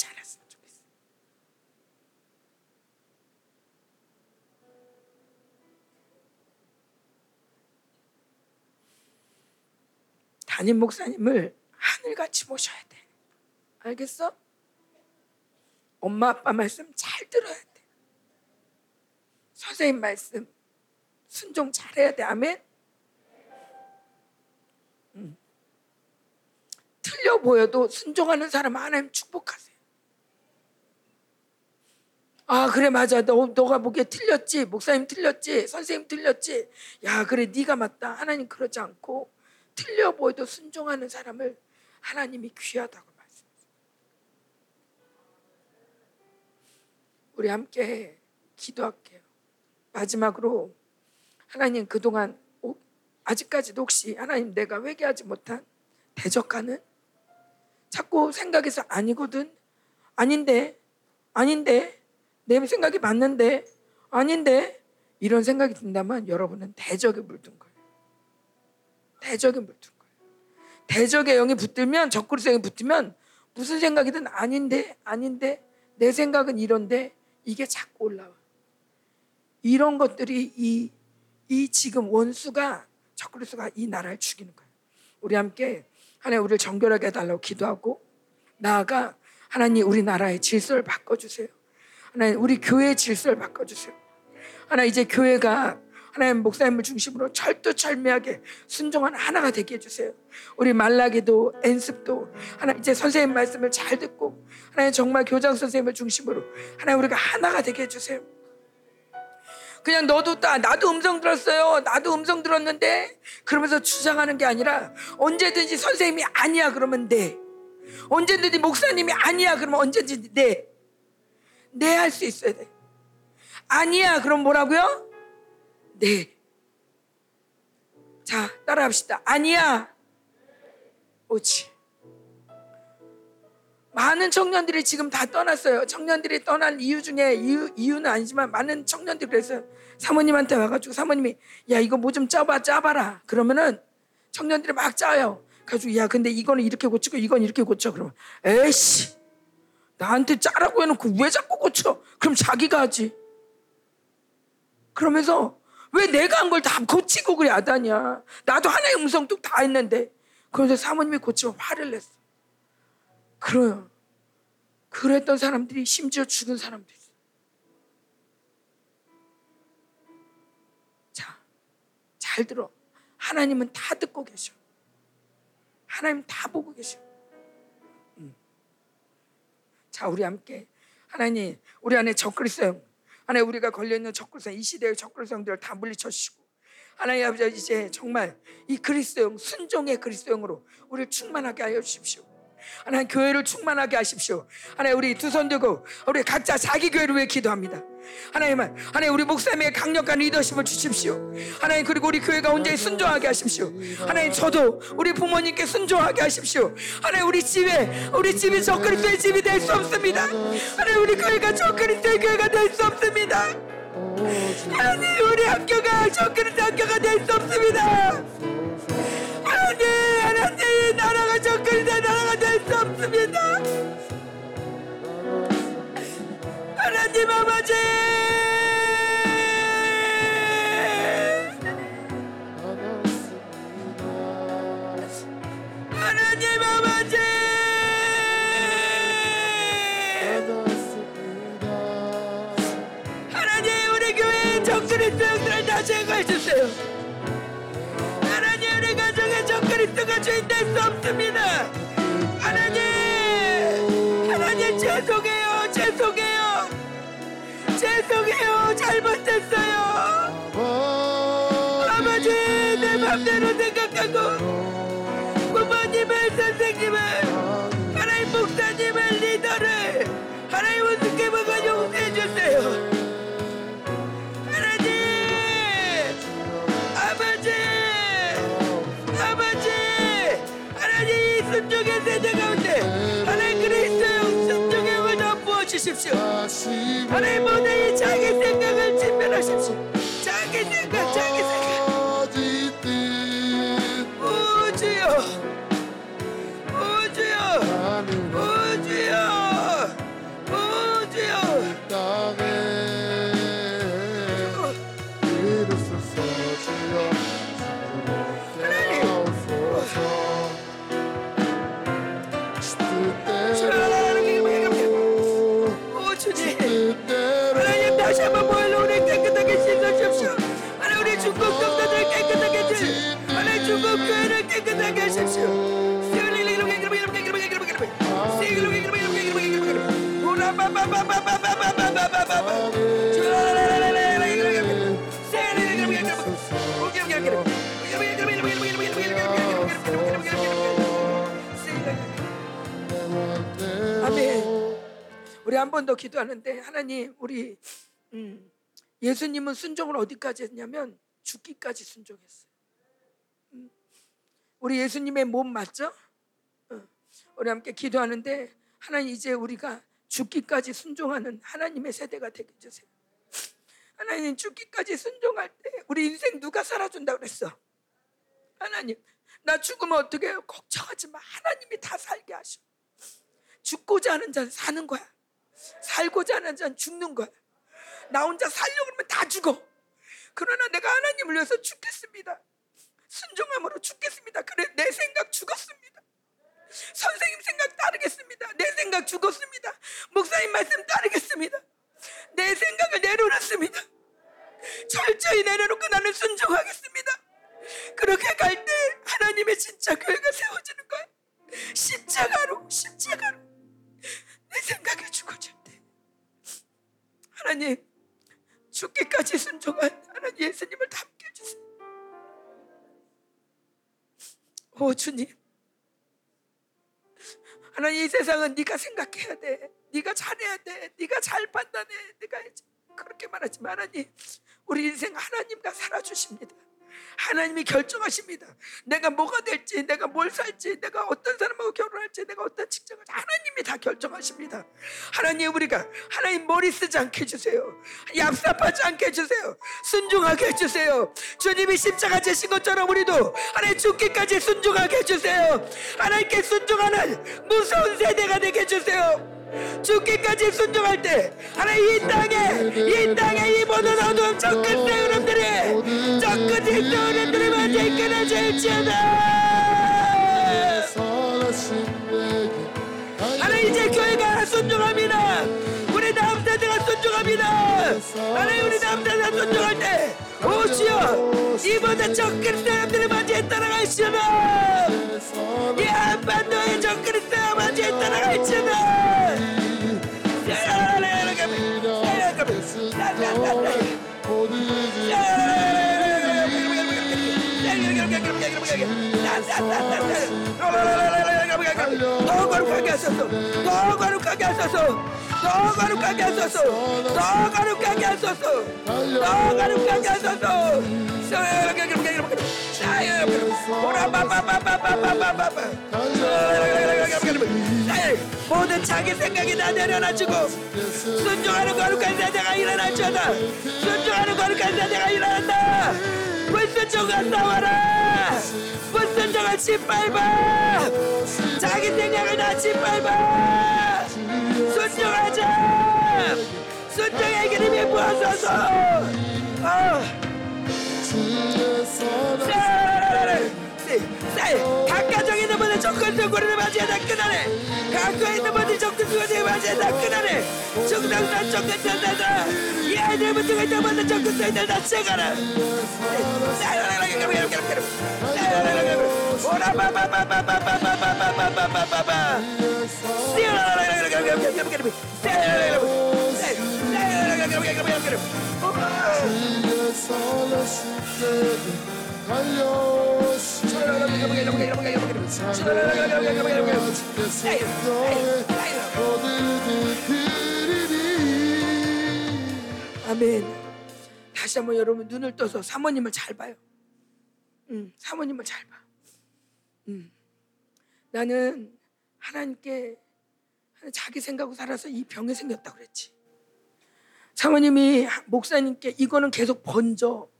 담임 목사님을 하늘같이 모셔야 돼. 알겠어? 엄마 아빠 말씀 잘 들어야 돼. 선생님 말씀 순종 잘해야 돼. 아멘. 음. 틀려 보여도 순종하는 사람 하나님 축복하세요. 아 그래 맞아 너 너가 보기에 틀렸지 목사님 틀렸지 선생님 틀렸지 야 그래 네가 맞다 하나님 그러지 않고 틀려 보여도 순종하는 사람을 하나님이 귀하다고 말씀하세요. 우리 함께 기도할게요. 마지막으로 하나님 그동안 아직까지도 혹시 하나님 내가 회개하지 못한 대적하는 자꾸 생각해서 아니거든. 아닌데. 아닌데. 내 생각이 맞는데. 아닌데. 이런 생각이 든다면 여러분은 대적에 물든 거예요. 대적에 물든 거예요. 대적의 영이 붙들면 적그리스도 영이 붙으면 무슨 생각이든 아닌데 아닌데 내 생각은 이런데 이게 자꾸 올라와. 이런 것들이 이, 이 지금 원수가 적그리스도가 이 나라를 죽이는 거예요. 우리 함께 하나님 우리를 정결하게 해달라고 기도하고 나아가 하나님 우리 나라의 질서를 바꿔주세요. 하나님 우리 교회의 질서를 바꿔주세요. 하나 이제 교회가 하나님 목사님을 중심으로 철두철미하게 순종하는 하나가 되게 해주세요. 우리 말라기도 엔습도 하나 이제 선생님 말씀을 잘 듣고 하나님 정말 교장 선생님을 중심으로 하나님 우리가 하나가 되게 해주세요. 그냥 너도 따 나도 음성 들었어요. 나도 음성 들었는데 그러면서 주장하는 게 아니라 언제든지 선생님이 아니야 그러면 네. 언제든지 목사님이 아니야 그러면 언제든지 네. 네 할 수 있어야 돼. 아니야 그럼 뭐라고요? 네. 자 따라합시다. 아니야. 오지. 많은 청년들이 지금 다 떠났어요. 청년들이 떠난 이유 중에 이유, 이유는 아니지만 많은 청년들이 그래서 사모님한테 와가지고 사모님이 야 이거 뭐 좀 짜봐 짜봐라. 그러면은 청년들이 막 짜요. 가지고 야 근데 이거는 이렇게 고치고 이건 이렇게 고쳐. 그러면 에이씨 나한테 짜라고 해놓고 왜 자꾸 고쳐? 그럼 자기가 하지. 그러면서 왜 내가 한 걸 다 고치고 그래 아다냐? 나도 하나의 음성 뚝다 했는데. 그래서 사모님이 고치면 화를 냈어. 그래요. 그랬던 사람들이 심지어 죽은 사람도 잘 들어. 하나님은 다 듣고 계셔. 하나님 다 보고 계셔. 음. 자, 우리 함께 하나님, 우리 안에 적그리스도형, 하나님 우리가 걸려 있는 적그리스도 이 시대의 적그리스도형들을 다 물리쳐 주시고 하나님 아버지 이제 정말 이 그리스도형 순종의 그리스도형으로 우리를 충만하게 하여 주십시오. 하나님 교회를 충만하게 하십시오. 하나님 우리 두 손 들고 우리 각자 자기 교회를 위해 기도합니다. 하나님, 하나님 우리 목사님의 강력한 리더십을 주십시오. 하나님 그리고 우리 교회가 온전히 순종하게 하십시오. 하나님 저도 우리 부모님께 순종하게 하십시오. 하나님 우리 집에 우리 집이 저 그리스도의 집이 될 수 없습니다. 하나님 우리 교회가 저 그리스도의 교회가 될 수 없습니다. 하나님 우리 학교가 저 그리스도 학교가 될 수 없습니다. 하나님 하나님 나라가 저 그리스도 나라가 될수 없습니다. 하나님 아버지! 하나님 아버지! 하나님 우리 교회 적그리스도 형들을 다 제거해 주세요. 하나님 우리 가정에 적그리스도가 주인 될 수 없습니다 하나님! 하나님 죄송해요 죄송해요. 죄송해요 잘못했어요. 아버지 내 맘대로 생각하고 세대 가운데 하나님 그리스도의 힘을 더 부어주십시오. 하나님 모든 이 자기 생각을 진멸하십시오. 자기 생각 한 번 더 기도하는데 하나님 우리 음, 예수님은 순종을 어디까지 했냐면 죽기까지 순종했어요. 음, 우리 예수님의 몸 맞죠? 어. 우리 함께 기도하는데 하나님 이제 우리가 죽기까지 순종하는 하나님의 세대가 되게 해주세요. 하나님 죽기까지 순종할 때 우리 인생 누가 살아준다 그랬어? 하나님 나 죽으면 어떻게 해요? 걱정하지 마. 하나님이 다 살게 하셔. 죽고자 하는 자는 사는 거야. 살고자 하는 자는 죽는 거야. 나 혼자 살려고 그러면 다 죽어. 그러나 내가 하나님을 위해서 죽겠습니다. 순종함으로 죽겠습니다. 그래 내 생각 죽었습니다. 선생님 생각 따르겠습니다. 내 생각 죽었습니다. 목사님 말씀 따르겠습니다. 내 생각을 내려놓습니다. 철저히 내려놓고 나는 순종하겠습니다. 그렇게 갈 때 하나님의 진짜 교회가 세워지는 거야. 십자가로 십자가로 내 생각에 죽어질 때 하나님 죽기까지 순종한 하나님 예수님을 닮게 해주세요. 오 주님 하나님 이 세상은 네가 생각해야 돼. 네가 잘해야 돼. 네가 잘 판단해. 네가. 그렇게 말하지 마. 하나님 우리 인생 하나님과 살아주십니다. 하나님이 결정하십니다. 내가 뭐가 될지, 내가 뭘 살지, 내가 어떤 사람하고 결혼할지, 내가 어떤 직장을 하나님이 다 결정하십니다. 하나님 우리가 하나님 머리 쓰지 않게 해주세요. 얍삽하지 않게 해주세요. 순종하게 해주세요. 주님이 십자가 지신 것처럼 우리도 하나님 죽기까지 순종하게 해주세요. 하나님께 순종하는 무서운 세대가 되게 해주세요. 죽기까지 순종할 때 하나님 이 땅에 이 땅에 이 모든 어두운 저 끝의 흐름들이 저 끝의 흐름들이 완전히 끊어질지어다. 하나님 이제 교회가 순종합니다 순종합니다 하나님 우리 남자들 순종할 때 오시여 이보다 적그리 사람들을 맞이해 따라갈지어다 이 한반도의 적그리 사람 맞이해 따라갈지어다 라라라라라 더 거룩하게 하소서. 모든 자기 생각이 다 내려놔주고 순종하는 거룩한 세대가 일어날지어다. 순종하는 거룩한 세대가 일어난다 불순종과 싸워라? 불순종을 짓밟아? 자기 생각을 다 짓밟아. 순종하자. 순종의 기름이 부어서서. 어. 나니 세 각가정에 있는 분을 조건적 고리를 맞이해 닦으나니 각가에 있는 분이 조건적 고리를 맞이해 닦으나니 정당난 조건적 나다 이 아이들 부터가 있다 보다 조건적 나다 제가라 Jesus, all I see, 아멘. 다시 한번 여러분 눈을 떠서 사모님을 잘 봐요. 음, 사모님을 잘 봐. 음. 나는 하나님께 자기 생각으로 살아서 이 병이 생겼다 그랬지. 사모님이 목사님께 이거는 계속 번져.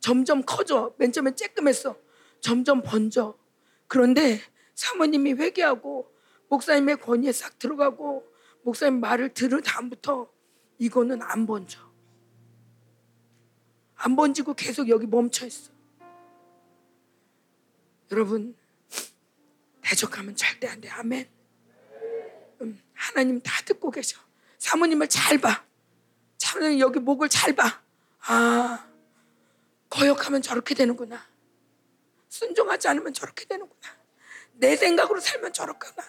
점점 커져. 맨 처음에 쬐끔했어. 점점 번져. 그런데 사모님이 회개하고 목사님의 권위에 싹 들어가고 목사님 말을 들은 다음부터 이거는 안 번져. 안 번지고 계속 여기 멈춰 있어. 여러분 대적하면 절대 안 돼. 아멘. 음, 하나님 다 듣고 계셔. 사모님을 잘 봐. 사모님 여기 목을 잘 봐. 아 거역하면 저렇게 되는구나. 순종하지 않으면 저렇게 되는구나. 내 생각으로 살면 저렇구나.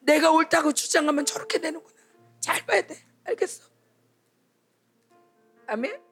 내가 옳다고 주장하면 저렇게 되는구나. 잘 봐야 돼. 알겠어? 아멘.